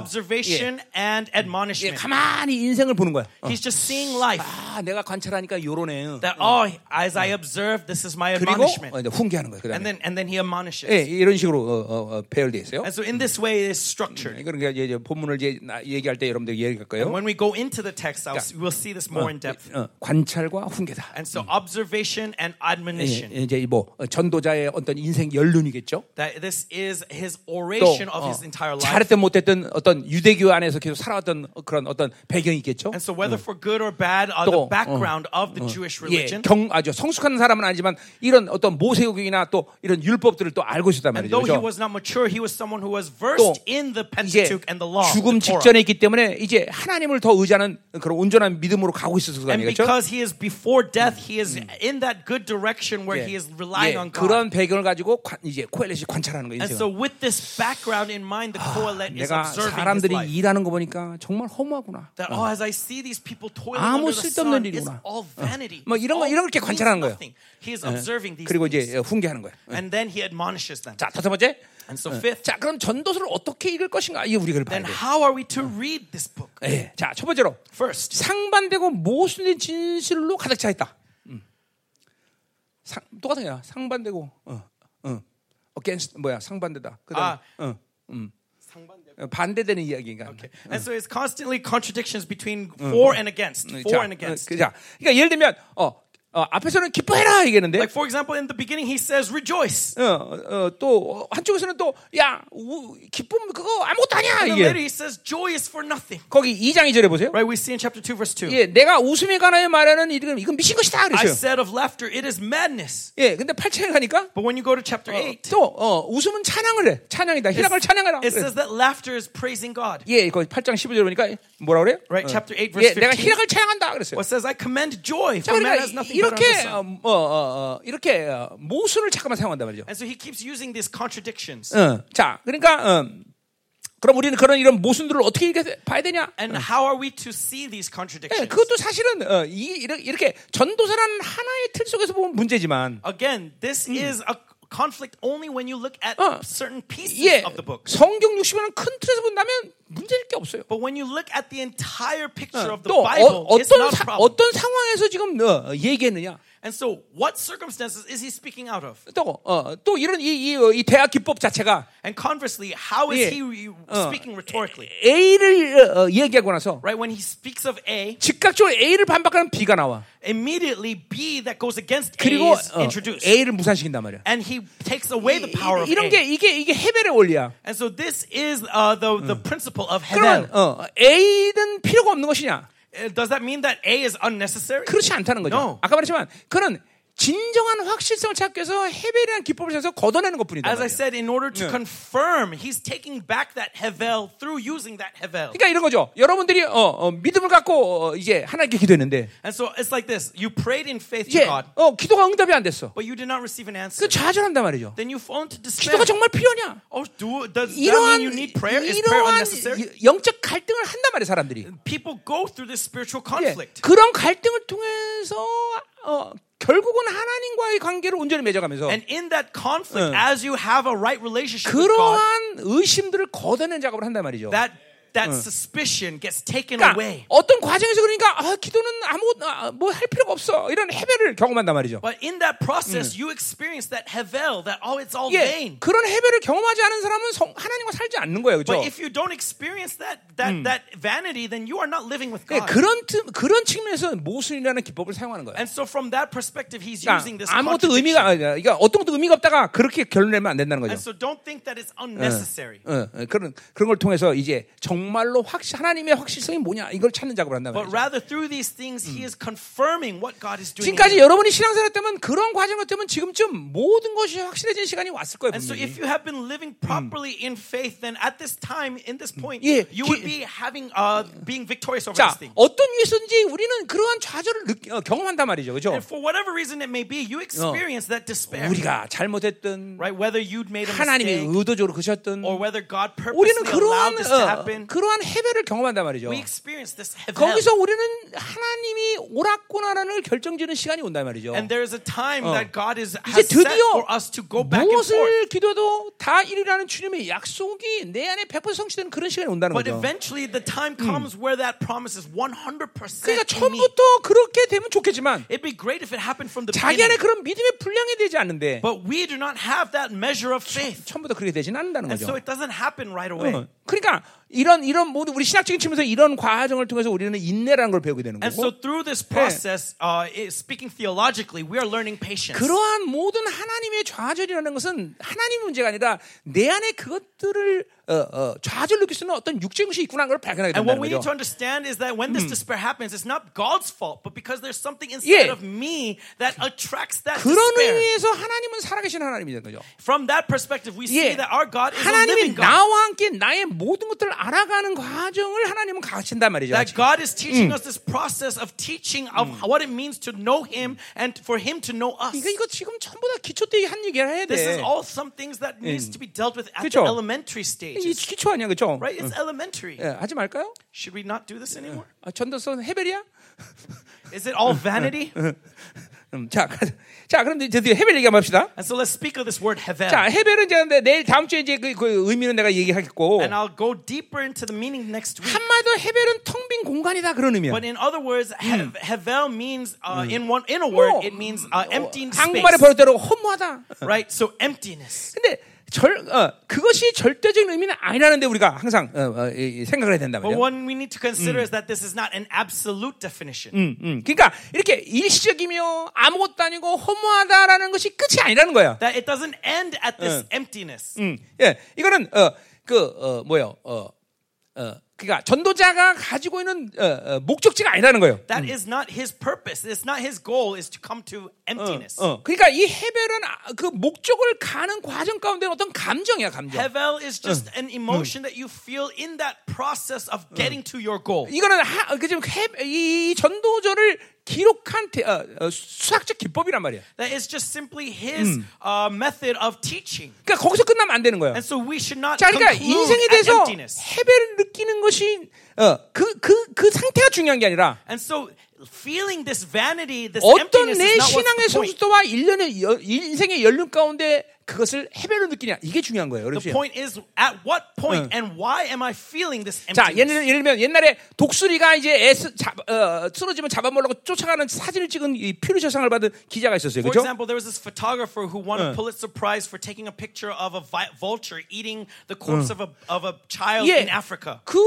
Observation and 예, admonishment. 가만히 인생을 보는 거야. 어. He's just seeing life. 아, 내가 관찰하니까 요러네. That oh, as I observe, this is my 그리고 admonishment. 어, 이제 훈계하는. And 그다음에 then and then he admonishes. 예, 이런 식으로 어, 어, 어, 배열돼 있어요. And so in this way, it is structured. 그러니까 이제 본문을 이제 나- 얘기할 때 여러분들 얘기할 거예요. When we go into the text, I'll, we'll see this more in depth. 어, 관찰과 훈계다. And so observation and admonition. 예, 이제 뭐 어, 전도자의 어떤 인생 연륜이겠죠. That this is his 또 oration of 어, his entire life. 잘했든 못했든 어떤 유대교 안에 서 계속 살아왔던 그런 어떤 배경이 있겠죠. And so whether for good or bad, uh, 또, the background of the Jewish 예, religion. 경 아주 성숙한 사람은 아니지만 이런 어떤 모세오경이나 또 이런 율법들을 또 알고 있었단 And 말이죠. though he 그렇죠? was not mature, he was someone who was 또 versed in the Pentateuch and the law. 죽음. 직전에 있기 때문에 이제 하나님을 더 의지하는 그런 온전한 믿음으로 가고 있었을 거 And 아니겠죠? because he is before death, he is in that good direction where he is relying 예, on God. 그런 배경을 가지고 관- 이제 코엘렛이 관찰하는 거예요. And so with this background in mind, the Kohelet is 내가 observing his 사람들이 life. 일하는 거 보니까 정말 허무하구나. That oh, as I see these people toiling 아무 쓸데없는 일이구나. all vanity. 뭐 이런 거- 이런 means 관찰하는 거예요. He is observing these 그리고. 이제 훈계하는 거예요. And then he admonishes them. 자, 다섯 번째. And so fifth, 자, 그럼 전도서를 어떻게 읽을 것인가? 이게 우리가 봐야 then 돼. how are we to read this book? 예. 자, 첫 번째로 First, 상반되고 모순된 진실로 가득 차 있다. 음. 상, 똑같은 거야. 상반되고 어, 어. against 뭐야? 상반되다. 그다음 아. 어, 음. 어, 반대되는 이야기가. and so it's constantly contradictions between for and against, for and against. 그, 자, 그러니까 예를 들면 어, 어, 앞에서는 기뻐해라 얘기했는데 Like for example, in the beginning, he says rejoice. 어, 어, 또 한쪽에서는 또야 기쁨 그거 아무것도 아니야 then later 이게 he says joy is for nothing. 거기 2장 2절에 보세요. Right? We see in chapter 2, verse 2. 예, 내가 웃음에 관하여 말하는 이건 이건 미친 것이다 I 그랬어요. said of laughter, it is madness. 예, 근데 8장에 가니까 But when you go to chapter 8, 또 어, 웃음은 찬양을 해. 찬양이다. 희락을 찬양하라. it says that laughter is praising God. 예, 거기 8장 15절 보니까 뭐라 그래요? Right? Chapter 8, 예, verse 내가 15. 희락을 찬양한다 그랬어요. What says, I commend joy, 자, for man has 그러니까 nothing 이렇게 어. 어, 어, 어, 이렇게 어, 모순을 잠깐만 사용한단 말이죠. And so he keeps using these contradictions. 어, 자, 그러니까 어, 그럼 우리는 그런 이런 모순들을 어떻게 봐야 되냐? And how are we to see these 예, contradictions? 그것도 사실은 어, 이, 이렇게, 이렇게 전도사라는 하나의 틀 속에서 보면 문제지만 Again, this is a conflict only when you look at 어, certain pieces 예, of the book. 성경 60권은 큰 틀에서 본다면 문제될 게 없어요. But when you look at the entire picture of the 또 Bible, 어, it's 어떤 not a 사, problem. 어떤 상황에서 지금 어, 얘기했느냐? And so, what circumstances is he speaking out of? 또, 어, 또 이런 이, 이, 어, 이 대화 기법 자체가 And conversely, how is 예. he re- 어, speaking rhetorically? A를 어, 어, 얘기하고 나서 Right? When he speaks of A, 즉각적으로 A를 반박하는 B가 나와. immediately B that goes against A 그리고 is 어, introduced. A를 무산시킨단 말이야. And he takes away the power of 이, 런 A. 게 이게 이게 헤벨의 원리야. And so this is uh, the, the principle of 그러면 Hevel. 어, A는 필요가 없는 것이냐? Uh, Does that mean that A is unnecessary? 그렇지 않다는 거죠. No. 아까 말했지만 그는 진정한 확실성을 찾기 위해서 헤벨이라는 기법을 찾아서 걷어내는 것뿐이다. As I said, in order to confirm, he's taking back that Hevel through using that Hevel. 그러니까 이런 거죠. 여러분들이 어, 어, 믿음을 갖고 어, 이제 하나님께 기도했는데 And so it's like this you prayed in faith to 이제 God, 어, 기도가 응답이 안 됐어. but you did not receive an 그 answer. 좌절한단 말이죠. Then you fall into despair. 기도가 정말 필요하냐? Oh, do, does that 이러한 mean you need prayer? Is prayer unnecessary? 이- 영적 갈등을 한단 말이에요, 사람들이. People go through this spiritual 예, conflict. 그런 갈등을 통해서 어, 결국은 하나님과의 관계를 온전히 맺어가면서 And in that conflict, 응. as you have a right relationship with God, 그러한 의심들을 걷어내는 작업을 한단 말이죠. that that suspicion gets taken 그러니까 away. 어떤 과정에서 그러니까 아, 기도는 아무 뭐할 필요가 없어 이런 해배를 경험한단 말이죠. But in that process, you experience that hevel, that oh, it's all 예, vain. 그런 해배를 경험하지 않은 사람은 성, 하나님과 살지 않는 거예요, 그렇죠? But if you don't experience that that that vanity, then you are not living with 예, God. 그런 틈- 그런 측면에서 모순이라는 기법을 사용하는 거예요. And so from that perspective, he's 그러니까 using this 아무것도. 의미가 그러니까 어떤 것도 의미가 없다가 그렇게 결론 내면 안 된다는 거죠. And so don't think that it's unnecessary. 어, 어, 그런 그런 걸 통해서 이제 정 말로 확 하나님의 확실성이 뭐냐 이걸 찾는 작업을 But 말이죠. rather through these things, he is confirming what God is doing. in 지금까지. 여러분이 신앙생활 때면 그런 과정을 때면 지금쯤 모든 것이 확실해진 시간이 왔을 거예요. And so if you have been living properly in faith, then at this time, in this point, 예, you 기- would be having uh being victorious over 자, this thing. 어떤 위에서인지 우리는 그러한 좌절을 느끼, 어, 경험한단 말이죠. 그죠? And for whatever reason it may be, you experience that despair. 우리가 잘못했든 Right? Whether you'd made a 하나님이 mistake 의도적으로 그셨든 or whether God 우리는 purposely 그러한 allowed this to 어, happen, 그러한 해배를 경험한단 말이죠. we experience this heaven. 거기서 우리는 하나님이 옳았구나라는 결정지는 시간이 온단 말이죠. And there is a time 어. that God is, 이제 드디어 for us to go back and forth. 무엇을 기도도 다 이루라는 주님의 약속이 내 안에 100% 성취되는 그런 시간이 온다는 But 거죠. eventually the time comes where that promise is 100% 그러니까. 처음부터 그렇게 되면 좋겠지만 It'd be great if it happened from the 자기 안에. 그런 믿음의 분량이 되지 않는데 But we do not have that measure of faith. 처음부터 그렇게 되지는 않는다는 And 거죠. so it doesn't happen right away. 어, 그러니까 이런 이런 모든 우리 신학적인 측면에서 이런 과정을 통해서 우리는 인내라는 걸 배우게 되는 And so 거고 through this process, uh, it- speaking theologically, we are learning patience. 그러한 모든 하나님의 좌절이라는 것은 하나님 문제가 아니라 내 안에 그것들을 좌절 느낄 수 있는 어떤 육적인 것이 있구나 걸 발견하게 And 된다는 what we need 거죠. to understand is that when this despair happens, it's not God's fault, but because there's something 예. inside of me that attracts that 그런 despair. 의미에서 하나님은 살아계신 하나님이 된 거죠. From that perspective, we 예. see that our God is a 하나님이 living God. 나와 함께 나의 모든 것들을 알아가는 과정을 하나님은 가르친단 말이죠. That God is teaching us this process of teaching of what it means to know Him and for Him to know us. 이거 이거 지금 전부 다 기초 때 한 얘기를 해야 This is 돼. all some things that needs to be dealt with at 그쵸? the elementary 이 stages. 기초 아니야, 그렇죠? Right? It's elementary. 예, 하지 말까요? Should we not do this anymore? 아, 전도서 헤벨이야? Is it all vanity? 음, 자, 자, 그럼 이제 드디어 헤벨 얘기 한번 합시다. And so let's speak of this word hevel. 자, 헤벨은 이제 근데 내일 다음 주에 이제 그, 그 의미는 내가 얘기하겠고 And I'll go deeper into the meaning next week. 한마디로 헤벨은 텅 빈 공간이다 그런 의미야. But in other words, he- hevel means, uh, in one in a word, 뭐, it means uh, empty 한국말에 space, 번역대로 허무하다. right? So emptiness. 근데 절, 어, 그것이 절대적인 의미는 아니라는데 우리가 항상 어, 어, 생각을 해야 된다 But 말이야. what we need to consider is that this is not an absolute definition. 음, 음. 그러니까 이렇게 일시적이며 아무것도 아니고 허무하다라는 것이 끝이 아니라는 거야. That it doesn't end at this emptiness. 음, 예, 이거는 어, 그 어, 뭐요, 어, 어, 그러니까 전도자가 가지고 있는 어, 어, 목적지가 아니라는 거예요. That is not his purpose. It's not his goal is to come to emptiness. 어, 그러니까 이 아, 그 목적을 가는 과정 가운데 어떤 감정이야, 감정. Hevel is just an emotion that you feel in that process of getting to your goal. 이거는 하, 그 지금 해, 이 전도저를 기록한 대, 어, 어, 수학적 기법이란 말이야. That is just simply his uh, method of teaching. 그러니까 거기서 끝나면 안 되는 거야. And so we should not 자, 그러니까 인생에 대해서. 해배를 느끼는 것이 어, 그, 그, 그 상태가 중요한 게 아니라 And so feeling this vanity, this 어떤 emptiness 내 신앙의 the point. 성숙도와 일련의 여- 인생의 연륜 가운데 그것을 해배로 느끼냐 이게 중요한 거예요. The 그렇죠? point is at what point and why am I feeling this 자, 예를, emptiness? 예를 들면 옛날에 독수리가 이제 애 쓰, 잡, 어, 쓰러지면 잡아먹으려고 쫓아가는 사진을 찍은 이 퓨리처상을 받은 기자가 있었어요. For 그렇죠? example, there was this photographer who won a Pulitzer Prize for taking a picture of a vi- vulture eating the corpse of a of a child 예, in Africa. 그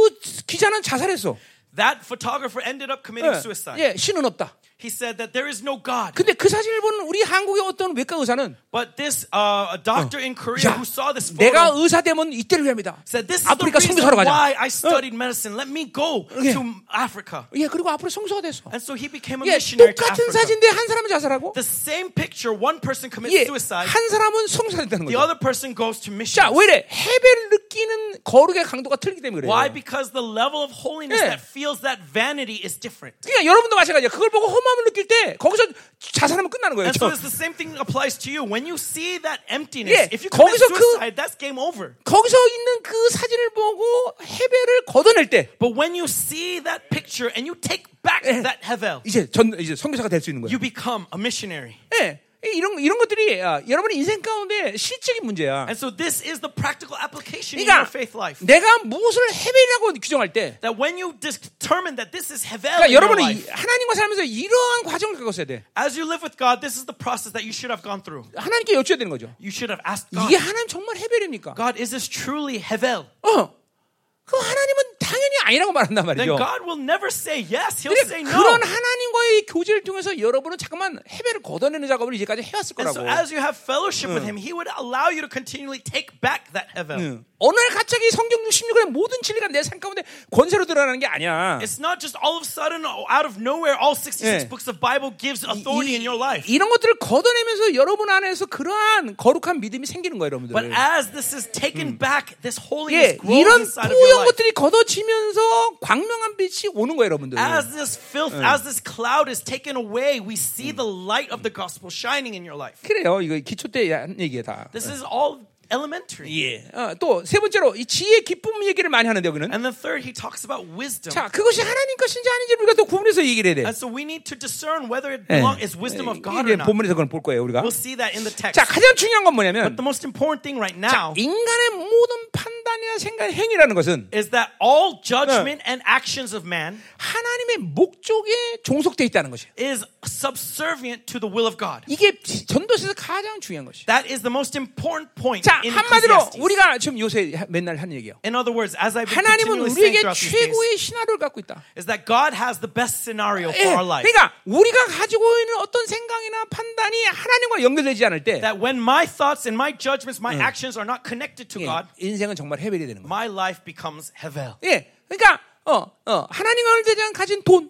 기자는 자살했어. That photographer ended up committing 예, suicide. 예, 신은 없다. He said that there is no God. 근데 그 사진을 보는 우리 한국의 어떤 외과 의사는 But this uh, a doctor in Korea 야, who saw this 내가 photo 의사 되면 이때를 위함이다. said, "This is the 아프리카 reason 성교사로 가자. why I studied medicine. Let me go 예. to Africa." 예, 그리고 앞으로 성소가 됐어. And so he became a 예, missionary to 똑같은 Africa. 사진인데 한 사람은 자살하고, The same picture, one person commits 예, suicide, 한 사람은 성소가 됐다는 the 거죠. other person goes to 자, mission. 왜 이래? 해배를 느끼는 거룩의 강도가 틀리기 때문에 그래요. Why? Because the level of holiness 예. that feels that vanity is different. 그러니까 여러분도 마찬가지야. 그걸 보고 허무 함을 느낄 때 거기서 자살하면 끝나는 거예요. And so the same thing applies to you. When you see that emptiness, 예, if you commit 거기서 그- suicide, that's game over. 거기서 있는 그 사진을 보고 해배를 걷어낼 때 But when you see that picture and you take back 예. that hevel, 이제 전 이제 선교사가 될 수 있는 거예요. you become a missionary. 예. 이런 이런 것들이 아, 여러분의 인생 가운데 실적인 문제야. And so this is the practical application in your 그러니까 faith life. 내가 무엇을 해배라고 규정할 때 That when you determine that this is hevel 그러니까 여러분은 이- 하나님과 살면서 이러한 과정을 겪었어야 돼. as you live with God, this is the process that you should have gone through. 하나님께 여쭤야 되는 거죠. You should have asked God, 이게 하나님 정말 해별입니까? God, is this truly hevel? 어. 그 하나님은 당연히 아니라고 말한단 말이죠. God will never say yes. He'll say no. 그런 하나님과의 교제를 통해서 여러분은 잠깐만 해배를 걷어내는 작업을 이제까지 해왔을 And 거라고. so as you have fellowship with Him, He would allow you to continually take back that hevel. 어느 날 갑자기 성경 66권의 모든 진리가 내 삶 가운데 권세로 드러나는 게 아니야. It's not just all of a sudden, out of nowhere, all 66 예. books of Bible gives authority in your life. 이런 것들을 걷어내면서 여러분 안에서 그러한 거룩한 믿음이 생기는 거예요, 여러분들. But as this is taken back, this 예, holiness grows 이런 inside of your 뿌연 life. 것들이 걷어지 면서 광명한 빛이 오는 거예요, 여러분들. As this filth, as this cloud is taken away, we see the light of the gospel shining in your life. 그래요. 이거 기초 때 한 얘기야 다. This is all elementary. 예. 어, 또세 번째로 이 지혜 기쁨 얘기를 많이 하는데 여기는. And then third, he talks about wisdom. 자, 그것이 하나님 것인지 아닌지 우리가 또 구분해서 얘기를 해야 돼. And so we need to discern whether it 예. belong, is wisdom of God 이제 or not. 본문에서 그걸 볼 거예요, 우리가. We'll see that in the text. 자, 가장 중요한 건 뭐냐면 But the most important thing right 자, now 인간의 모든 판단이나 생각, 행위라는 것은 is that all judgment and actions of man 하나님의 목적에 종속돼 있다는 것이에요. is subservient to the will of God. 이게 전도서에서 가장 중요한 것이에요. That is the most important point 자, 한마디로. 우리가 지금 요새 맨날 하는 얘기예요. In other words, as I've been 하나님은 우리에게 최고의 신화를 갖고 있다. is that God has the best scenario for 예, our life. 그러니까 우리가 가지고 있는 어떤 생각이나 판단이 하나님과 연결되지 않을 때 That when my thoughts and my judgments, my actions are not connected to 예, God, 인생은 정말 해벨이 되는 거예요. my life becomes hevel. 예, 그러니까 어, 어, 하나님과 연결되지 가진 돈,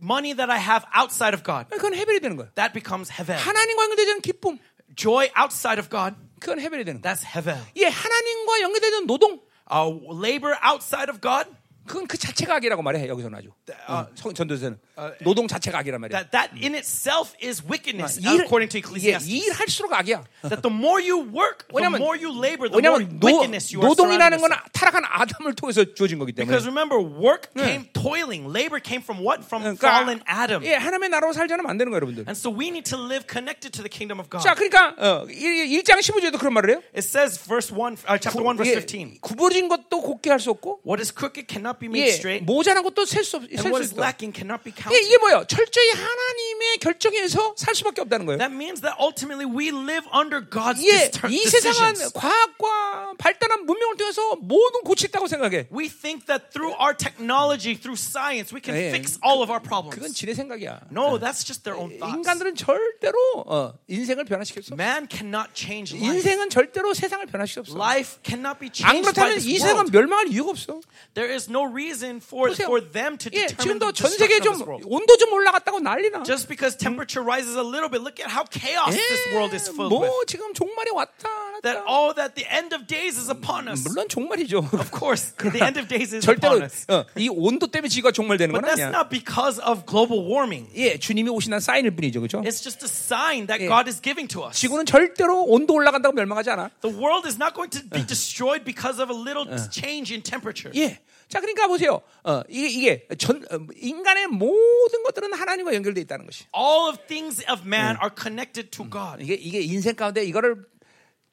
Money that I have outside of God, 그건 해벨이 되는 거예요. that becomes hevel. 하나님과 연결되지 않은 기쁨, Joy outside of God, 그건 해벨이 되는 거예요. that's hevel. 예, 하나님과 연결되는 노동, Uh, labor outside of God, 그건 그 자체가 악이라고 말해 여기서는 아주 어, 성- 전도서는 노동 자체가 악이란 말이야. that that in itself is wickedness, 일, according to 예, Ecclesiastes. 일할수록 악이야. That the more you work, the 왜냐면- more you labor, the more 왜냐하면 노, wickedness you are surrounded 노동이라는 건 with. 타락한 아담을 통해서 주어진 거기 때문에. Because remember, work came toiling. Labor came from what? From 그러니까 fallen Adam. 예, 하나님의 나라로 살자는 안 되는 거예요, 여러분들. And so we need to live connected to the kingdom of God. 자, 그러니까 어, 1장 15절에도 그런 말을 해요. It says, verse one, uh, chapter one, verse 이게 fifteen. 구부러진 것도 곱게 할 수 없고, What is crooked cannot be made 예, straight, 모자란 것도 셀수 and what 셀수 is 있다. lacking cannot be 예, counted. 이게 뭐예요? 철저히 하나님의 결정에서 살 수밖에 없다는 거예요. That means that ultimately we live under God's 예, 이 세상은. 과학과 발달한 문명을 통해서 모든 고치다고 생각해. We think that through our technology, through science, we can 예, fix all of our 그건 problems. 지네 생각이야. No, that's just their own thoughts. 인간들은 절대로 어, 인생을 변화시킬 수 없어. Man cannot change life. 인생은 절대로 세상을 변화시킬 수 없어. Life cannot be 안 changed by 그렇다면 이 세상은. 멸망할 이유가 없어. There is no reason for, for them to 예, determine 지금도 the 전 세계 좀 world. 온도 좀 올라갔다고 난리나. Just because temperature rises a little bit, look at how chaos this world is 예, filled with. 뭐 지금 종말이 왔다. That 갔다. all that the end of days is upon us. 물론 종말이죠. Of course, the end of days is 절대로 upon us. 어, 이 온도 때문에 지구가 종말되는 건 But that's 아니야. not because of global warming. 예, 주님이 오신다는 사인일 뿐이죠, 그렇죠? It's just a sign that 예. God is giving to us. 지구는 절대로 온도 올라간다고 멸망하지 않아. The world is not going to be destroyed because of a little change in temperature. 예. 자, 그러니까 보세요. 어, 이게, 이게 전, 어, 인간의 모든 것들은 하나님과 연결되어 있다는 것이. All of things of man are connected to God. 이게, 이게 인생 가운데 이거를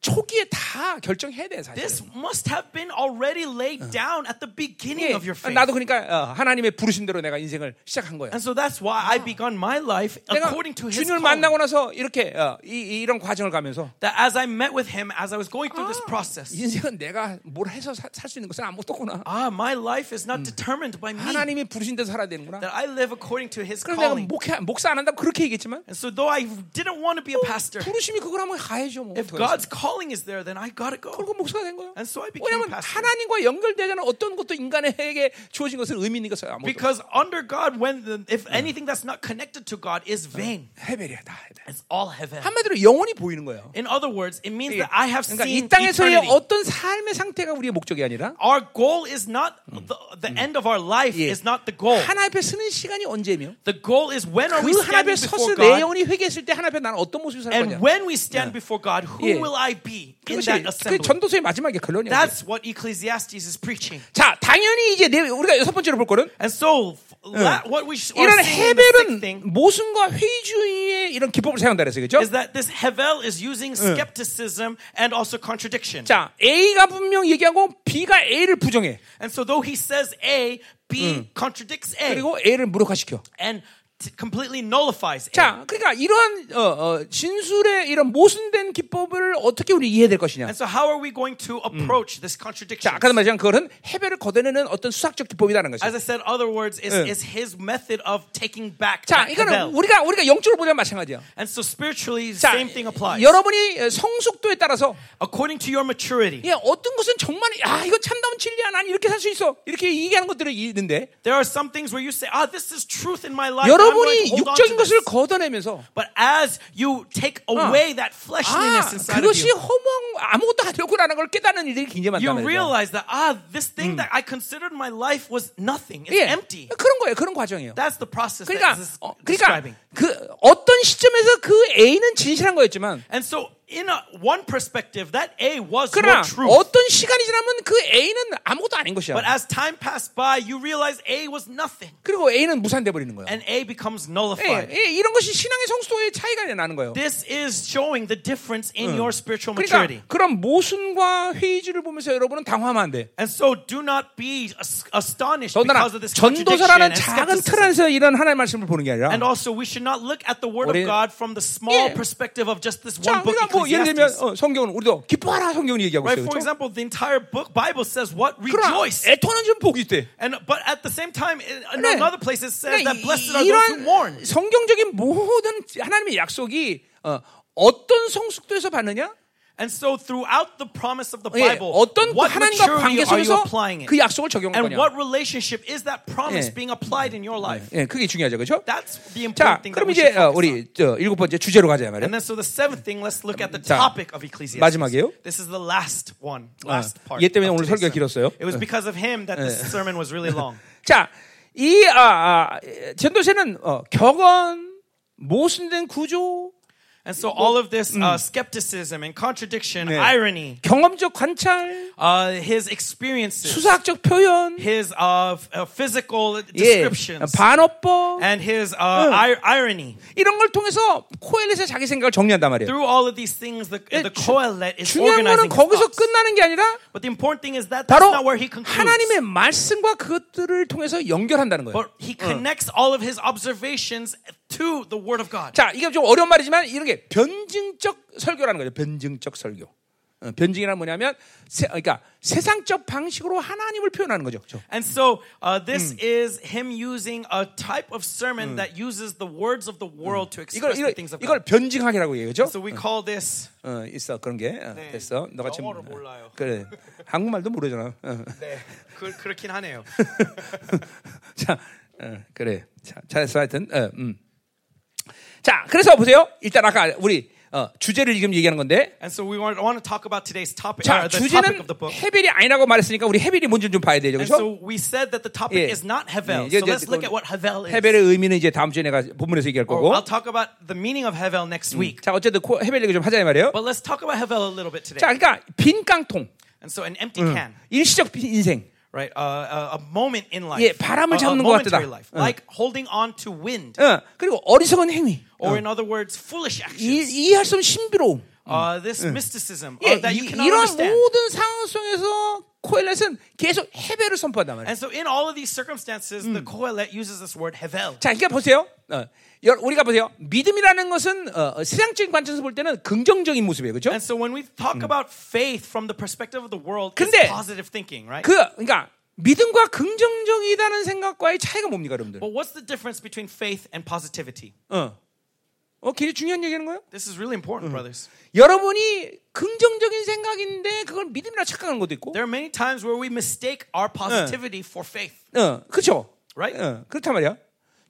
초기에 다 결정해야 돼, 사실. This must have been already laid down at the beginning 예, of your faith. 나도 그러니까 어, 하나님의 부르신 대로 내가 인생을 시작한 거야. And so that's why I begun my life according to His 주님을 calling. 만나고 나서 이렇게 어, 이, 이런 과정을 가면서 That as I met with Him, as I was going through this process, 인생은 내가 뭘 해서 살 수 있는 것은 아무것도 없구나. ah, my life is not determined by me. 하나님이 부르신 대로 살아야 되는구나. That I live according to His calling. 목회, 목사 안 한다고 그렇게 얘기했지만 And so though I didn't want to be a pastor, 부르심이 그걸 하면 가야죠. 뭐. if. God's calling is there, then I gotta go. 그리고 목사가 된 거야. And so I became 왜냐하면 pastor. 하나님과 연결되지 않은 어떤 것도 인간에게 주어진 것은 의미 있는 것은 아무것도 없어. Because under God, when the, if anything that's not connected to God is vain, 헤벨이야 다 헤벨. it's all heaven. 한마디로 영원히 보이는 거예요. In other words, it means 이게- that I have 그러니까 이 seen 땅에서의 eternity. 어떤 삶의 상태가 우리의 목적이 아니라 Our goal is not the, the end of our life 예. is not the goal. 하나님 앞에 서는 시간이 언제며 The goal is when are we 그 하나님 앞에 standing 서서 before 내 God, 영혼이 회개했을 때 하나님 앞에 나는 어떤 모습이 살 and 거냐. when we stand before God, who 예. will I be in 그것이 that 그 assembly? 전도서의 마지막에 결론이야. That's what Ecclesiastes is preaching. 자, 당연히 이제 네- 우리가 여섯 번째로 볼 거는 And so, la- what we are 이런 seeing in the sixth thing 헤벨은 모순과 회의주의의 이런 기법을 사용한다 그랬어요. 그죠? is that this Hevel is using skepticism and also contradiction. 자, A가 분명 얘기하고 B가 A를 부정해. And so, though he says A, B contradicts A 그리고 A를 무력화시켜. and completely nullifies A. 자, 그러니까 이러한 어, 어, 진술의 이런 모순된 기법을 어떻게 우리 이해해야 될 것이냐. And so, how are we going to approach this contradiction? 자, 아까 말했지만 그거는 해배를 걷어내는 어떤 수학적 기법이라는 것이죠. As I said, other words, is, 예. is his method of taking back 자, 이거는. 우리가 우리가 영적으로 보면 마찬가지야. And so, spiritually, 자, same thing applies. 여러분이 성숙도에 따라서 According to your maturity, 예, 어떤 것은 정말 야 이거 참다운 진리야, 난 이렇게 살 수 있어 이렇게 얘기하는 것들이 있는데 there are some things where you say, ah, this is truth in my life. 여러분이 육적인 것을. 걷어내면서 But as you take away that 아 fleshliness inside of 그것이 you, 허망 아무것도 아니었구나라는 걸 깨닫는 일들이 굉장히 you 많다는 거죠. realize that, ah, this thing that I considered my life was nothing. It's 예, empty. 그런 거예요. 그런 과정이에요. That's the process 그러니까 that is 어, describing. 그러니까 그 어떤 시점에서 그 A는 진실한 거였지만 And so, in a, one perspective, that A was 그러나 your truth. 어떤 시간이 지나면 그 A는 아무것도 아닌 것이야. But as time passed by, you realize A was nothing. 그리고 A는 무산돼 버리는 거야. And A becomes 예, nullified. 예, 이런 것이 신앙의 성숙도의 차이가 나는 거예요. This is showing the difference in your spiritual 그러니까 maturity. 그런 모순과 회의주를 보면서 여러분은 당황하면 안 돼. And so do not be as- astonished 더군다나 because of this contradiction 전도사라는 and 작은 틀 skepticism. 안에서 이런 하나님의 말씀을 보는 게 아니라 And also, we should not look at the Word 우리- of God from the small 예. perspective of just this 자, one book, 그러니까 뭐 예를 들면. 어, 성경은 우리도 기뻐하라 성경은 얘기하고 Right? 있어요. For 그렇죠? example, the entire book Bible says what rejoice. 애통하는 좀 복이 있대. And but at the same time, in 네. another place it says 그러니까 that blessed are 이- those who mourn. 성경적인 모든 하나님의 약속이 어, 어떤 성숙도에서 받느냐? And so throughout the promise of the 예, Bible, 어떤 그 what 하나님과 관계 maturity are you 속에서 applying it? 그 약속을 적용할 And 거냐? what relationship is that promise 예. being applied in your life? 예, 그게 중요하죠, 그렇죠? That's the 자, important thing that 그럼 we 이제 should 어, focus on. 우리 저 일곱 번째 주제로 가자 말이에요. And then so the seventh thing, let's look at the 자, topic of Ecclesiastes. 마지막이에요. This is the last one, last part. 얘 때문에 of 오늘 today's 설교가 sermon. 길었어요. It was because of him that this sermon was really long. 자, 이 아, 아, 전도서는 어, 격언, 모순된 구조, And so all of this uh, skepticism and contradiction, 네. irony, 경험적 관찰, uh, his experiences, 수사학적 표현, his uh, f- uh, physical 예, descriptions, 반어법 and his uh, i- irony. 이런 걸 통해서 코엘렛의 자기 생각을 정리한단 말이에요. Through all of these things, the, 예, the 주- Kohelet is 중요한 거는 organizing his 거기서 thoughts. 끝나는 게 아니라 But the important thing is that that's 바로 not where he concludes. 하나님의 말씀과 그것들을 통해서 연결한다는 거예요. But he connects all of his observations to the Word of God. 자, 이게 좀 어려운 말이지만 이런 게 변증적 설교라는 거죠. 변증적 설교. 어, 변증이란 뭐냐면 세, 그러니까 세상적 방식으로 하나님을 표현하는 거죠. 그렇죠? And so uh, this is him using a type of sermon that uses the words of the world to 이걸 express 이걸, the things of 이걸 God. 변증하기라고 얘기하죠. So we call this 어, 있어 그런 게 어, 네. 됐어. 너가 지금 영어를 몰라요. 그래 한국말도 모르잖아. 어. 네, 그, 그렇긴 하네요. 자, 어, 그래. 자, 잘했어 하여튼. 어, 음. 자, 그래서 보세요. 일단 아까 우리 어, 주제를 지금 얘기하는 건데. And so we want, want to talk about today's topic, 자, uh, the topic 주제는 of the book. 헤벨이 아니라고 말했으니까 우리 헤벨이 뭔지 좀 봐야 되죠. And 그렇죠? so we said that the topic 예. is not Hevel. 예, So let's look at what Hevel is. 헤벨의 의미는 이제 다음 주에 내가 본문에서 얘기할 Or 거고. I'll talk about the meaning of Hevel next week. 자, 어쨌든 코- 헤벨 얘기 좀 하자 이 말이에요. But let's talk about Hevel a little bit today. 자, 그러니까 빈 깡통, And so an empty can, 일시적 빈 인생. right? Uh, a, a moment in life. 예, 바람을 a, a 잡는 것 같다. momentary life. Like holding on to wind. 어, 그리고 어리석은 행위. Or in other words, foolish actions. 이, 이해할 수 없는 신비로움. Uh, this mysticism 예, uh, that you 이, cannot 이런 understand. 모든 상황 속에서 코엘렛은 계속 헤벨을 선포한단 말이에요. And so in all of these circumstances, the Kohelet uses this word Hevel. 자, 그러니까 보세요. 어, 여- 우리가 보세요. 믿음이라는 것은 어, 어, 세상적인 관점에서 볼 때는 긍정적인 모습이에요. 그렇죠? And so when we talk about faith from the perspective of the world, 근데 it's positive thinking, right? 그 그러니까 믿음과 긍정적이다는 생각과의 차이가 뭡니까, 여러분들? But what's the difference between faith and positivity? 어. 어, 굉장히 중요한 얘기하는 거예요? This is really important, brothers. 여러분이 긍정적인 생각인데 그걸 믿음이라 착각하는 것도 있고. There are many times where we mistake our positivity for faith. 어, 그렇죠. Right? 어, 그렇단 말이야.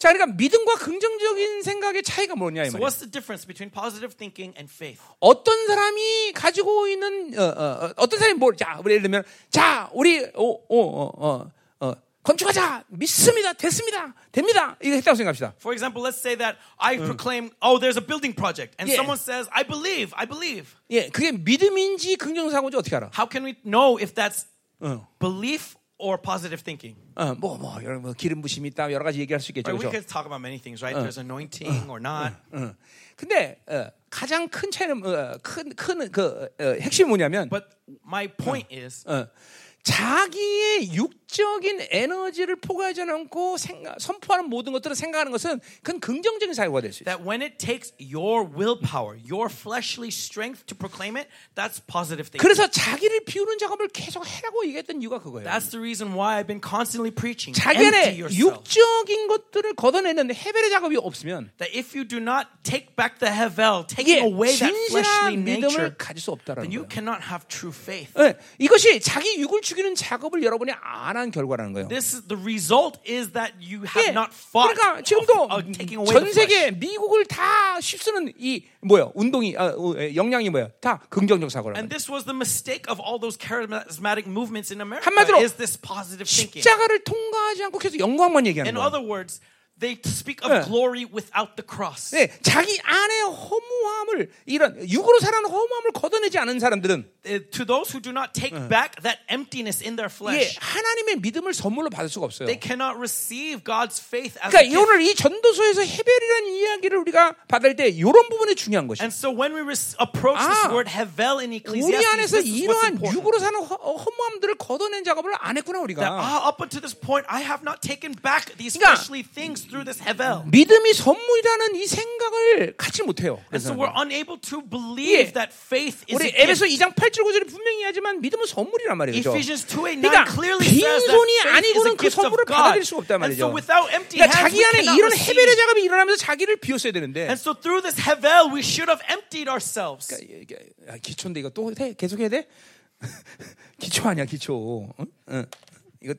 자, 그러니까 믿음과 긍정적인 생각의 차이가 뭐냐 이 So 말이야. what's the difference between positive thinking and faith? 어떤 사람이 가지고 있는 어, 어, 어, 떤 사람이 뭐, 자, 우리 예를 들면, 자, 우리 어, 어, 어, 어, 어, 건축하자, 믿습니다, 됐습니다, 됩니다. 이거 했다고 생각합시다. For example, let's say that I proclaim, oh, there's a building project, and Yeah. someone says, I believe, I believe. 예, 그게 믿음인지 긍정사고인지 어떻게 알아? How can we know if that's 어, belief or positive thinking? 어, 뭐, 뭐, 여러 뭐 기름 부심이 있다, 여러 가지 얘기할 수 있겠죠, Right? We 그렇죠? could talk about many things, right? There's anointing or not. 어. 근데 어, 가장 큰 차이는 어, 큰큰 그 어, 핵심이 뭐냐면 But my point is 어, 자기의 육적인 에너지를 포괄하지 않고 생각, 선포하는 모든 것들을 생각하는 것은 그건 긍정적인 사고가 될 수 있어요. that when it takes your willpower, your fleshly strength to proclaim it, that's positive thinking. 그래서 자기를 비우는 작업을 계속 해라고 얘기했던 이유가 그거예요. That's the reason why I've been constantly preaching. 자기 Empty 안에 yourself. 육적인 것들을 걷어내는 해벨의 작업이 없으면 That if you do not take back the hevel, taking away that fleshly nature, 믿음을 가질 수 없다라는 then you 거예요. cannot have true faith. 네, 이것이 자기 육을 죽이는 작업을 여러분이 안 한 결과라는 거예요. This is the result is that you have 예, not fought 그러니까 of, 지금도 of taking away 전 세계. 미국을 다 휩쓰는 이 뭐야 운동이 아, 어, 에, 영향이 뭐야 다 긍정적 사고라는 And this was the mistake of all those charismatic movements in America. 한마디로 Is this positive thinking? 십자가를 통과하지 않고 계속 영광만 얘기하는 In 거예요. other words, they speak of 예. glory without the cross. 네, 자기 안에 허무함을 이런 육으로 사는 허무함을 걷어내지 않은 사람들은 Uh, to those who do not take back that emptiness in their 예, flesh, 하나님의 믿음을 선물로 받을 수가 없어요. they cannot receive God's faith as 그러니까 a gift. 오늘 이 전도서에서 헤벨이라는 이야기를 우리가 받을 때 이런 부분이 중요한 것이에요. And so when we res- approach 아, this word hevel in 우리 Ecclesiastes, 안에서 this is what's 이러한 important. 육으로 사는 허, 허무함들을 걷어낸 작업을 안 했구나 That 우리가. ah, up until this point, I have not taken back these 그러니까 fleshly things through this hevel. 믿음이 선물이라는 이 생각을 갖지 못해요. And so we're unable to believe 예. that faith is 우리 에베소 gift. 2장 8절 9절에 분명히 하지만 믿음은 선물이란 말이죠. Ephesians 2 8 9 그러니까 clearly says that 빈손이 아니고는 그 선물을. 받아들일 수가 없단 And so 말이죠. without empty 그러니까 hands, 자기 we 안에 이런. 헤벨의 작업이 일어나면서 자기를 비웠어야 되는데 And so through this hevel, we should have emptied ourselves. 그러니까 기초인데 이거 또 해? 계속 해야 돼? 기초 아니야 기초. 응? 응. 이거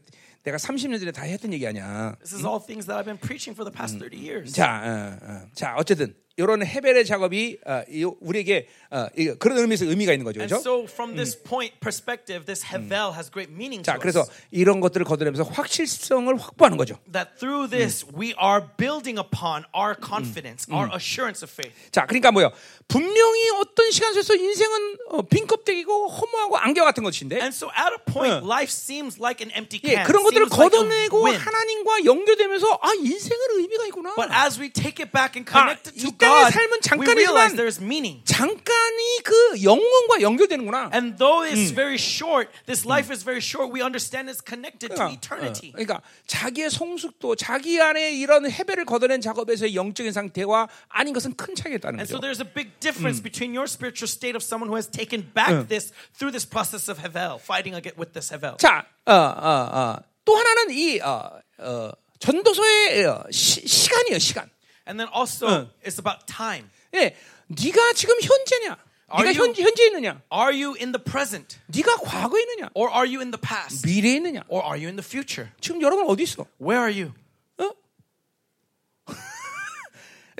내가 30년 전에 다 했던 얘기 아니야. This is all things that I've been preaching for the past 30 years. 자, 어, 어. 자 어쨌든 이런 헤벨의 작업이 어, 이- 우리에게 어, 이- 그런 의미에서 의미가 있는 거죠. 그렇죠? so, from this point perspective, this Hevel has great meaning to 자, 그래서 us. 이런 것들을 거두면서 확실성을 확보하는 거죠. That through this, we are building upon our confidence, our assurance of faith. 자, 그러니까 뭐요? 분명히 어떤 시간 속에서 인생은 어, 빈 껍데기고 허무하고 안개 같은 것인데 And so, at a point, 응. life seems like an empty 예, can. 그런 것들을 like 걷어내고 wind. 하나님과 연결되면서 아 인생은 의미가 있구나. But as we take it back and connect it 이 to God, 삶은 잠깐이지만. 잠깐이 그 영혼과 연결되는구나. And though it's very short, this life is very short, we understand it's connected to 그러니까, eternity. 어, 그러니까 자기의 성숙도, 자기 안에 이런 해배를 걷어낸 작업에서의 영적인 상태와 아닌 것은 큰 차이가 있다는 And so 거죠. there's a big difference between your spiritual state of someone who has taken back this through this process of Hevel, fighting against with this Hevel. 자, 어, 어, 어. 또 하나는 이 어, 어, 전도서의 어, 시, 시간이에요, 시간. And then also, 응. it's about time. 예, 네가 지금 현재냐? Are 네가 you- 현, 현재 있느냐? Are you in the present? 네가 과거에 있느냐? Or are you in the past? 미래에 있느냐? Or are you in the future? 지금 여러분 어디 있어? Where are you?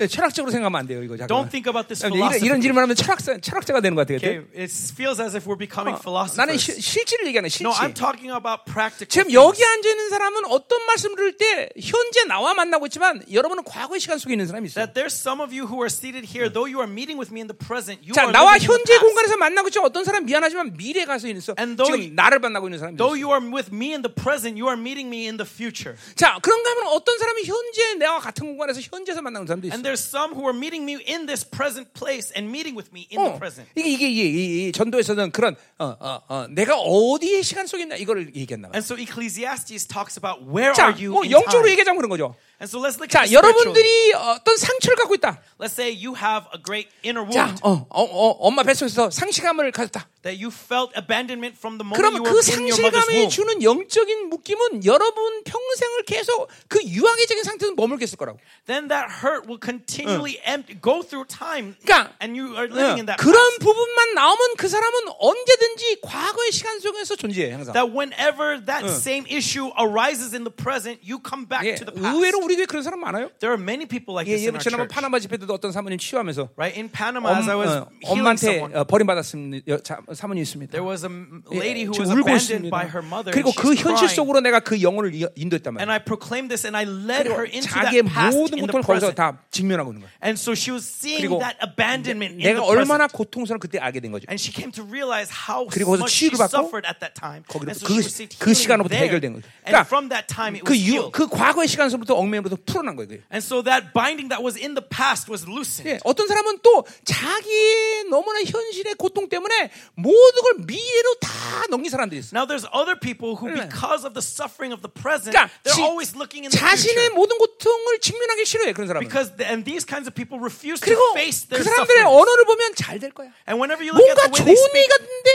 철학적으로 생각하면 안 돼요, 이거 Don't 잠깐만. think about this 이런, philosophy. 이런 질문하면 철학자 철학자가 되는 것 같아요. Okay, it feels as if we're becoming 어, 나는 philosophers. 시, 실질을 얘기하는 실질. No, I'm talking about practical. 지금. 여기 앉아 있는 사람은 어떤 말씀을 들을 때 현재 나와 만나고 있지만 여러분은 과거의 시간 속에 있는 사람이 있어요. That there's some of you who are seated here, though you are meeting with me in the present, you 자, are 나와 현재. 공간에서 만나고 있지만 어떤 사람 미안하지만 미래에 가서 있어. And though 지금 나를 만나고 있는 사람이 있어. Though you are with me in the present, you are meeting me in the future. 자, 그런가 하면 어떤 사람이 현재 내와 같은 공간에서 현재에서 만나는 사람도 있어. And there's some who are meeting me in this present place and meeting with me in the 어, present. 이게 이게 이, 이, 이 전도에서는 그런 어, 어, 어, 내가 어디에 시간 속에 있나 이거를 얘기한다. And so Ecclesiastes talks about where 자, are you 뭐 in 영적으로 time. 얘기하자면 그런 거죠. And so let's look 자. 여러분들이 어떤 상처를 갖고 있다. Let's say you have a great inner 자, wound 어, 어, 어, 엄마 뱃속에서 상실감을 가졌다. that you felt abandonment from the moment 그러면 you 그 were mother's 상실감이. 주는 영적인 묶임은 여러분 평생을 계속 그 유아기적인 상태에서 머물게 했을 거라고. Then that hurt will continually empty, go through time, 그러니까 and you are living in that 그런 past. 부분만 나오면 그 사람은 언제든지 과거의 시간 속에서 존재해 항상. That whenever that same issue arises in the present, you come back 예, to the past. 의외로 우리 교회 그런 사람 많아요. There are many people like 예, this in 예, our 지난번 church. 파나마 집회 때도 어떤 사모님 치유하면서 Right in Panama, as I 엄, was 어, healing 엄마한테 someone, 어, 버림받았습니다. 여- 자, 사모님 있습니다. there was a m- 예, lady who 지금 was 울고 abandoned 있습니다. by her mother. 그리고 and 그 she's 현실 crying. 속으로 내가 그 영혼을 이- 인도했단 And 말이에요. I proclaimed this and I led her into that 자기의 past 모든 in the 고통을 거기서 present. 다 직면하고 있는 거예요. And so she was seeing 그리고 that abandonment in 내가 the 얼마나 present. 고통스러운 그때 알게 된 거죠. And she came to realize how 그리고 거기서 much she 치유를 받고 suffered at that time. 거기로 And so 그, she received 그 healing 시간으로부터 there. 해결된 거죠. And 그러니까 from that time it 그, was 유, healed. 그 과거의 시간서부터 엉매로부터 풀어난 거예요. And so that binding that was in the past was loosened. 예, 어떤 사람은 또 자기의 너무나 현실의 고통 때문에 모든 걸 미래로 다 넘긴 사람들이 있어요. Now there's other people who, because of the suffering of the present, 그러니까 they're 지- always looking in the 자신의 future. 모든 고통을 직면하기 싫어해 그런 사람은. Because the, and these kinds of people refuse to face 그 their 사람들의 suffering. 언어를 보면 잘 될 거야. And whenever you look at 뭔가 the way 좋은 they 일 speak, 같은데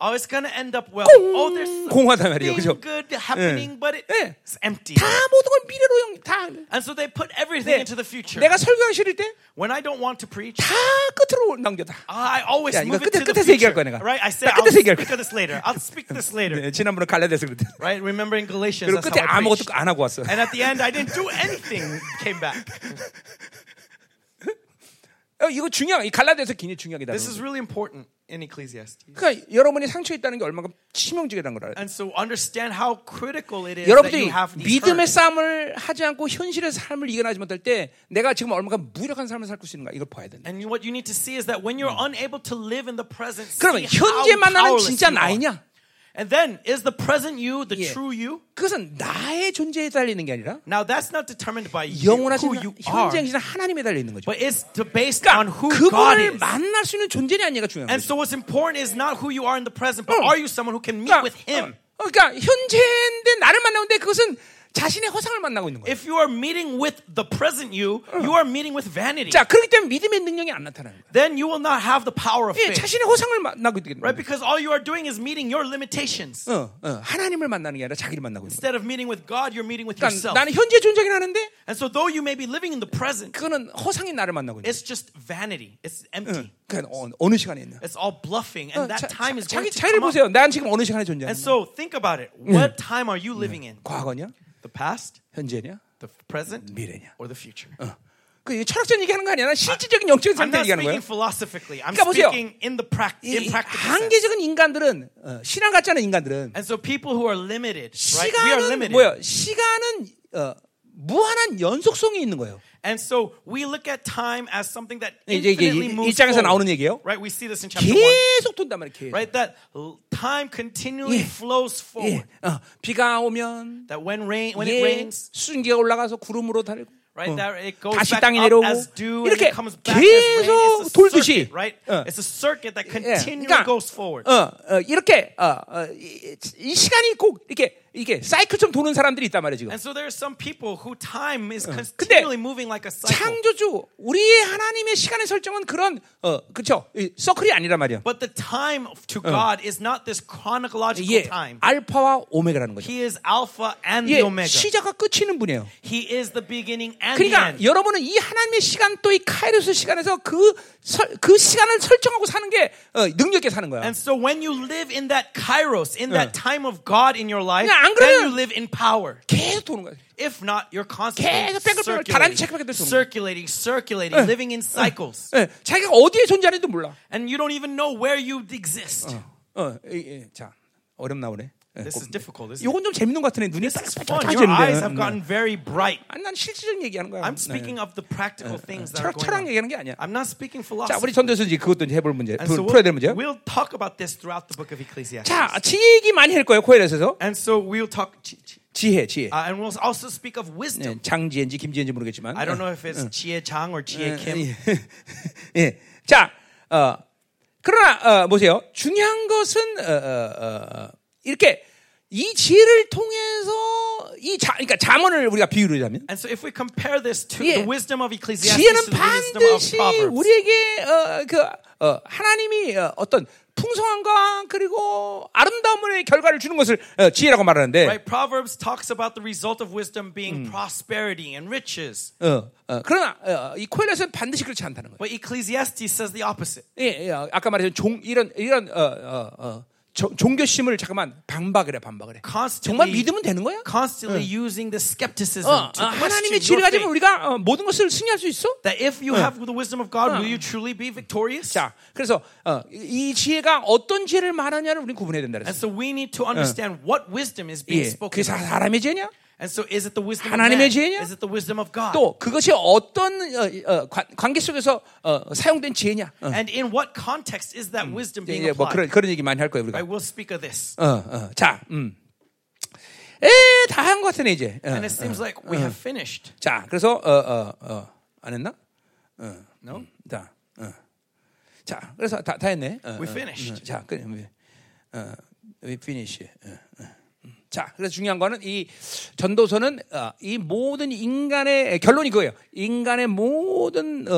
oh, it's gonna end up well. 꽁- Oh, there's 공허하단 말이에요, 그죠? something good happening, but it- 예. it's empty. 다 모든 걸 미래로 영, 다. And so they put everything 네. into the future. 내가 설교하기 싫을 때 다 When I don't want to preach, 끝으로 남겨다. I always 야, 이거 move it 끝에- to the 끝에서 얘기할 future. 거야, 내가. Right? I say 나 I'll 끝에서 얘기할 speak 거야. of this later. I'll speak this later. 네, 지난번에 갈라디아서 그랬대. Right? Remember in Galatians, 그리고 that's 끝에 how I 아무것도 preached. 안 하고 왔어. And at the end, I didn't do anything. Came back. 어, 이거 중요한, 이 갈라디아서 굉장히 중요하게 This 다루는 is 거예요. really important In Ecclesiastes. 그러니까 여러분이 상처 있다는 게 얼마나 치명적이라는 걸 알아요. And so understand how critical it is that you have these 믿음의. 싸움을 하지 않고 현실의 삶을 이겨나지 못할 때 내가 지금 얼마나 무력한 삶을 살수 있는가 이걸 봐야 된다. And what you need to see is that when you're unable to live in the present, 그러면 현재 만나는 진짜. 나이냐? And then, is the present you the 예. true you? 그것은 나의 존재에 달리는 게 아니라 Now, that's not determined by you, 영원하신 who you are, 현재 계신 하나님에 달려 있는 거죠. but it's to based on 그러니까 who God 그분을 is. 만날 수 있는 존재냐 아니냐가 중요한 And 거죠. so, what's important is not who you are in the present, but 응. are you someone who can meet 그러니까, with Him? 어, 그러니까 현재인데 나를 만나는데 그것은 자신의 허상을 만나고 있는 거예요. If you are meeting with the present you, you are meeting with vanity. 자, 그렇기 때문에 믿음의 능력이 안 나타나는 거예요. Then you will not have the power of 예, faith. 자신의 허상을 만나고 있기 Right? 때문에. Because all you are doing is meeting your limitations. 어, 어, 하나님을 만나는 게 아니라 자기를 만나고 있는 거예요. Instead of meeting with God, you're meeting with 그러니까 yourself. 나는 현재 존재긴 하는데 And so, though you may be living in the present, 그거는 허상인 나를 만나고 있는 거예요. it's just vanity. It's empty. 그러니까 어, 어느 시간에 있나? It's all bluffing, 어, and 자, that time is 자기 going to 자기를 come up. 보세요. 난 지금 어느 시간에 존재하는 And so, think about it. What time are you living in? 과거냐? The past, 현재냐? the present, 미래냐? or the future? 그 철학적 얘기하는 거 아니야. 난 실질적인 영적인 상태 얘기하는 거예요. speaking philosophically. I'm 그러니까 보세요. 이. 한계적인 인간들은 어, 신앙 같지 않은 인간들은 And so people who are limited, right? 시간은. 뭐야? 시간은 어, 무한한 연속성이 있는 거예요. And so we look at time as something that 이제 이게 infinitely 일- moves 일장에서 forward. 나오는 얘기예요. Right? We see this in chapter 1. 계속 돈단 말이에요. 계속. Right? That l- time continually 예. flows 예, forward. 어, 비가 오면 That when rain when it 예, rains, 수증기가 올라가서 구름으로 달고 right? 어, That it goes 다시 back 땅에 up 내려오고 as dew and 이렇게 it comes back as rain. 계속 It's a 돌듯이 circuit, right? 어. It's a circuit that 예, continually goes forward. 어, 어, 이렇게 어, 어, 이, 이 시간이 꼭 이렇게 이게 사이클처럼 도는 사람들이 있단 말이에요 지금. And so there are some people who time is continually moving like a cycle. 창조주 우리의 하나님의 시간의 설정은 그런 어 그렇죠 서클이 아니란 말이야. But the time to God is not this chronological 이게 time. 알파와 오메가라는 거죠. He is Alpha and 이게 the Omega. 시작과 끝이 있는 분이에요. He is the beginning and the 그러니까 end. 여러분은 이 하나님의 시간 또 이 카이로스 시간에서 그, 설, 그 시간을 설정하고 사는 게 어, 능력 있게 사는 거야. And so when you live in that kairos, in that time of God in your life, 안 then 그러면- you live in power. 계속 도는 거야. If not, you're constantly 계속 뺑글뺑글 다람쥐 circulating, 체크밖에 될 수 없는 circulating, circulating, living in cycles. 예, 자기가 어디에 존재하는지도 몰라. And you don't even know where you exist. 어, 이, 이, 자 어렵 나오네. 예, This is 꼭- difficult, isn't it? 요건 좀 재밌는 것 같으네. 눈이. Your eyes have gotten very bright. 난 실질적인 얘기하는 거야. I'm speaking of the practical things that are going 철학 on. 얘기하는 게 아니야. I'm not speaking 자, philosophy. 우리 전도에서 이제 그것도 이제 해볼 문제, And so 풀- 풀어야 될 we'll, 문제. we'll talk about this throughout the book of Ecclesiastes. 자, 지혜 얘기 많이 할 거예요. 코엘에서 And so we'll talk, 지혜, 지혜. uh, and we'll also speak of 네, wisdom. 장지혜인지 김지혜인지 모르겠지만. I don't know if it's Chie Chang or Chie Kim. 예. 자, 어, 그러나 어, 보세요. 중요한 것은 어, 어, 어, 이렇게 이 지혜를 통해서 이 자, 그러니까 잠언을 우리가 비유를 하자면 And so if we compare this to 예. the wisdom of Ecclesiastes 지혜는 to the wisdom of 반드시 Proverbs, 우리에게 어, 그 어, 하나님이 어, 어떤 풍성함과 그리고 아름다움의 결과를 주는 것을 어, 지혜라고 말하는데 right? Proverbs talks about the result of wisdom being prosperity and riches. 어, 어, 그러나 어, 이 코엘에서는 반드시 그렇지 않다는 거예요. But Ecclesiastes says the opposite. 예, 예, 아까 말했던 종 이런 이런 어, 어, 어, 조- 종교심을 잠깐만 반박을 해 반박을 해. 정말 Constantly, 믿으면 되는 거야? constantly using the skepticism 어, to 어, 하나님의 지혜를 가지면. 우리가 어, 모든 것을 승리할 수 있어? That if you have the wisdom of God, will you truly be victorious? 자, 그래서 어, 이 지혜가 어떤 지혜를 말하냐를 우리 구분해야 된다 And so we need to understand what wisdom is being 예, spoken of. 사람의 지혜냐? And so is it the wisdom of 하나님의? 지혜냐? Is it the wisdom of God? 또 그것이 어떤 어, 어, 관, 관계 속에서 어, 사용된 지혜냐? 어, And in what context is that wisdom being 이제 뭐 그런 applied? 그런 얘기 많이 할 거예요 우리가. I will speak of this. 어, 어, 자, 음. 에, 다한것 같으네 이제. 어, And it seems like we have finished. 자, 그래서 어, 어, 어, 안 했나? 어, no? 자, 어. 자, 그래서 다, 다 했네. 어, We 어, finished. 어, 자, 그, 어, we finish. 어, 어. 음. 자, 그래서 중요한 거는 이 전도서는 어, 이 모든 인간의 결론이 그거예요. 인간의 모든 어,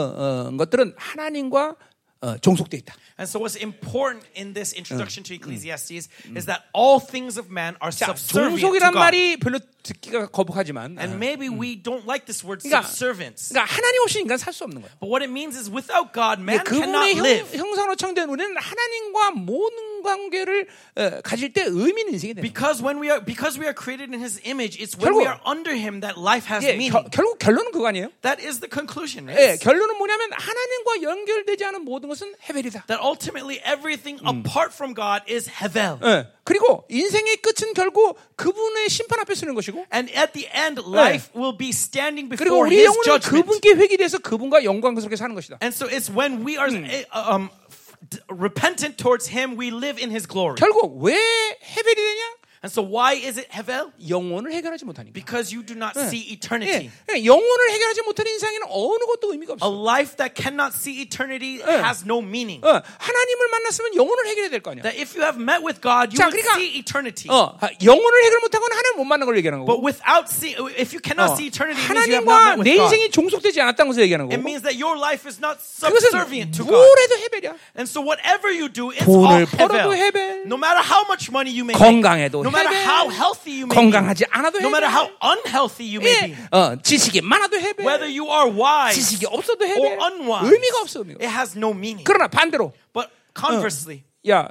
어, 것들은 하나님과 어, 종속돼 있다. And so what's important in this introduction to Ecclesiastes is that all things of man are 자, subservient to 종속이란 God. 말이 별로 듣기가 거북하지만, 어, And maybe we don't like this word 그러니까, subservience. 그러니까 하나님 없이 인간 살 수 없는 거예요. But what it means is without God, man 그분의 cannot live. 형, 형상으로 창된 우리는 하나님과 모든 관계를 어, 가질 때 의미 있는 인생이 되는. Because when we are because we are created in his image, it's when 결국- we are under him that life has 예, meaning. 겨, 결국 결론은 그거 아니에요? That is the conclusion. 예, Right? 결론은 뭐냐면 하나님과 연결되지 않은 모든 것은 헤벨이다. That ultimately everything apart from God is hevel. 예, 그리고 인생의 끝은 결국 그분의 심판 앞에 서는 것이고 And at the end, life will be standing 그리고 before 우리 his 영혼은 judgment. 그분께 회귀돼서 그분과 영광스럽게 사는 것이다. And so it's when we are uh, um, repentant towards him, we live in his glory. 결국 왜 헤벨이 되냐? And so why is it hevel? 영혼을 해결하지 못하니까. Because you do not see 예, eternity. 예, 영혼을 해결하지 못하는 인생에는 어느 것도 의미가 A 없어. life that cannot see eternity has no meaning. 어, 하나님을 만났으면 영혼을 해결해야 될 거 아니야. That if you have met with God, you 자, would 그러니까- see eternity. 어, 영혼을 해결 못하고는 하나님 못 만난 걸 얘기하는 But 거고. without see, if you 어, cannot see eternity, it means you have 하나님과 not met 내 with God. 인생이 종속되지 않았다는 것을 얘기하는 It 거고. means that your life is not 그것은 subservient to God. 뭘 해도 헤벨이야. And so whatever you do, it's 돈을 all 벌어도 hevel. 헤벨. No matter how much money you may 건강해도 make, no matter 헤벨. how healthy you may 건강하지 be, 않아도 no matter how unhealthy you may be, 예, 어, 지식이 많아도 헤벨. whether you are wise 지식이 없어도 or 헤벨. unwise, 의미가 없어 의미가. it has no meaning. 그러나 반대로 But conversely, 야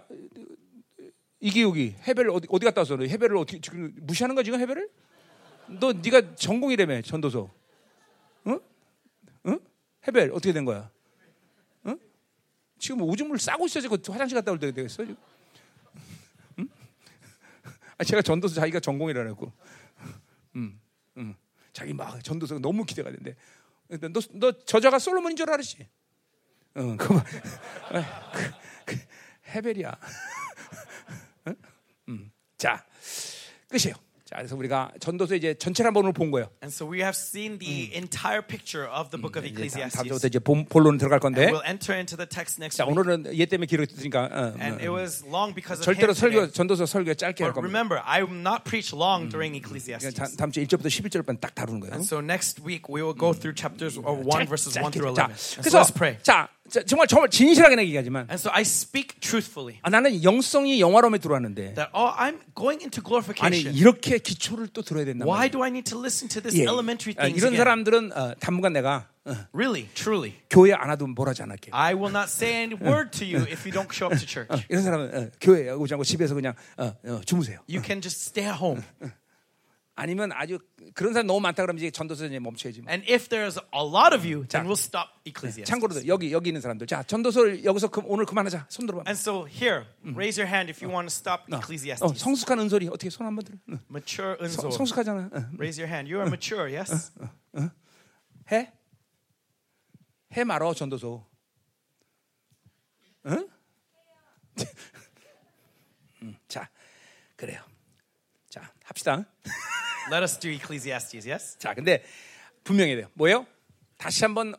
이기욱이 헤벨을 어디 어디 갔다 왔어? 너 헤벨을 어떻게 지금 무시하는 거야 지금 헤벨을? 너 네가 전공이라며 전도서. 응? 응? 헤벨 어떻게 된 거야? 응? 지금 오줌을 싸고 있어 지금 화장실 갔다 올 때 되겠어 지금? 응? 아, 제가 전도서 자기가 전공이라 그랬고, 음, 음, 자기 막 전도서 너무 기대가 되는데, 너, 너 저자가 솔로몬인 줄 알았지? 응, 그만. 그, 그, 헤벨이야. 응? 음, 자, 끝이에요. 자, 그래서 우리가 전도서 이제 전체를 한번 본 거예요. And so we have seen the entire picture of the book of 이제 다음 Ecclesiastes. 주부터 이제 본, 본론으로 들어갈 건데, And we'll enter into the text next 자, week. 오늘은 얘 때문에 길었으니까 어, And it 어, was long because of 절대로 설교. 전도서 설교 짧게 할 겁니다. remember, I will not preach long during 그러니까 Ecclesiastes. 다- 다음 주 1절부터 11절만 딱 다루는 거예요. And so next week we will go through chapters uh, 1 짧- verses 1 짧게. through 자, 11. And so 그래서 let's pray. 자, 자, 정말 정말 진실하게 얘기하지만 And so I speak truthfully 아, 나는 영성이 영화로움에 들어왔는데 that oh, I'm going into 아니 glorification. 이렇게 기초를 또 들어야 된다. Why do I need to listen to this 예. elementary 아, things 이런 again? 사람들은 어, 당분간 내가 어, Really, truly. 교회 안 와도 뭐라지 않을게. I will not say any word to you if you don't show up to church. 어, 이런 사람은 어, 교회 오지 않고 집에서 그냥 어, 어, 주무세요. You can just stay at home. 아니면 아주 그런 사람 너무 많다 그러면 이제 전도서 이제 멈춰야지. 뭐. And if there's a lot of you, then 자, we'll stop Ecclesiastes. 참고로 여기 여기 있는 사람들, 자 전도서를 여기서 그, 오늘 그만하자. 손 들어봐. And so here, raise your hand if you want to stop 어, Ecclesiastes. 어, 성숙한 은솔이 어떻게 손 한번 들어? 응. Mature 성- unzo. 성숙하잖아. 응. Raise your hand. You are mature, yes? 해? 해 말어 전도서. 응? 음, 자, 그래요. 자, 합시다. Let us do Ecclesiastes, yes? 자, 근데 분명해야 돼요. 뭐예요? 다시 한번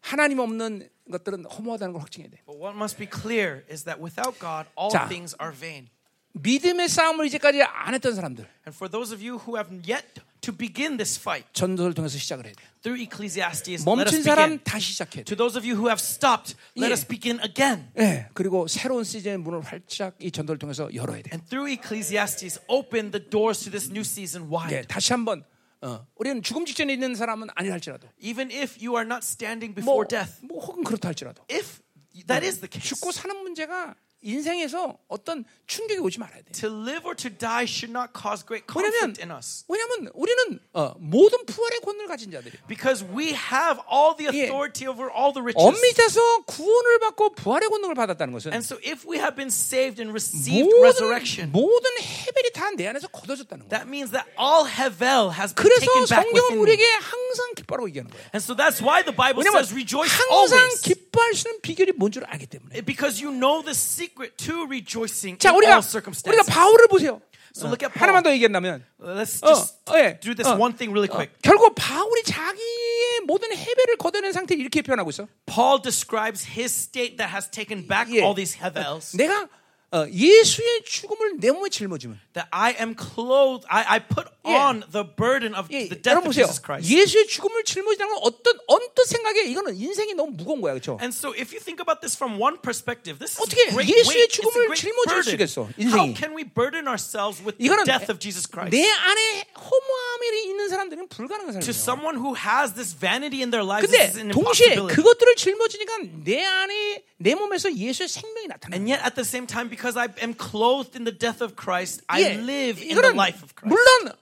하나님 없는 것들은 허무하다는 걸 확증해야 돼. But what must be clear is that without God, all 자. things are vain. 믿음의 싸움을 이제까지 안 했던 사람들 And for those of you who have yet to begin this fight 전도를 통해서 시작을 해야 돼. through Ecclesiastes, let us 멈춘 사람 begin. 다시 시작해야 돼. To those of you who have stopped, let 예. us begin again. 예, 그리고 새로운 시즌의 문을 활짝 이 전도를 통해서 열어야 돼. And through Ecclesiastes, open the doors to this new season wide. 예, 다시 한번 어, 우리는 죽음 직전에 있는 사람은 아니라 할지라도 Even if you are not standing 뭐, before death, 뭐 혹은 그렇다 할지라도 if that is the case, 죽고 사는 문제가 인생에서 어떤 충격이 오지 말아야 돼. to live or to die should not cause great 왜냐면 conflict in us. 왜냐면 우리는 어, 모든 부활의 권능을 가진 자들이에요. Because we have all the 예. authority over all the riches. 엄밀해서 구원을 받고 부활의 권능을 받았다는 것은 And so if we have been saved and received 모든 resurrection, 모든 해벨이 다 내 안에서 걷어졌다는 거야. that means that all Hevel has been 그래서 taken back 성경은 within me. 우리에게 항상 기뻐하고 얘기하는 거야. And so that's why the Bible 왜냐면 says rejoice 항상 always. 기뻐할 수 있는 비결이 뭔 줄 알기 때문에. Because you know the secret to rejoicing 자, in 우리가 all circumstances. 우리가 바울을 보세요. So look at 하나만 Paul. 더 얘기한다면 Let's 어, just 어, 예. do this 어, one thing really quick. 어, 결국 바울이 자기의 모든 해배를 걷어낸 상태를 이렇게 표현하고 있어. Paul describes his state that has taken back 예. all these Hevels. 내가 어, 예수의 죽음을 내 몸에 짊어지면 That I am clothed, I, I put 예. on the burden of 예, the death 여러분 of 보세요. Jesus Christ. 예수의 죽음을 짊어지는 건 어떤 언뜻 생각에 이거는 인생이 너무 무거운 거야, 그렇죠? And so, if you think about this from one perspective, this is 어떻게 great 예수의 weight. 죽음을 짊어질 수. 있겠어, How 인생이. can we burden ourselves with the death of Jesus Christ? 내 안에 허무함이 있는 사람들은 불가능한 To 사람이에요. someone who has this vanity in their lives, 근데 this is an 동시에 impossibility. 그것들을 짊어지니까 내 안에 내 몸에서 예수의 생명이 나타나. And yet, at the same time, because I am clothed in the death of Christ, I 예, live in the 이거는 life of Christ. 물론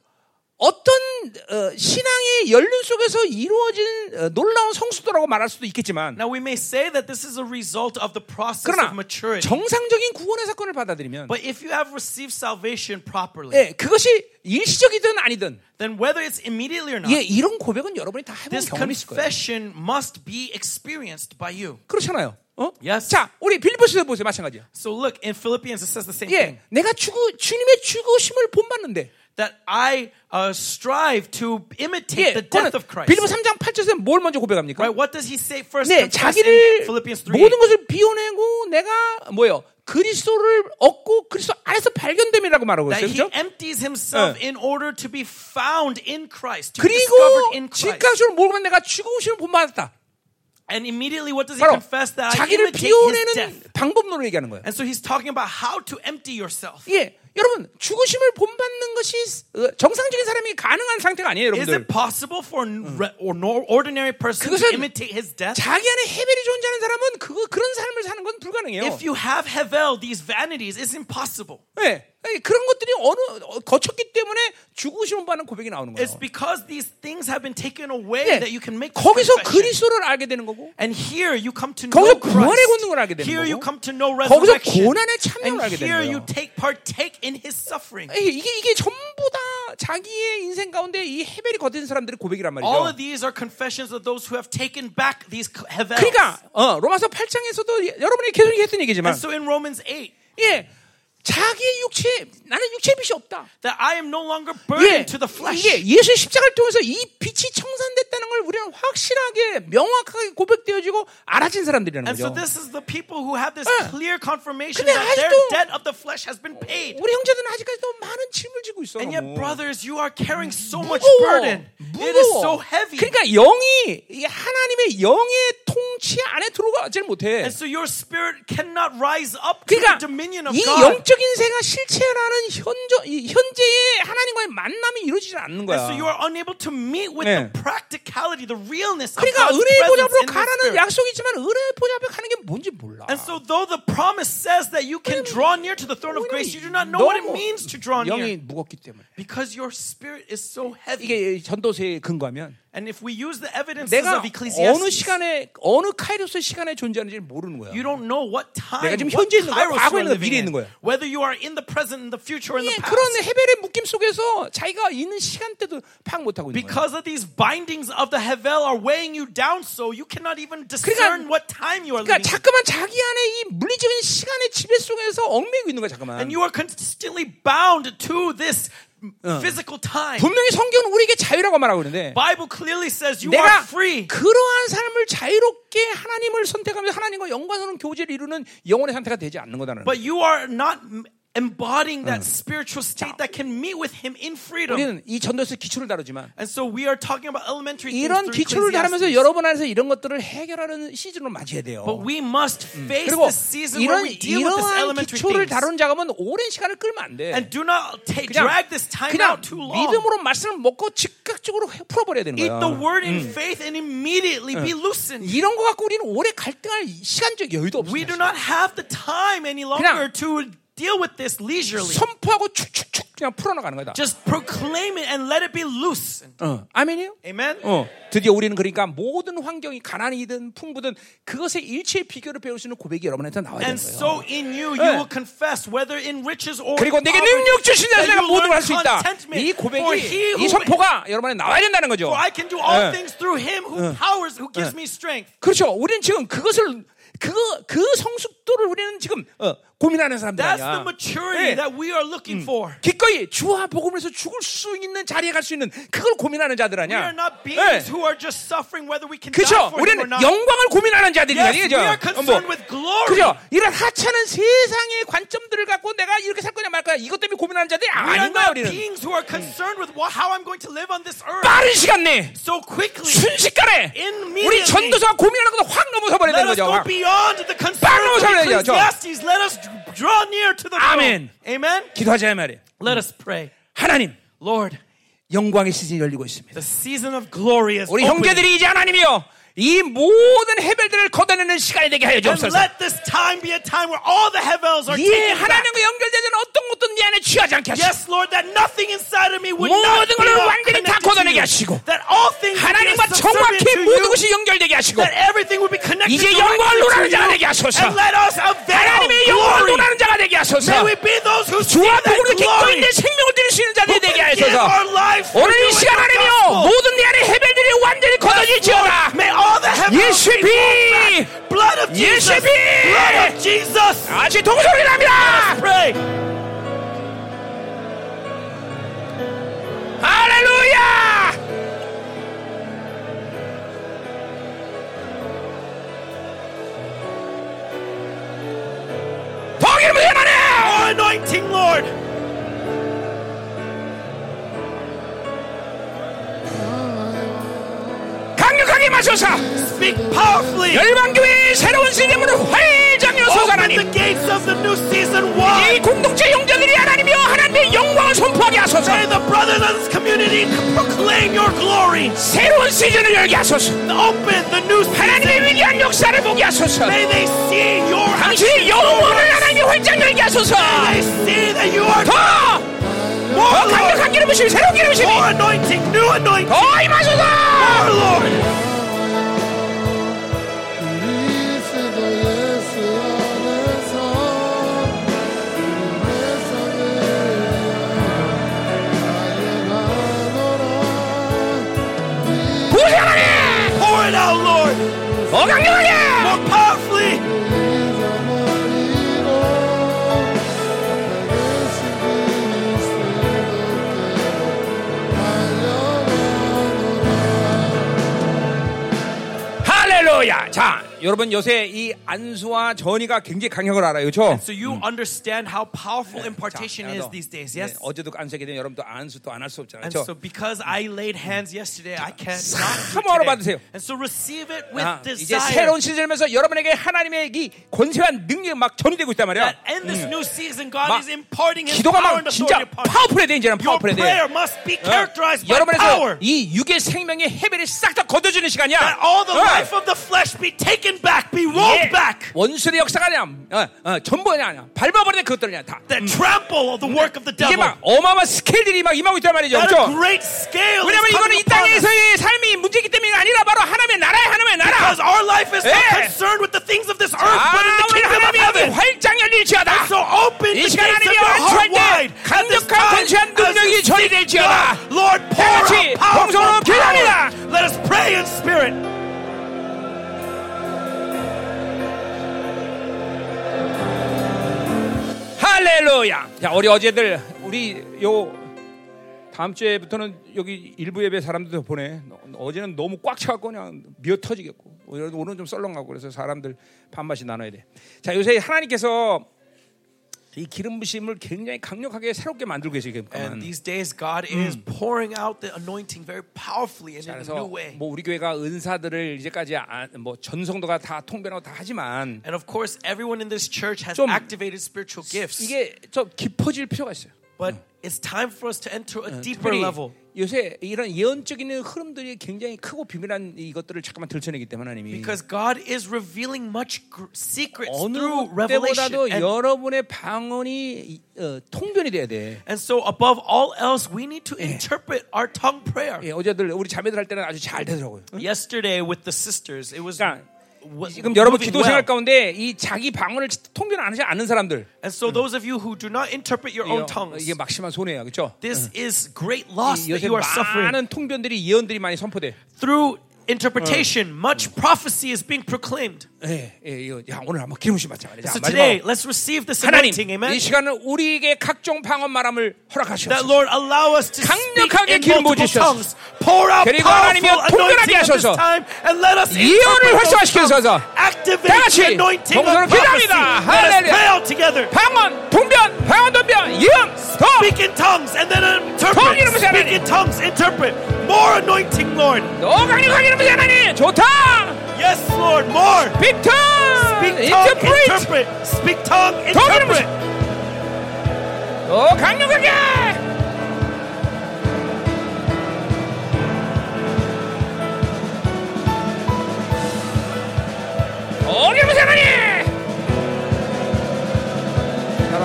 어떤 어, 신앙의 연륜 속에서 이루어진 어, 놀라운 성숙도라고 말할 수도 있겠지만 Now, we may say that this is a result of the process 그러나 of maturity. 정상적인 구원의 사건을 받아들이면 But if you have received salvation properly, 예, 그것이 일시적이든 아니든 then whether it's immediately or not, 예, 이런 고백은 여러분이 다 해본 this 경험이 있을 거예요. confession must be experienced by you. 그렇잖아요. 어? Yes. 자, 우리 빌리포스에 보세요. 마찬가지야. So look, in Philippians, it says the same 예, thing. 내가 죽어, 주님의 죽으심을 본받는데 That I uh, strive to 예, imitate the 그거는 death of Christ. 빌리포 3장 8절에서 뭘 먼저 고백합니까? Right? What does he say first? 네, 자기를 Philippians 3. 모든 것을 비워내고 내가 뭐요? 그리스도를 얻고 그리스도 안에서 발견됨이라고 말하고 있어요. he 그렇죠? empties himself 예. in order to be found in Christ, to 그리고. 지금까지로 모르면 내가 죽으심을 본받았다. And immediately, what does he 바로 confess? That I 자기를 imitate his death. 비워내는 방법론을 얘기하는 거예요. And so he's talking about how to empty yourself. 예, 여러분 죽으심을 본받는 것이 어, 정상적인 사람이 가능한 상태가 아니에요, Is 여러분들. it possible for a re- or no ordinary person to 그것은 imitate his death? 자기 안에 해벨이 존재하는 사람은 그거 그런 삶을 사는 건 불가능해요. If you have Hevel, these vanities, it's impossible. 예, 아니, 그런 것들이 어느 어, 거쳤기 때문에 죽으시면 받는 고백이 나오는 거예요. It's because these things have been taken away 예, that you can make 거기서. 그리스도를 알게 되는 거고 And here you come to 거기서 know 구원의 Christ. 권능을 알게 되는 Here you 거고 come to know 거기서 resurrection. 고난의 참여를 And 알게 되는 here you 거예요. take partake in his suffering. 이게, 이게 전부 다 자기의 인생 가운데 이 해벨이 거둔 사람들의 고백이란 말이죠. All of these are confessions of those who have taken back these havels. 그러니까 어, 로마서 8장에서도 여러분이 계속 했던 얘기지만 And so in Romans 8, 예. 자기의 육체 나는 육체의 빛이 없다. that I am no longer 예, burdened to the flesh. 이게 예수의 십자가를 통해서 이 빛이 청산됐다는 걸 우리는 확실하게 명확하게 고백되어지고 알아진 사람들이라는 And so 거죠. this is the people who have this 예. clear confirmation that their debt of the flesh has been paid. 우리 형제들은 아직까지도 많은 짐을 지고 있어. And yet, brothers, you are carrying so much 무거워. burden. It is 무거워. so heavy. 그러니까 영이 하나님의 영의 통치 안에 들어가질 못해. And so your spirit cannot rise up to 그러니까 the dominion of 이 God. 영적인 세가 실체라는 현저, 이 현재의 하나님과의 만남이 이루어지지 않는 거야. so you are unable to meet with 네. the practicality, the realness of 그러니까 은혜의 보좌로 가라는 spirit. 약속이 있지만 은혜의 보좌 앞에 가는 게 뭔지 몰라. And so though the promise says that you can draw near to the throne of grace, you do not know what it means to draw near. 영이 무겁기 때문에. Because your spirit is so heavy. 이게 전도서에 근거하면 And if we use the evidences 내가 of 어느 Ecclesiastes, 시간에 어느 카이로스 시간에 존재하는지 모르는 거야. you don't know what time, 내가 지금 what 현재 있는 거야, kairos 과거에 you are 있는 거야, living 미래에 in. 있는 거야. Whether you are in the present, in the future, or in 예, the past. 그런 헤벨의 묶임 속에서 자기가 있는 시간대도 파악 못하고 있는 거야. Because of these bindings of the Hevel are weighing you down so you cannot even discern what time you are 그러니까 living. 자꾸만 자기 안에 이 물리적인 시간의 지배 속에서 얽매이고 있는 거야, 잠깐만. And you are constantly bound to this physical time. 분명히 성경은 우리에게 자유라고 말하고 있는데 Bible clearly says you 내가 are free. 그러한 삶을 자유롭게 하나님을 선택하면서 하나님과 영광스러운 교제를 이루는 영혼의 상태가 되지 않는 거다는 But you are not m- embodying that spiritual state that can meet with Him in freedom. 우리는 이 전도에서 기초를 다루지만 And so we are talking about elementary things 이런 기초를 다루면서. 여러분 안에서 이런 것들을 해결하는 시즌을 맞이해야 돼요. But we must face 그리고 the season where 이런 we deal with this elementary 기초를 things. 다룬 작업은 오랜 시간을 끌면 안 돼. And do not take, 그냥 drag this time 그냥 out too long. 믿음으로 말씀을 먹고 즉각적으로 해- 풀어버려야 되는 Eat the 거야. word in faith and immediately be loosened. 이런 거 갖고 우리는 오래 갈등할 시간적 여유도 없어. We do not have the time any longer to deal with this leisurely. 선포하고 축축축 그냥 풀어나가는 거다. Just proclaim it and let it be loose. 어, 아멘이요? Amen? 어, 드디어 우리는 그러니까 모든 환경이 가난이든 풍부든 그것의 일체의 비교를 배울 수 있는 고백이 여러분한테 나와야 되는 And 거예요. so in you, you 네. will confess whether in riches or 그리고 내게 능력 주신 that 내가 모든 걸 할 수 있다. 이 고백이 이 선포가 여러분에 나와야 된다는 거죠. For I can do all 네. things through him who powers, who gives me strength. 그렇죠. 우리는 지금 그것을 그거 그 성숙도를 우리는 지금 어, 고민하는 사람들 That's the 아니야. maturity 네. that we are looking for. 기꺼이 주와 복음에서 죽을 수 있는 자리에 갈 수 있는 그걸 고민하는 자들 We 아니야. are not 네. beings who are just suffering whether we can die 그렇죠. for 우리는 not. 영광을 고민하는 자들이야. Yes, 그죠? we are concerned with glory. 그죠? 이런 하찮은 세상의 관점들을 갖고 내가 이렇게 살 거냐 말 거냐 이것 때문에 고민하는 자들이 We are 아닌 거야 not 우리는. beings who are concerned with what, how I'm going to live on this earth. 빠른 시간 내에 So quickly, 순식간에. 우리 전도사가 고민하는 것도 확 넘어서 버려야 되는 거죠. go beyond the concern 저. Ecclesiastes. Let us draw near to the 아멘. throne. Amen. 기도하자 이 말이에요. Let us pray. 하나님 Lord, 영광의 시즌이 열리고 있습니다. the season of glory is 우리. 형제들이 이제 하나님이요 이 모든 해별들을 걷어내는 시간이 되게 하여 주옵소서. let this time be a time where all the heavens are 예. 하나님과 연결되는 어떤 것도 네 안에 취하지 않게 하시고 Yes, Lord, that nothing inside of me would not 모든 것을 완전히 다 걷어내게. 하시고 That all things would be 하나님과 정확히 모든. 것이 연결되게 하시고 That everything would be connected 이제 영광을 논하는. 자가 되게 하소서. And let us avail 하나님의 영광을. 논하는 자가 되게 하소서 May we be those who see 주와 복음을 기꺼이. 내 생명을 드릴 수 있는 자들이 되게 하소서 오늘 이 시간 gospel. 모든 내 안에 해별 들이 완전히 걷어질지어다 May all the heavens 예수의 be 피 blood of Jesus. 예수의 피 Blood of Jesus. 아직 동소리 납니다 Pray. 할렐루야 복이름 회만해 More anointing, Lord. 강력하게 powerfully. 열방교회의 새로운 시즌으로 Open 하나님 the gates of the new season wide. 이 공동체 형제들이 하나님이여 하나님의 영광을 선포하게 하소서. May the brothers of this community proclaim your glory. 새로운 시즌을 열게 하소서. Open the new 하나님의 season. 위대한 역사를 보게 하소서. May they see your 당신의 영혼을 하나님의 활짝 열게 하소서. May they see that you are 더, 더 Lord. 강력한 기름 부심이 새로운 기름 부심이 More anointing, new anointing. 더 임하소서. More Lord. Pour it out, Lord. 더 강력하게 할렐루야. 자, 여러분 요새 이 안수와 전이가 굉장히 강력을 알아요, 그렇죠? So you understand how powerful impartation is these days, yes? 어제도 안수하게 된 여러분 또 안수 또 안 할 수 없잖아요, And so 그렇죠? because I laid hands yesterday, I can't 사모하러 받으세요. And so receive it with 아, 이제 desire. 새로운 시즌이면서 여러분에게 하나님의 이 권세한 능력이 막 전이되고 있단 말이야. That in this new season, God 막 is imparting His 기도가 power 막 and 진짜 authority upon you. 파워풀해야 돼 이제는 Your 파워풀해야 돼. prayer must be 어? characterized by 여러분에서 power. 이 육의 생명의 해벨이 싹 다 걷어지는 시간이야. That all the 어. life of the flesh be taken back, be rolled 이게 back. 원수의 역사가 아니야. 어, 어, 전부가 아니야. 밟아버리는 그것들이야 다. That trample of the work of the 이게 devil. 막 어마어마한 스케일들이 막 임하고 있단 말이죠. That 그렇죠? a great scale 왜냐면 is 이거는 coming 이 upon us. 땅에서의 삶이 문제이기 때문이 아니라 바로 하나님의 나라야 하나님의 나라. Because our life is not 예. concerned with the things of this earth, 아, but in the 우리 kingdom of 하나님의 heaven. 활짝 열릴지어다. So open 이 the 시간 gates of 하나님이 your heart 완수할 때 wide. At this 강력한 time, 권세한 as you 능력이 seek 전이될지어다. God, Lord, pour 다 같이 out powerful 동성으로 기도합니다. power. Let us pray in spirit. 할렐루야. 자, 우리 어제들 우리 요 다음 주에부터는 여기 일부 예배 사람들도 보내. 어제는 너무 꽉 차갖고 그냥 미어 터지겠고 오늘- 오늘은 좀 썰렁하고 그래서 사람들 반반씩 나눠야 돼. 자, 요새 하나님께서 이 기름 부심을 굉장히 강력하게 새롭게 만들고 계시요 And these days, God is pouring out the anointing very powerfully and in a new way. 뭐 우리 교회가 은사들을 이제까지 아, 뭐 전성도가 다 통변하고 다 하지만 And of course, everyone in this church has 좀 activated spiritual gifts. 이게 좀 깊어질 필요가 있어요. But it's time for us to enter a deeper 특별히 level. 요새 이런 예언적인 흐름들이 굉장히 크고 비밀한 이것들을 잠깐만 들춰내기 때문에 하나님이 Because God is revealing much gr- secrets 어느 through revelation. 때보다도 And, 여러분의 방언이 어, 통변이 돼야 돼. and so, above all else, we need to interpret our tongue prayer. 예, 어제들 우리 자매들 할 때는 아주 잘 되더라고요. Yesterday, with the sisters, it was 그러니까 w- 지금 여러분 기도. 생활 가운데 이 자기 방언을 통변 안 하지 않는 사람들 And so, those of you who do not interpret your own 이게, tongues, 이게 막심한 손해야, 그렇죠? this is great loss that you are suffering. 많은 통변들이 예언들이 많이 선포돼. Through interpretation, much prophecy is being proclaimed. 예, 예, 이거 야 오늘 한번 기름심 받자 말이야. So 자, today, let's receive this anointing, 이 amen. 시간은 우리에게 각종 방언 말함을 That 허락하시옵소서. Lord allow us to speak 강력하게 in 기름 부으시옵소서. tongues. Pour out 그리고 and let us 예언을 활성화시켜서 다 같이 the anointing of 동서로. 기도합니다. Let us 할렐루야. pray out together. 방언, 통변, 방언, 통변, 예언, 더 Speak in tongues and then interpret. Speak in tongues, interpret. More anointing, Lord. 더 강력하게 이름을 하나님 좋다. Yes, Lord, more. 빅터, Speak tongue, 인터프리트, interpret. Speak tongue, interpret. 더 강력하게. 더 기름 부으세요, 하나님.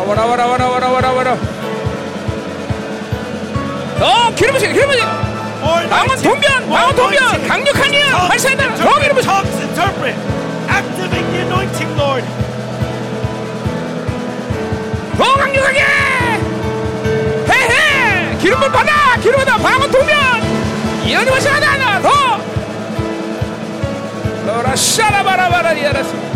와라 와라 와라 와라 와라 와라. 더 기름 부으세요, 기름 부으 anointing. 통변, 방언 통변. 강력한 Tongues, 발사한다. Lord. 더 강력하게 해해 기름을 받아 기름 받아 방언 통면 예언이 와서하다 하나 더 너라 샤라바라바라 이알았어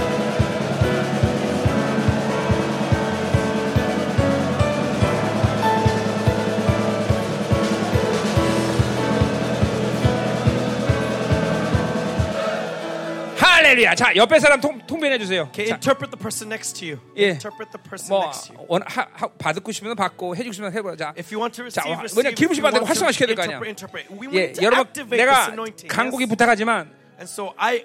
할렐루야 자 옆에 사람 통, 통변해 주세요 Okay, 자, interpret the person next to you. 예. Interpret the person 뭐 next to you. 원, 하, 하, 받고 싶으면 받고 해주고 싶으면 해보자 If you want to 자, receive. 왜냐, 기름 If you 부심 받는 거 활성화시켜야 될 거 아니야. 예, 여러분 activate this 내가 anointing. 강국이? 부탁하지만 And so I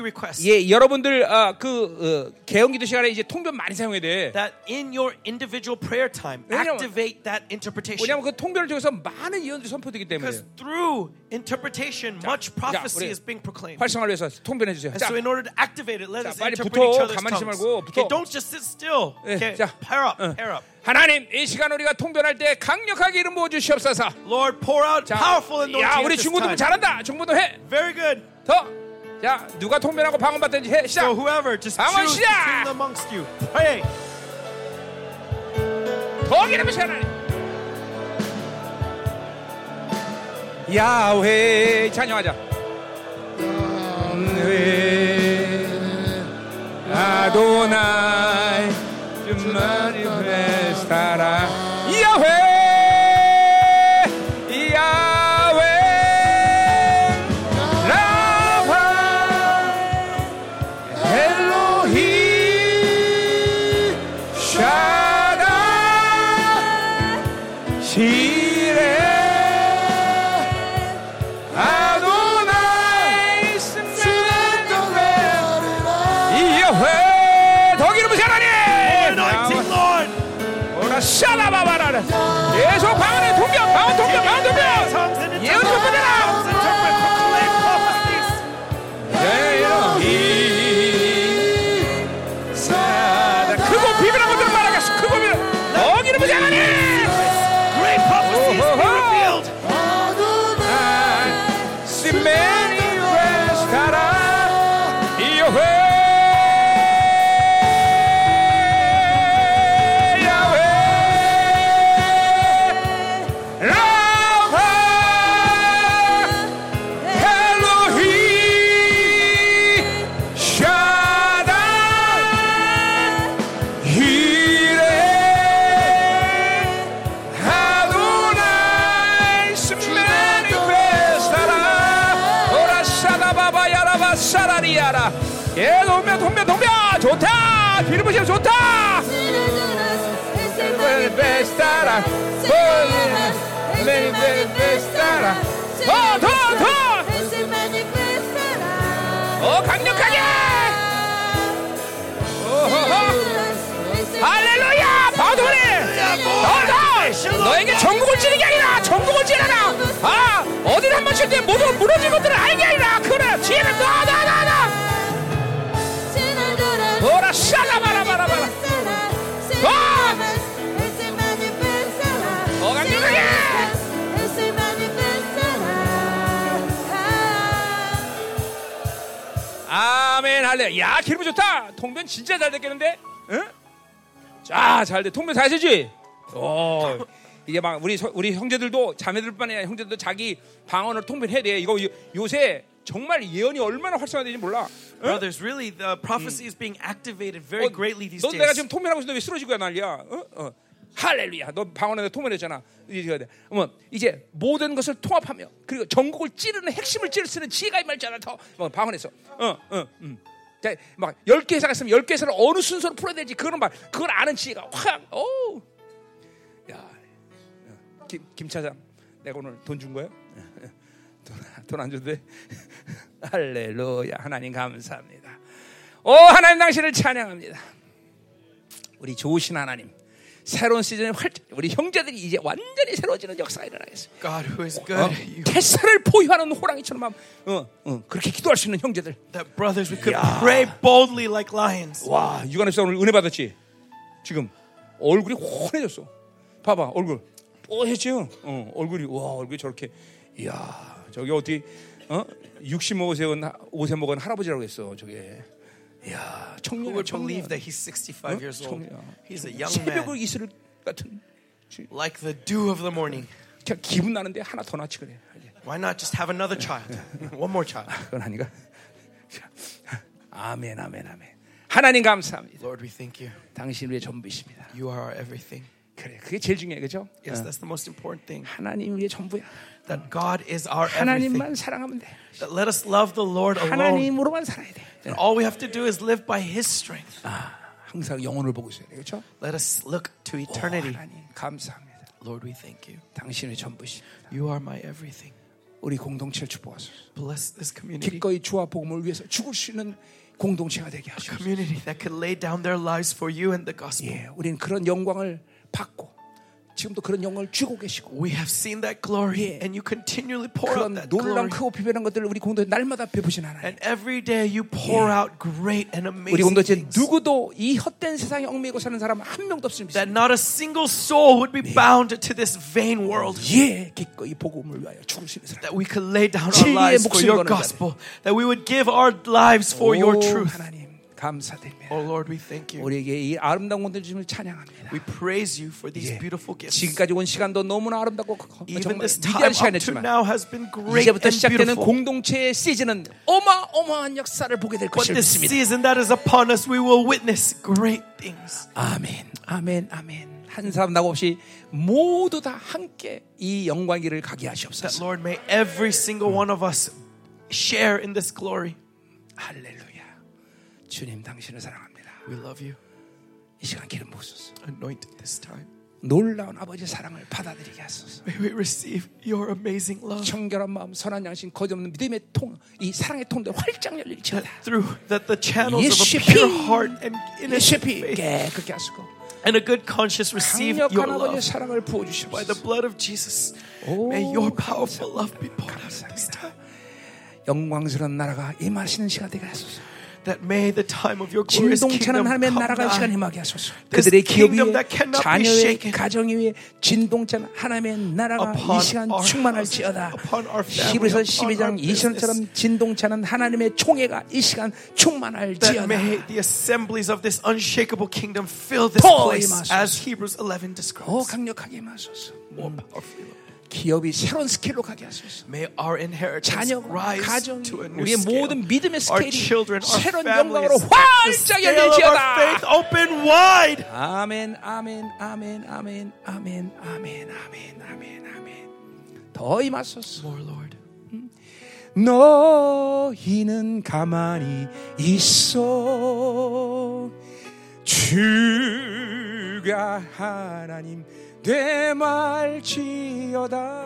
request 예, 여러분들 아, 그 어, 개헌기도 시간에 이제 통변 많이 사용해야 돼. that in your individual prayer time, activate that interpretation. 왜냐하면 그 통변을 통해서 많은 예언들이 선포되기 때문에. Because through interpretation, much prophecy 우리 is being proclaimed. 활성화를 위해서 통변해 주세요. And 자, so, in order to activate it, let 자, us interpret 붙어. each other's tongues. 말고 Okay, 붙어. don't just sit still. 예, Okay, 자, pair up, 응. pair up. 하나님 이 시간 우리가 통변할 때 강력하게 이름 부어 주시옵소서. Lord, pour out 자, powerful 야, anointing 우리 at this 중고등. 잘한다. 중고등 해. Very good. 더. 자, 누가 통변하고 방언 받든지 해. 시작. So whoever, just 방언 choose 시작! amongst you. Pray. 더 기름 부으시 하나님. 야훼 찬양하자. 야훼 아도나이 주만이 베스타라 스메 할렐 야 기름 좋다 통변 진짜 잘 됐겠는데 응? 자 잘 돼 통변 잘 되지 어 이게 막 우리 서- 우리 형제들도 자매들뿐 아니라 형제들도 자기 방언을 통변해야 돼 이거 요- 요새 정말 예언이 얼마나 활성화되는지 몰라 응? Brothers, really, the prophecy is being activated very 어, greatly these 너 내가 days. 지금 통변하고 있는데 왜 쓰러지고 난리야 어? 어. 할렐루야 너 방언에 통변했잖아 이제 돼. 어머, 이제 모든 것을 통합하며 그리고 전국을 찌르는 핵심을 찌를 수 있는 지혜가 임할잖아 더 뭐, 방언에서 어, 어, 음. 자, 막 10개 회사가 있으면 10개 회사를 어느 순서로 풀어야 될지 그거는 막 그걸 아는 지혜가 확 오. 야. 어, 김, 김 차장 내가 오늘 돈 준 거야? 돈안 줘도 돼? 할렐루야 하나님 감사합니다 오 하나님 당신을 찬양합니다 우리 좋으신 하나님 새로운 시즌의 활짝 우리 형제들이 이제 완전히 새로워지는 역사가 일어나겠습니다 God who is 어? good. 포효하는 호랑이처럼 막, 어, 어, 그렇게 기도할 수 있는 형제들 that brothers, we could Yeah. pray boldly like lions. 와 유관에서 오늘 은혜 받았지 지금 얼굴이 환해졌어 봐봐 얼굴 뽀했지 어, 얼굴이 와 얼굴이 저렇게 이야 저기 어디 어? 60 먹은 옷에 먹은 할아버지라고 했어 저게 이 야 Who 청년 would 청년 believe that he's 65 years old? 청년 He's a young 새벽의 man, 이슬 같은 like the dew of the morning. 그냥 기분 나는데 하나 더 낳지 그래 Why not just have another child? One more child. 그건 아닌가 아멘 아멘 아멘 하나님 감사합니다 Lord, we thank you. 당신 우리의 전부이십니다 You are our everything. 그래 그게 제일 중요해 그죠 Yes, that's the most important thing. 하나님 우리의 전부야 That God is our everything. 하나님만 사랑하면 돼 That let us love the Lord alone. 하나님으로만 살아야 돼 And all we have to do is live by His strength. 아, 항상 영혼을 보고 있어야 돼 그렇죠 Let us look to eternity. 하나님 감사합니다 Lord, we thank you. 당신의 전부십니다 You are my everything. 우리 공동체를 축복하소서. Bless this community. 기꺼이 주와 복음을 위해서 죽을 수 있는 공동체가 되게 하소서. Community that could lay down their lives for you and the gospel. 예, 우리는 그런 영광을 받고 지금도 그런 영광을 주고 계시고 We have seen that glory, 예. and you continually pour out 그런 that 놀라운 glory. 크고 비변한 것들을 우리 공동체 날마다 베푸신 하나님. And every day you pour out great and 우리 amazing 공동체 things. 누구도 이 헛된 세상에 얽매이고 사는 사람 한 명도 없습니다. That not a single soul would be bound to this vain world. 예, 기꺼이 복음을 위하여 죽을 수 있는 사람. That we could lay down our 진리의 lives for 목숨 your 거는 gospel. That we would give our lives for your 오, truth. 하나님 감사드립니다. Oh Lord, we thank you. 우리에게 이 아름다운 것들 주심을 찬양합니다. We praise you for these 예. beautiful gifts. 지금까지 온 시간도 너무나 아름답고 Even 정말 this time 위대한 up to 시간이었지만 now has been great 이제부터 시작되는. 공동체의 시즌은 어마어마한 역사를 보게 될 But 것을 this 믿습니다. season that is upon us, we will witness great things. 아멘, 아멘, 아멘. 한 사람 나고 없이 모두 다 함께 이 영광기를 가게 That 하시옵소서. Lord, may every single one of us share in this glory. 할렐루야. 주님 당신을 사랑합니다. We love you. 이 시간 기름 부으소서. Anoint this time. 놀라운 아버지의 사랑을 받아들이게 하소서. May we receive your amazing love. 청결한 마음, 선한 양심, 거짓없는 믿음의 통, 이 사랑의 통들 활짝 열릴지어다. through that the channels of a pure 피, heart and innocent faith 깨끗게 하시고 and a good conscience receive your love 사랑을 by the 부어주시옵소서. blood of Jesus. 오, May your powerful love be poured out this time. 영광스러운 나라가 임하시는 시간 되게 하소서. That may the time of your glorious 진동차는 kingdom 하나님의 come 나라가 이 시간. 임하게 하소서. 그들의 기업 kingdom 위에 that cannot be 자녀의 shaken. 가정 위에 진동차는 하나님의 나라가 Upon 이 시간 our 충만할지어다. 히브리서 upon 12장 our business. 20절처럼 진동차는 하나님의 총회가 이 시간 That 충만할지어다. may the assemblies of this unshakable kingdom fill this 더 place 임하소서. as Hebrews 11더 describes. 강력하게 임하소서. More powerfully. 기업이 새로운 스케일로 가게 하소서. May our inheritance 자녀, rise 가정, to a new 우리의 scale. 모든 믿음의 Our 스케일이 children, our 새로운 영광으로 활짝 열릴지어다. open wide. 아멘, 아멘, 아멘, 아멘, 아멘, 아멘, 아멘, 아멘, 아멘. 더 임하소서. More, Lord. 너희는 가만히 있어 주가 하나님 되말지어다.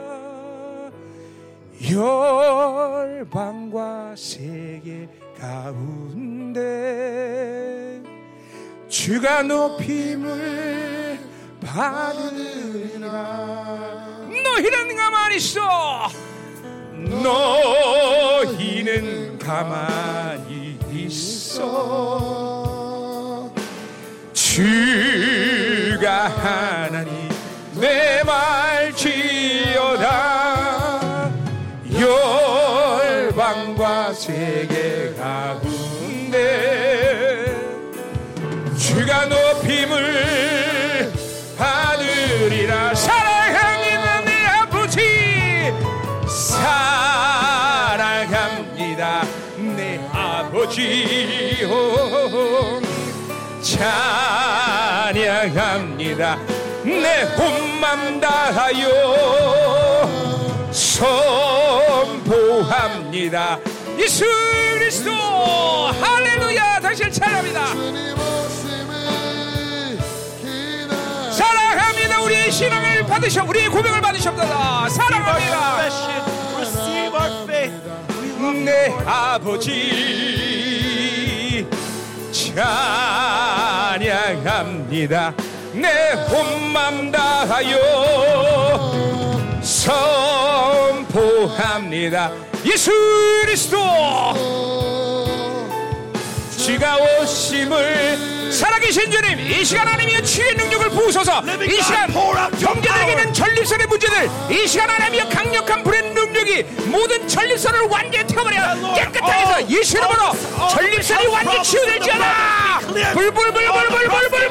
열방과 세계 가운데 주가 높임을 받으리라. 너희는 가만히 있어. 너희는 가만히 있어. 주가 하나님 내 말지어다 열방과 세계 가운데 주가 높임을 받으리라 사랑합니다 내 아버지. 사랑합니다 내 아버지 오, 찬양합니다 내 혼맘 다하여 선포합니다. 예수 그리스도! 할렐루야! 당신을 찬양합니다. 사랑합니다. 우리의 신앙을 받으셔 우리의 고백을 받으셨다. 사랑합니다. 내. 아버지 찬양합니다 내 혼맘 다하여 선포합니다. 예수 그리스도! 주가 오심을 살아계신 주님 이 시간 하나님의 치유의 능력을 부으소서. 이 시간 경제적인 전립선의 문제들 이 시간 하나님의 강력한 불의 능력이 모든 전립선을 완전히 태워버려. 깨끗하게 해서 예수 이름으로 전립선이 완전히 치유될지어다 불불불불불불불불.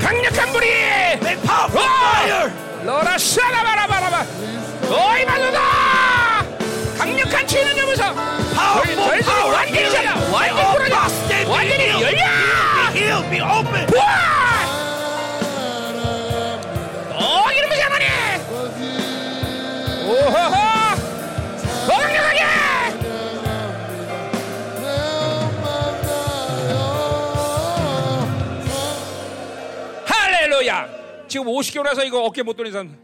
강력한 불이. 로라 샤라바라바라바. 너희 말로다. 강력한 치유는 power. 완전히 열려! He'll be open! 어, 이놈의 자만이! 오호호! 강력하게! 할렐루야! 지금 50개월 해서 이거 어깨 못 돌린 사람.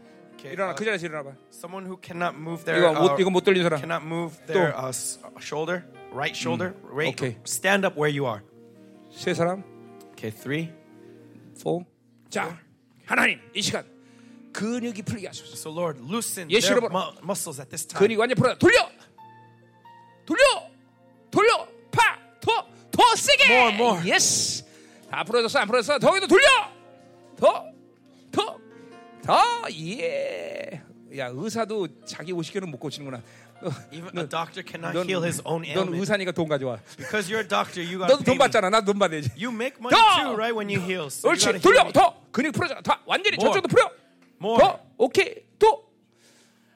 일어나 uh, 그 자리에서 일어나봐. Someone who cannot move their 이거 uh, 못 이거 못 돌린 사람. cannot move their uh, s- shoulder, right shoulder, right. Okay. Stand up where you are. 세 사람. Okay, three. 4. 자, 하나님 이 시간 근육이 풀리게 하소서. So Lord, loosen Yes, their 여러분. mu- muscles at this time. 근육이 완전 풀어. 돌려. 돌려. 돌려. 파. 더. 더 세게. More, more. 예스. 다 풀어졌어. 안 풀어졌어. 더기도 돌려. 더. 더. 더. 예. 야, 의사도 자기 50개는 못 고치는구나. 너, Even a doctor cannot 넌, heal his own 넌 ailment. 의사니까 돈 가져와. Because you're a doctor, you got 너도 돈. 받잖아. 나도 돈 받아야지. You make money 더! too, right? When you heal. So you 옳지. gotta heal 돌려. me. 더. 근육 풀어져. 더. 완전히 More. 저쪽도 풀어. More. 더. 오케이. 또.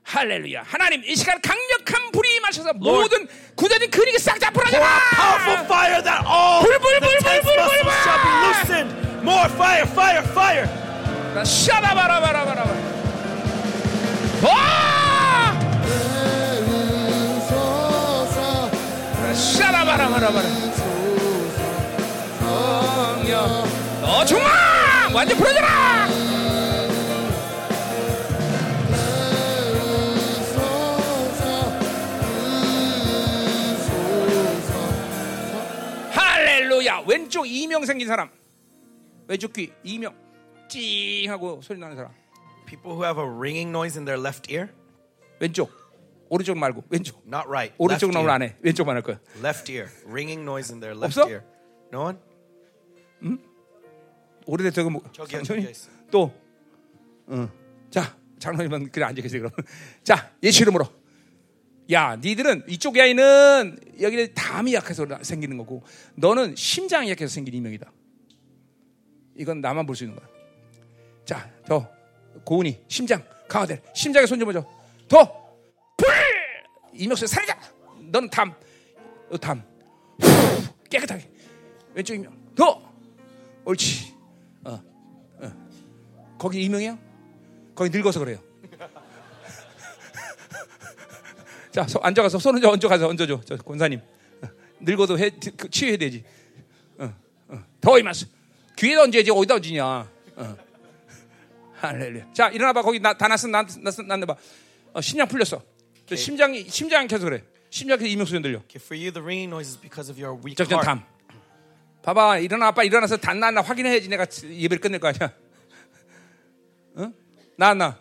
할렐루야. 하나님 이 시간 강력한 불이 마셔서 모든 굳어진 근육이 싹 다 Pour out powerful 풀어져라. fire that all 불, 불, the 불, tense 불, 불, muscles 불, shall be 불. loosened. More fire, fire, fire. 샤라바라바라바라. 더. 서 샤라바라바라바라. 더 중앙 완전 풀어져라. 할렐루야. 왼쪽 이명 생긴 사람. 왼쪽 귀 이명. 찡 하고 소리 나는 사람. People who have a ringing noise in their left ear, 왼쪽. 오른쪽 말고 왼쪽. not right. 오른쪽 ear. 안 해. 왼쪽만 할 거야. Left ear, ringing noise in their left 없어? ear. No one? 오래됐다고 뭐. 저기요, 있어. 또. 응. 자, 장로님은 그냥 앉아 계세요, 그럼. 자, 예수 이름으로. 야, 니들은 이쪽 아이는 여기 담이 약해서 나- 생기는 거고, 너는 심장이 약해서 생긴 이명이다. 이건 나만 볼 수 있는 거야. 자, 더 고은이 심장 강화될 심장에 손 좀 보죠. 더 불! 이명수 살자. 너는 담, 너 담. 후, 깨끗하게 왼쪽 이명 더 옳지. 어, 어. 거기 이명이야? 거기 늙어서 그래요. 자, 서, 앉아가서 손 얹어 얹어가서 얹어줘. 저 권사님. 어, 늙어도 해, 그, 치유해야 되지. 어, 어. 더 임하소. 귀에다 얹어야지 어디다 얹으냐. 어. 할렐루야. 자, 일어나봐. 거기 나, 다 났어. 난, 났어. 났나 봐. 어, 심장 풀렸어. 저 심장이 심장이 켜서 그래. 심장 켜서 이명수 들려. Okay, for you, the ringing noise is because of your weak heart. 담. 봐봐, 일어나 아빠 일어나서 단 나나 확인해야지 내가 예배를 끝낼 거 아니야. 응? 나안 나?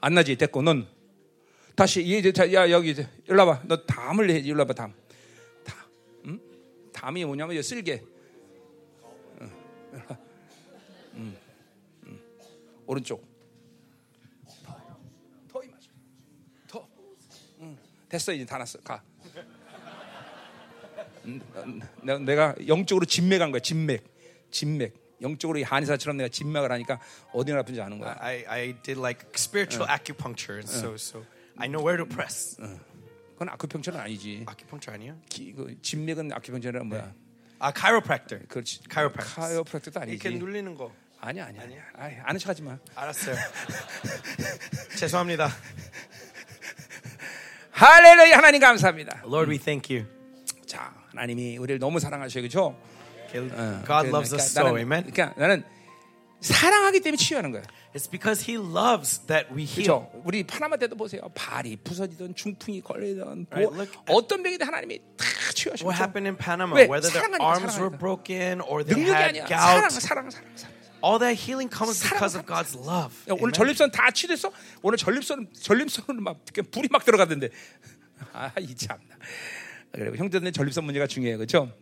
안 나지 됐고 넌 다시 이제 자, 야 여기 이제 일로 와봐. 너 담을 해야지 일로 와봐 담. 담. 응? 담이 뭐냐면 쓸개. 응. 응. 응. 오른쪽. 더, 더 임하죠. 더. 응. 됐어 이제 다 났어. 가. 내가, 내가 영적으로 진맥한 거야. 진맥, 진맥. 영적으로 이 한의사처럼 내가 진맥을 하니까 어디나 아픈지 아는 거야. I, I did like spiritual acupuncture, and so so I know where to press. 그건 아쿠펑처는 아니지. 아니에요? 기, 그 진맥은 아쿠펑처는 뭐야? 아, chiropractor. 그렇지. 카이로프랙터도 이렇게 아니지. 눌리는 거. 아니야, 아니야, 아니야. 아이, 아는 척 하지 마. 알았어요. 죄송합니다. 할렐루야, 하나님 감사합니다. Lord, we thank you. 자, 하나님이 우리를 너무 사랑하셔, 그렇죠? Okay, God loves us so. 나는, Amen. 그러니까 나는 사랑하기 때문에 치유하는 거야. It's because He loves that we heal. 그렇죠? 우리 파나마 때도 보세요. 발이 부서지던 중풍이 걸리던 뭐, Right, look at- 어떤 병이든 하나님이 다 치유하시고 What happened in Panama? 왜? Whether their arms were broken or they had 아니야. 사랑, gout, 사랑, 사랑, 사랑. All that healing comes because of God's love. 야, 오늘. 전립선 다 치됐어? 오늘 전립선 전립선은 막 불이 막 들어가던데. 아, 이 참나. 그래 형제들 전립선 문제가 중요해요, 그렇죠?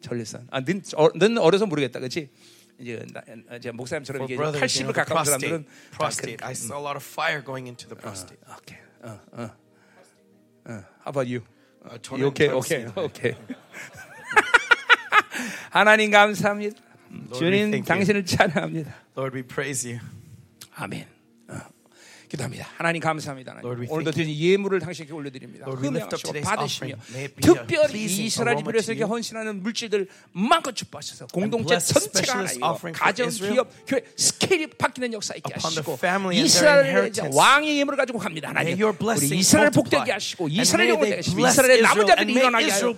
전립선. 아, 는, 어, 는 어려서 모르겠다, 그렇지? 이제 나, 이제 목사님처럼 이게 brothers, you 80을 know, the 가까운 prostate, 사람들은 prostate. I saw a lot of fire going into the prostate. 오케이. 어, 어. 어. How about you? 어, okay, 그렇습니다. okay. 하나님 감사합니다. we 주님 thank you. 당신을 찬양합니다. Lord, we praise you. 아멘. 어. 기도합니다. 하나님 감사합니다. 하나님. 오늘도 드린 예물을 당신께 올려드립니다. 흠양하시고 받으시며 특별히 이스라엘 집에서 이렇게. 헌신하는 물질들 마음껏 축복하셔서 공동체 전체가 하나이고 가정. 기업, 교회 스케일이 바뀌는 역사 있게 하시고 이스라엘의 inheritance. 왕의 예물을 가지고 갑니다. 하나님 우리 blessing 이스라엘. 복되게 하시고 이스라엘 영혼되게 하시고 이스라엘의 남은 자들이 일어나게 하여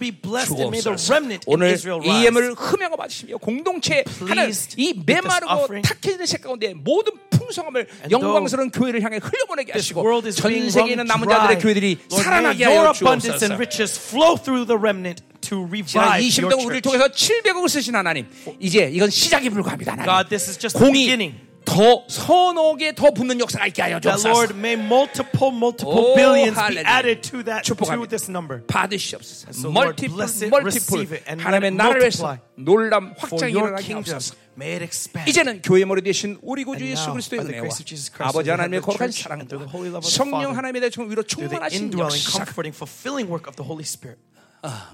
주옵소서. 오늘 이. 예물을 흠양어 받으시며 공동체 하는 Pleased 이 with this 메마르고. 탁해지는 색 가운데 모든 풍성함을 영광스러운 교회를 향해 흘려보내게 This 하시고 world is 전 being 세계에 wrung 있는 남은 dry. 자들의 교회들이 Lord, may 살아나게 your 하여 abundance 주옵소서. and riches flow through the remnant to 지난 revive 20년 your 동안 우리를 church. 통해서 700억을 쓰신 하나님 이제 이건 시작에 불과합니다 하나님 God, this is just the 공이 beginning. 더 선옥에 더 붙는 역사가 있게 하여 That 주옵소서 Lord may multiple, multiple Oh, billions be hallelujah. added to that to 축복합니다. this number. 받으시옵소서 So Lord, 멀티플 bless it, 멀티플 receive it, and 하나님의 let it 나라를 위해서 multiply. 놀람 For 확장이 your 일어나게 kingdom, 하옵소서 May it expand. 이제는 교회 머리 되신 우리 구주 And 예수 now, 그리스도의 by the 은혜와 grace of Jesus Christ, 아버지 we have 하나님의 the 거룩한 church and through the holy love 사랑과 of the 성령 Father, 하나님의 대충 위로 through the 충만하신 indwelling, 역사 comforting, fulfilling work of the Holy Spirit.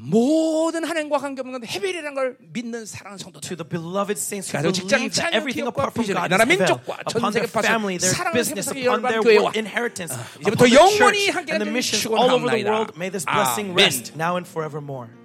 모든 한행과 관계없는 헤벨이라는 걸 믿는 사랑하는 성도들 To the beloved saints who 가정, 직장, believe that 자녀, everything 기업과 apart from 비전을 God 나라 is Hevel. 민족과 전 Upon their 세계 파서 family, their 사랑하는 business, 세상의 upon 열반 their 교회와 world inheritance, 이제부터 upon the 영원히 church 함께 and the 되는 missions 축원을 all over the 합니다. world. May this blessing 아멘. rest now and forevermore. Amen.